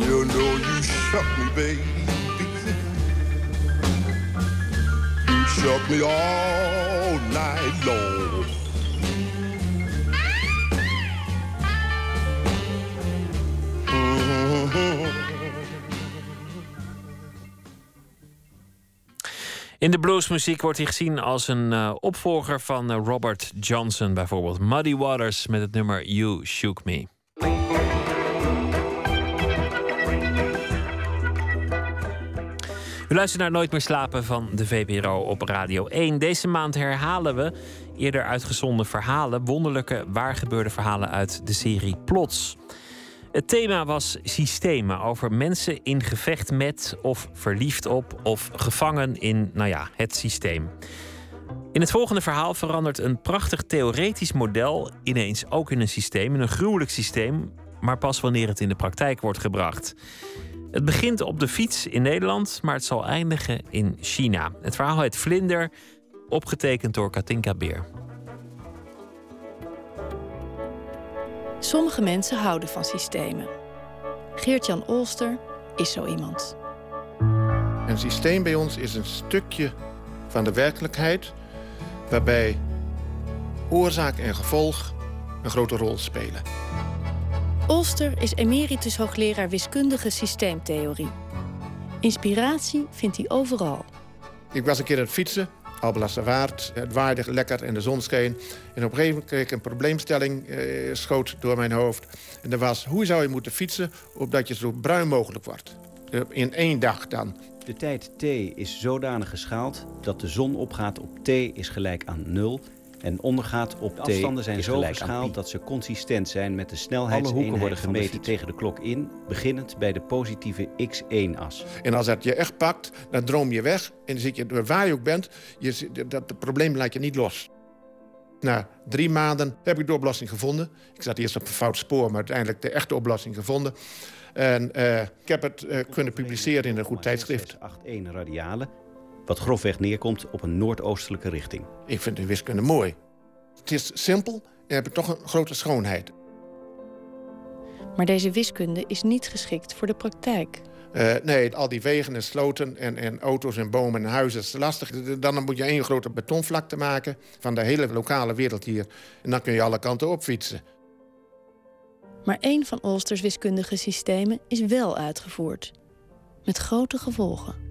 You know you shook me, baby. You shook me all night long. Mm-hmm. In de bluesmuziek wordt hij gezien als een eh, opvolger van eh, Robert Johnson, bijvoorbeeld Muddy Waters met het nummer You Shook Me. U luistert naar Nooit meer slapen van de VPRO op Radio 1. Deze maand herhalen we eerder uitgezonden verhalen, wonderlijke waargebeurde verhalen uit de serie Plots. Het thema was systemen over mensen in gevecht met of verliefd op of gevangen in, nou ja, het systeem. In het volgende verhaal verandert een prachtig theoretisch model ineens ook in een systeem, in een gruwelijk systeem, maar pas wanneer het in de praktijk wordt gebracht. Het begint op de fiets in Nederland, maar het zal eindigen in China. Het verhaal heet Vlinder, opgetekend door Katinka Beer. Sommige mensen houden van systemen. Geert-Jan Olster is zo iemand. Een systeem bij ons is een stukje van de werkelijkheid waarbij oorzaak en gevolg een grote rol spelen. Olster is emeritus hoogleraar wiskundige systeemtheorie. Inspiratie vindt hij overal. Ik was een keer aan het fietsen, Albelasterwaard. Het waaide lekker en de zon scheen. En op een gegeven moment kreeg ik een probleemstelling eh, schoot door mijn hoofd. En dat was, hoe zou je moeten fietsen opdat je zo bruin mogelijk wordt? Eh, In één dag dan. De tijd t is zodanig geschaald dat de zon opgaat op t is gelijk aan 0 en ondergaat op De afstanden zijn zo geschaald dat ze consistent zijn met de snelheidseenheid worden de gemeten tegen de klok in, beginnend bij de positieve x1-as. En als dat je echt pakt, dan droom je weg. En dan zit je, waar je ook bent, je, dat, het probleem laat je niet los. Na drie maanden heb ik de oplossing gevonden. Ik zat eerst op een fout spoor, maar uiteindelijk de echte oplossing gevonden. En eh, ik heb het eh, kunnen publiceren in een goed tijdschrift. 1 radialen, wat grofweg neerkomt op een noordoostelijke richting. Ik vind de wiskunde mooi. Het is simpel en heb ik toch een grote schoonheid. Maar deze wiskunde is niet geschikt voor de praktijk. Eh, nee, al die wegen en sloten en, en auto's en bomen en huizen is lastig. Dan moet je één grote betonvlakte maken van de hele lokale wereld hier. En dan kun je alle kanten op fietsen. Maar één van Olsters wiskundige systemen is wel uitgevoerd. Met grote gevolgen.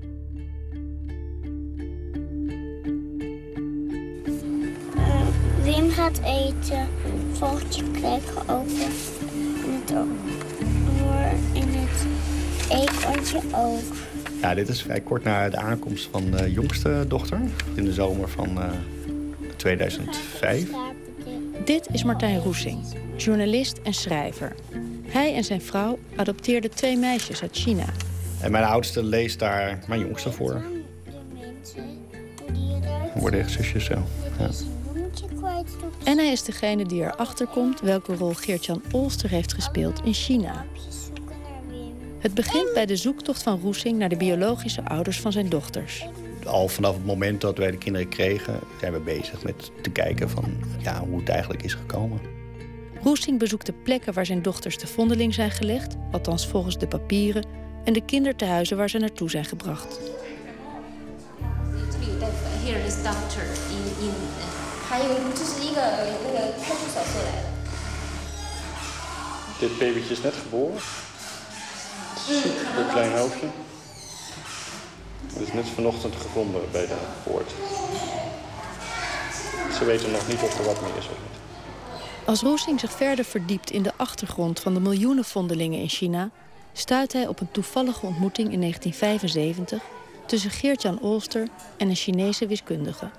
Wim gaat eten. Vogeltje kijken open. In het oor. In het eekhoorntje ook. Ja, dit is vrij kort na de aankomst van de jongste dochter. In de zomer van eh, 2005. Dit is Martijn Roesing, journalist en schrijver. Hij en zijn vrouw adopteerden twee meisjes uit China. En mijn oudste leest daar mijn jongste voor. We worden echt zusjes zo. Ja. En hij is degene die erachter komt welke rol Geert-Jan Olster heeft gespeeld in China. Het begint bij de zoektocht van Roesing naar de biologische ouders van zijn dochters. Al vanaf het moment dat wij de kinderen kregen, zijn we bezig met te kijken van, ja, hoe het eigenlijk is gekomen. Roesing bezoekt de plekken waar zijn dochters te vondeling zijn gelegd, althans volgens de papieren, en de kindertehuizen waar ze naartoe zijn gebracht. Is. 还有这是一个那个派出所送来的。 Dit babytje is net geboren. Super klein hoofdje. Het is net vanochtend gevonden bij de poort. Ze weten nog niet of er wat meer is of niet. Als Roesing zich verder verdiept in de achtergrond van de miljoenen vondelingen in China, stuit hij op een toevallige ontmoeting in 1975 tussen Geert-Jan Olster en een Chinese wiskundige.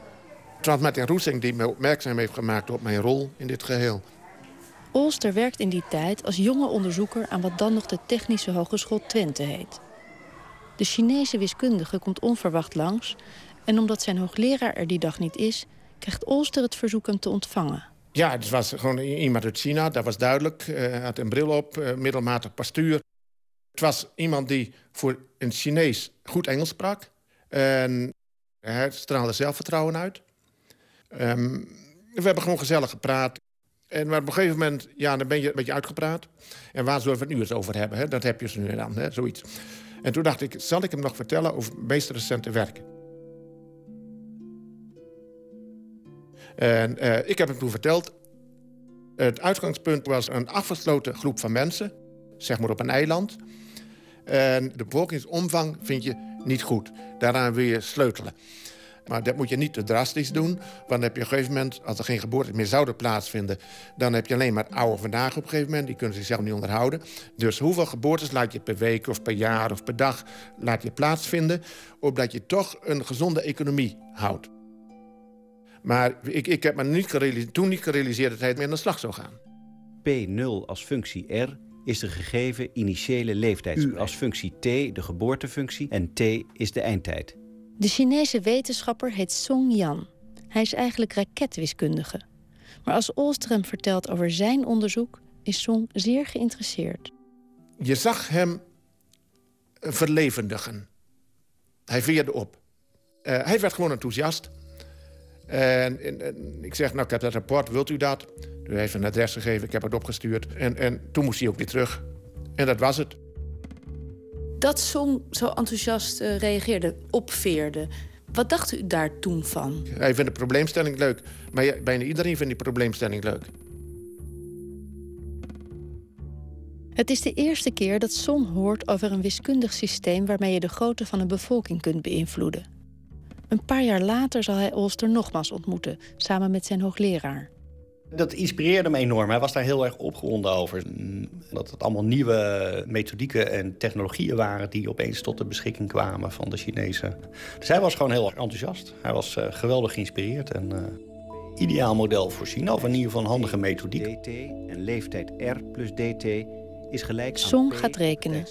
Het was Martin Roesing die me opmerkzaam heeft gemaakt op mijn rol in dit geheel. Olster werkt in die tijd als jonge onderzoeker aan wat dan nog de Technische Hogeschool Twente heet. De Chinese wiskundige komt onverwacht langs en omdat zijn hoogleraar er die dag niet is, krijgt Olster het verzoek hem te ontvangen. Ja, het was gewoon iemand uit China, dat was duidelijk. Hij had een bril op, uh, middelmatig postuur. Het was iemand die voor een Chinees goed Engels sprak. En hij straalde zelfvertrouwen uit. Um, we hebben gewoon gezellig gepraat. En maar op een gegeven moment, ja, dan ben je een beetje uitgepraat. En waar zullen we het nu eens over hebben? Hè? Dat heb je ze nu dan, hè? zoiets. En toen dacht ik, zal ik hem nog vertellen over mijn meest recente werk? En uh, ik heb hem toen verteld. Het uitgangspunt was een afgesloten groep van mensen, zeg maar op een eiland. En de bevolkingsomvang vind je niet goed. Daaraan wil je sleutelen. Maar dat moet je niet te drastisch doen. Want dan heb je op een gegeven moment, als er geen geboorte meer zouden plaatsvinden... dan heb je alleen maar oude vandaag op een gegeven moment. Die kunnen zichzelf niet onderhouden. Dus hoeveel geboortes laat je per week of per jaar of per dag laat je plaatsvinden... opdat je toch een gezonde economie houdt. Maar ik, ik heb me niet toen niet gerealiseerd dat hij mee aan de slag zou gaan. P0 als functie R is de gegeven initiële leeftijd. U als functie T de geboortefunctie en T is de eindtijd. De Chinese wetenschapper heet Song Yan. Hij is eigenlijk raketwiskundige. Maar als Olster hem vertelt over zijn onderzoek, is Song zeer geïnteresseerd. Je zag hem verlevendigen. Hij veerde op. Uh, hij werd gewoon enthousiast. En, en, ik zeg, nou, ik heb dat rapport, wilt u dat? U heeft een adres gegeven, ik heb het opgestuurd. En, en toen moest hij ook weer terug. En dat was het. Dat Song zo enthousiast uh, reageerde, opveerde. Wat dacht u daar toen van? Hij vindt de probleemstelling leuk. Maar bijna iedereen vindt die probleemstelling leuk. Het is de eerste keer dat Song hoort over een wiskundig systeem waarmee je de grootte van een bevolking kunt beïnvloeden. Een paar jaar later zal hij Olster nogmaals ontmoeten, samen met zijn hoogleraar. Dat inspireerde me enorm. Hij was daar heel erg opgewonden over. Dat het allemaal nieuwe methodieken en technologieën waren... die opeens tot de beschikking kwamen van de Chinezen. Dus hij was gewoon heel erg enthousiast. Hij was uh, geweldig geïnspireerd en... Uh, ideaal model voor China, of in ieder geval een handige methodiek. dt en leeftijd R plus dt is gelijk Song aan gaat rekenen.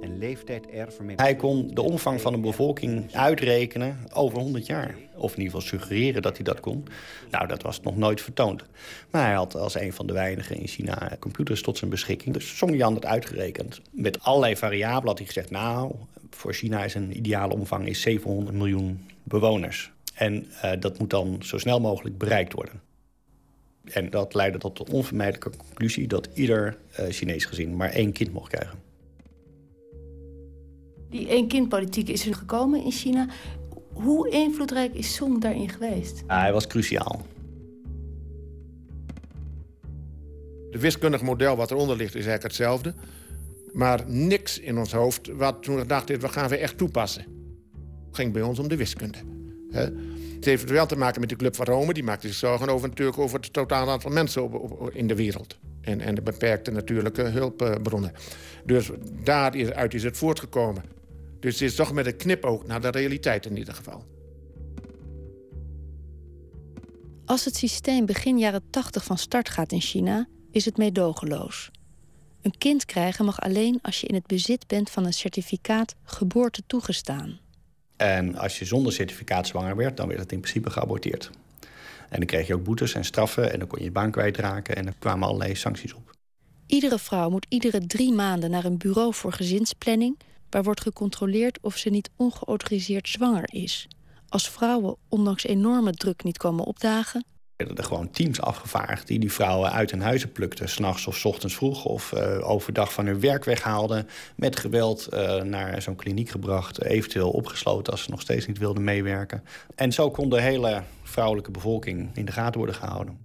En leeftijd R vermenigvuldigd. Hij kon de omvang van de bevolking uitrekenen over 100 jaar. Of in ieder geval suggereren dat hij dat kon. Nou, dat was nog nooit vertoond. Maar hij had als een van de weinigen in China computers tot zijn beschikking. Dus Song Yan had uitgerekend. Met allerlei variabelen had hij gezegd... nou, voor China is een ideale omvang is 700 miljoen bewoners. En uh, dat moet dan zo snel mogelijk bereikt worden. En dat leidde tot de onvermijdelijke conclusie... dat ieder uh, Chinees gezin maar één kind mocht krijgen. Die één-kind-politiek is er gekomen in China. Hoe invloedrijk is Song daarin geweest? Ja, hij was cruciaal. Het wiskundig model wat eronder ligt is eigenlijk hetzelfde. Maar niks in ons hoofd wat toen gedacht heeft, we gaan we echt toepassen. Het ging bij ons om de wiskunde. Het heeft wel te maken met de Club van Rome. Die maakte zich zorgen over, natuurlijk over het totaal aantal mensen op, op, in de wereld. En, en de beperkte natuurlijke hulpbronnen. Dus daaruit is het voortgekomen. Dus het is toch met een knipoog naar de realiteit in ieder geval. Als het systeem begin jaren 80 van start gaat in China, is het meedogenloos. Een kind krijgen mag alleen als je in het bezit bent van een certificaat geboorte toegestaan. En als je zonder certificaat zwanger werd, dan werd het in principe geaborteerd. En dan kreeg je ook boetes en straffen en dan kon je je baan kwijtraken en er kwamen allerlei sancties op. Iedere vrouw moet iedere drie maanden naar een bureau voor gezinsplanning waar wordt gecontroleerd of ze niet ongeautoriseerd zwanger is. Als vrouwen ondanks enorme druk niet komen opdagen. Er werden gewoon teams afgevaardigd die die vrouwen uit hun huizen plukten. S'nachts of s ochtends vroeg of uh, overdag van hun werk weghaalden. Met geweld uh, naar zo'n kliniek gebracht. Eventueel opgesloten als ze nog steeds niet wilden meewerken. En zo kon de hele vrouwelijke bevolking in de gaten worden gehouden.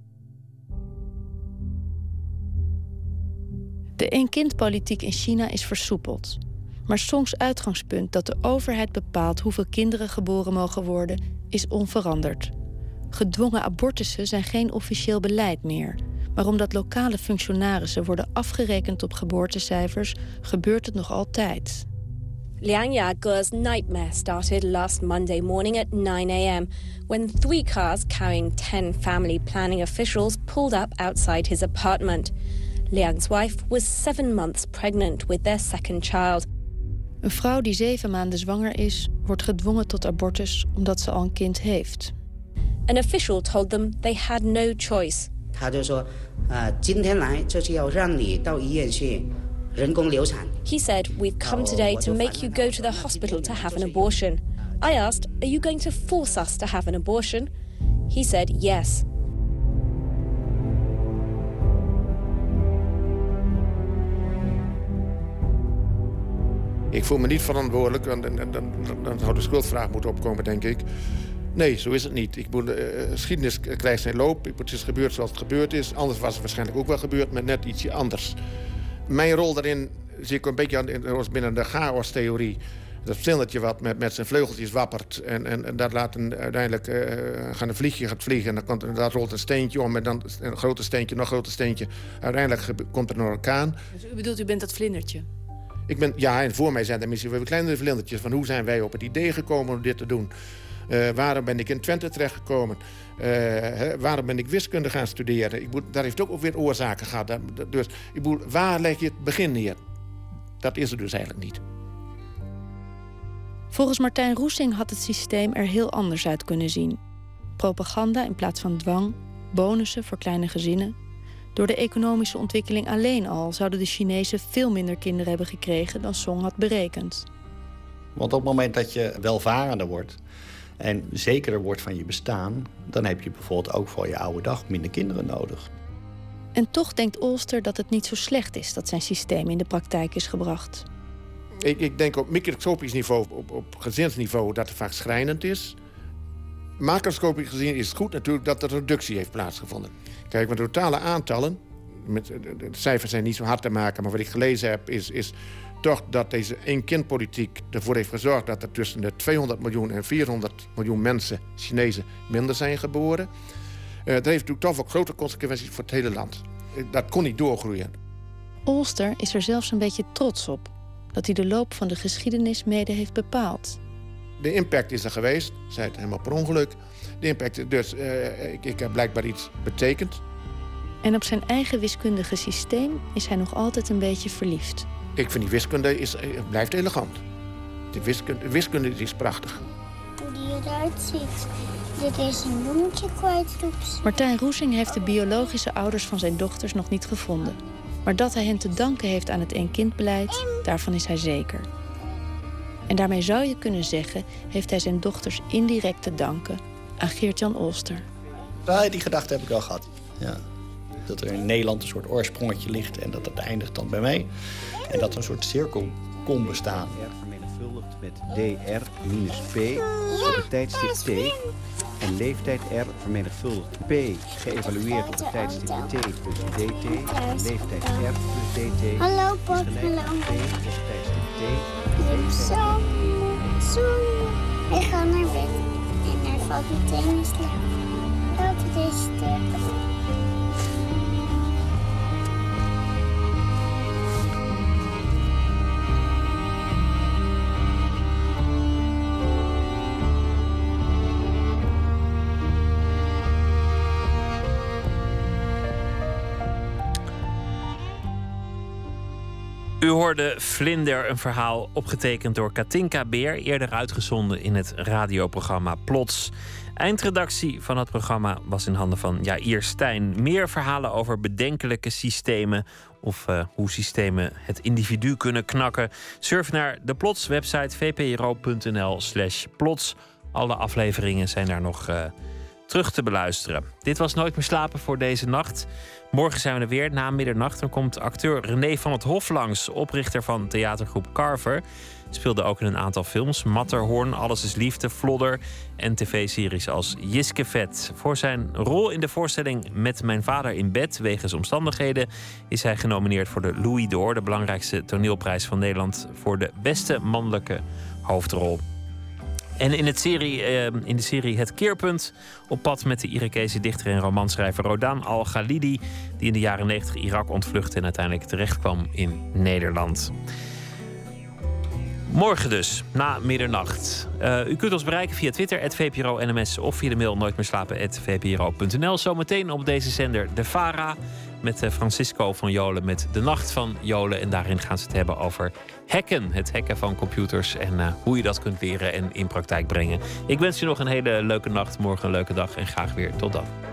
De één-kind-politiek in China is versoepeld. Maar Songs uitgangspunt dat de overheid bepaalt hoeveel kinderen geboren mogen worden, is onveranderd. Gedwongen abortussen zijn geen officieel beleid meer. Maar omdat lokale functionarissen worden afgerekend op geboortecijfers, gebeurt het nog altijd. Liang Yage's nightmare started last Monday morning at 9 a.m. when three cars carrying 10 family planning officials pulled up outside his apartment. Liang's wife was seven months pregnant with their second child. Een vrouw die zeven maanden zwanger is, wordt gedwongen tot abortus omdat ze al een kind heeft. An official told them they had no choice. 他就说，啊、今天来就是要让你到医院去人工流产。 He said, We've come today to make you go to the hospital to have an abortion. I asked, Are you going to force us to have an abortion? He said, Yes. Ik voel me niet verantwoordelijk, want dan, dan, dan, dan zou de schuldvraag moeten opkomen, denk ik. Nee, zo is het niet. Ik bedoel, eh, geschiedenis krijgt zijn loop. Het is gebeurd zoals het gebeurd is. Anders was het waarschijnlijk ook wel gebeurd, met net ietsje anders. Mijn rol daarin zie ik een beetje aan, in- binnen de chaos-theorie. Dat vlindertje wat met, met zijn vleugeltjes wappert. En, en, en dat laat een, uiteindelijk eh, gaan een vliegje gaat vliegen. En dan komt, dat rolt een steentje om. En dan een groter steentje, nog een groter steentje. Uiteindelijk komt er een orkaan. Dus u bedoelt, u bent dat vlindertje? Ik ben, ja, en voor mij zijn er misschien wel kleinere vlindertjes. Van hoe zijn wij op het idee gekomen om dit te doen? Eh, waarom ben ik in Twente terechtgekomen? Hè, waarom ben ik wiskunde gaan studeren? Ik bedoel, daar heeft ook weer oorzaken gehad. Dus bedoel, waar leg je het begin neer? Dat is er dus eigenlijk niet. Volgens Martijn Roesing had het systeem er heel anders uit kunnen zien. Propaganda in plaats van dwang, bonussen voor kleine gezinnen. Door de economische ontwikkeling alleen al zouden de Chinezen veel minder kinderen hebben gekregen dan Song had berekend. Want op het moment dat je welvarender wordt en zekerder wordt van je bestaan, dan heb je bijvoorbeeld ook voor je oude dag minder kinderen nodig. En toch denkt Olster dat het niet zo slecht is dat zijn systeem in de praktijk is gebracht. Ik, ik denk op microscopisch niveau, op, op gezinsniveau, dat het vaak schrijnend is. Macroscopisch gezien is het goed natuurlijk dat er reductie heeft plaatsgevonden. Kijk, met de totale aantallen, met, de, de cijfers zijn niet zo hard te maken... maar wat ik gelezen heb, is, is toch dat deze één-kindpolitiek ervoor heeft gezorgd... dat er tussen de 200 miljoen en 400 miljoen mensen, Chinezen, minder zijn geboren. Eh dat heeft natuurlijk toch ook grote consequenties voor het hele land. Eh, Dat kon niet doorgroeien. Olster is er zelfs een beetje trots op dat hij de loop van de geschiedenis mede heeft bepaald. De impact is er geweest, zei het helemaal per ongeluk. De impact, dus eh, ik, ik heb blijkbaar iets betekend. En op zijn eigen wiskundige systeem is hij nog altijd een beetje verliefd. Ik vind die wiskunde is, eh, blijft elegant. De wiskunde, wiskunde is prachtig. Hoe die eruit ziet. Dit is een bloemetje kwijt. Martijn Roesing heeft de biologische ouders van zijn dochters nog niet gevonden. Maar dat hij hen te danken heeft aan het één-kindbeleid, daarvan is hij zeker. En daarmee zou je kunnen zeggen, heeft hij zijn dochters indirect te danken aan Geert-Jan Olster. Ja, die gedachte heb ik wel gehad. Ja. Dat er in Nederland een soort oorsprongetje ligt en dat het eindigt dan bij mij. En dat er een soort cirkel kon bestaan. vermenigvuldigd met dr minus p op het tijdstip t. En leeftijd r vermenigvuldigd p geëvalueerd op het tijdstip t plus dt. En leeftijd r plus dt Hallo, aan hallo. p op het tijdstip t. Ik heb zo. Ik ga naar bed. Valt meteen in slaap. Dat is. U hoorde Vlinder, een verhaal opgetekend door Katinka Beer, eerder uitgezonden in het radioprogramma Plots. Eindredactie van het programma was in handen van Jair Stijn. Meer verhalen over bedenkelijke systemen of eh, hoe systemen het individu kunnen knakken. Surf naar de Plots website vpro.nl/slash plots. Alle afleveringen zijn daar nog eh, terug te beluisteren. Dit was Nooit meer slapen voor deze nacht. Morgen zijn we er weer na middernacht. Dan komt acteur René van het Hof langs, oprichter van theatergroep Carver. Speelde ook in een aantal films: Matterhorn, Alles is Liefde, Flodder en tv-series als Jiske Vet. Voor zijn rol in de voorstelling Met mijn vader in bed wegens omstandigheden is hij genomineerd voor de Louis d'Or, de belangrijkste toneelprijs van Nederland voor de beste mannelijke hoofdrol. En in, het serie, eh, in de serie Het Keerpunt op pad met de Irakese dichter en romanschrijver Rodan Al-Ghalidi, die in de jaren 90 Irak ontvluchtte en uiteindelijk terechtkwam in Nederland. Morgen dus, na middernacht. Eh, u kunt ons bereiken via Twitter, VPRO NMS... of via de mail nooit meer slapen, VPRO.nl. Zometeen op deze zender de VARA met eh, Francisco van Jolen met De Nacht van Jolen. En daarin gaan ze het hebben over hacken. Het hacken van computers en eh, hoe je dat kunt leren en in praktijk brengen. Ik wens je nog een hele leuke nacht, morgen een leuke dag en graag weer tot dan.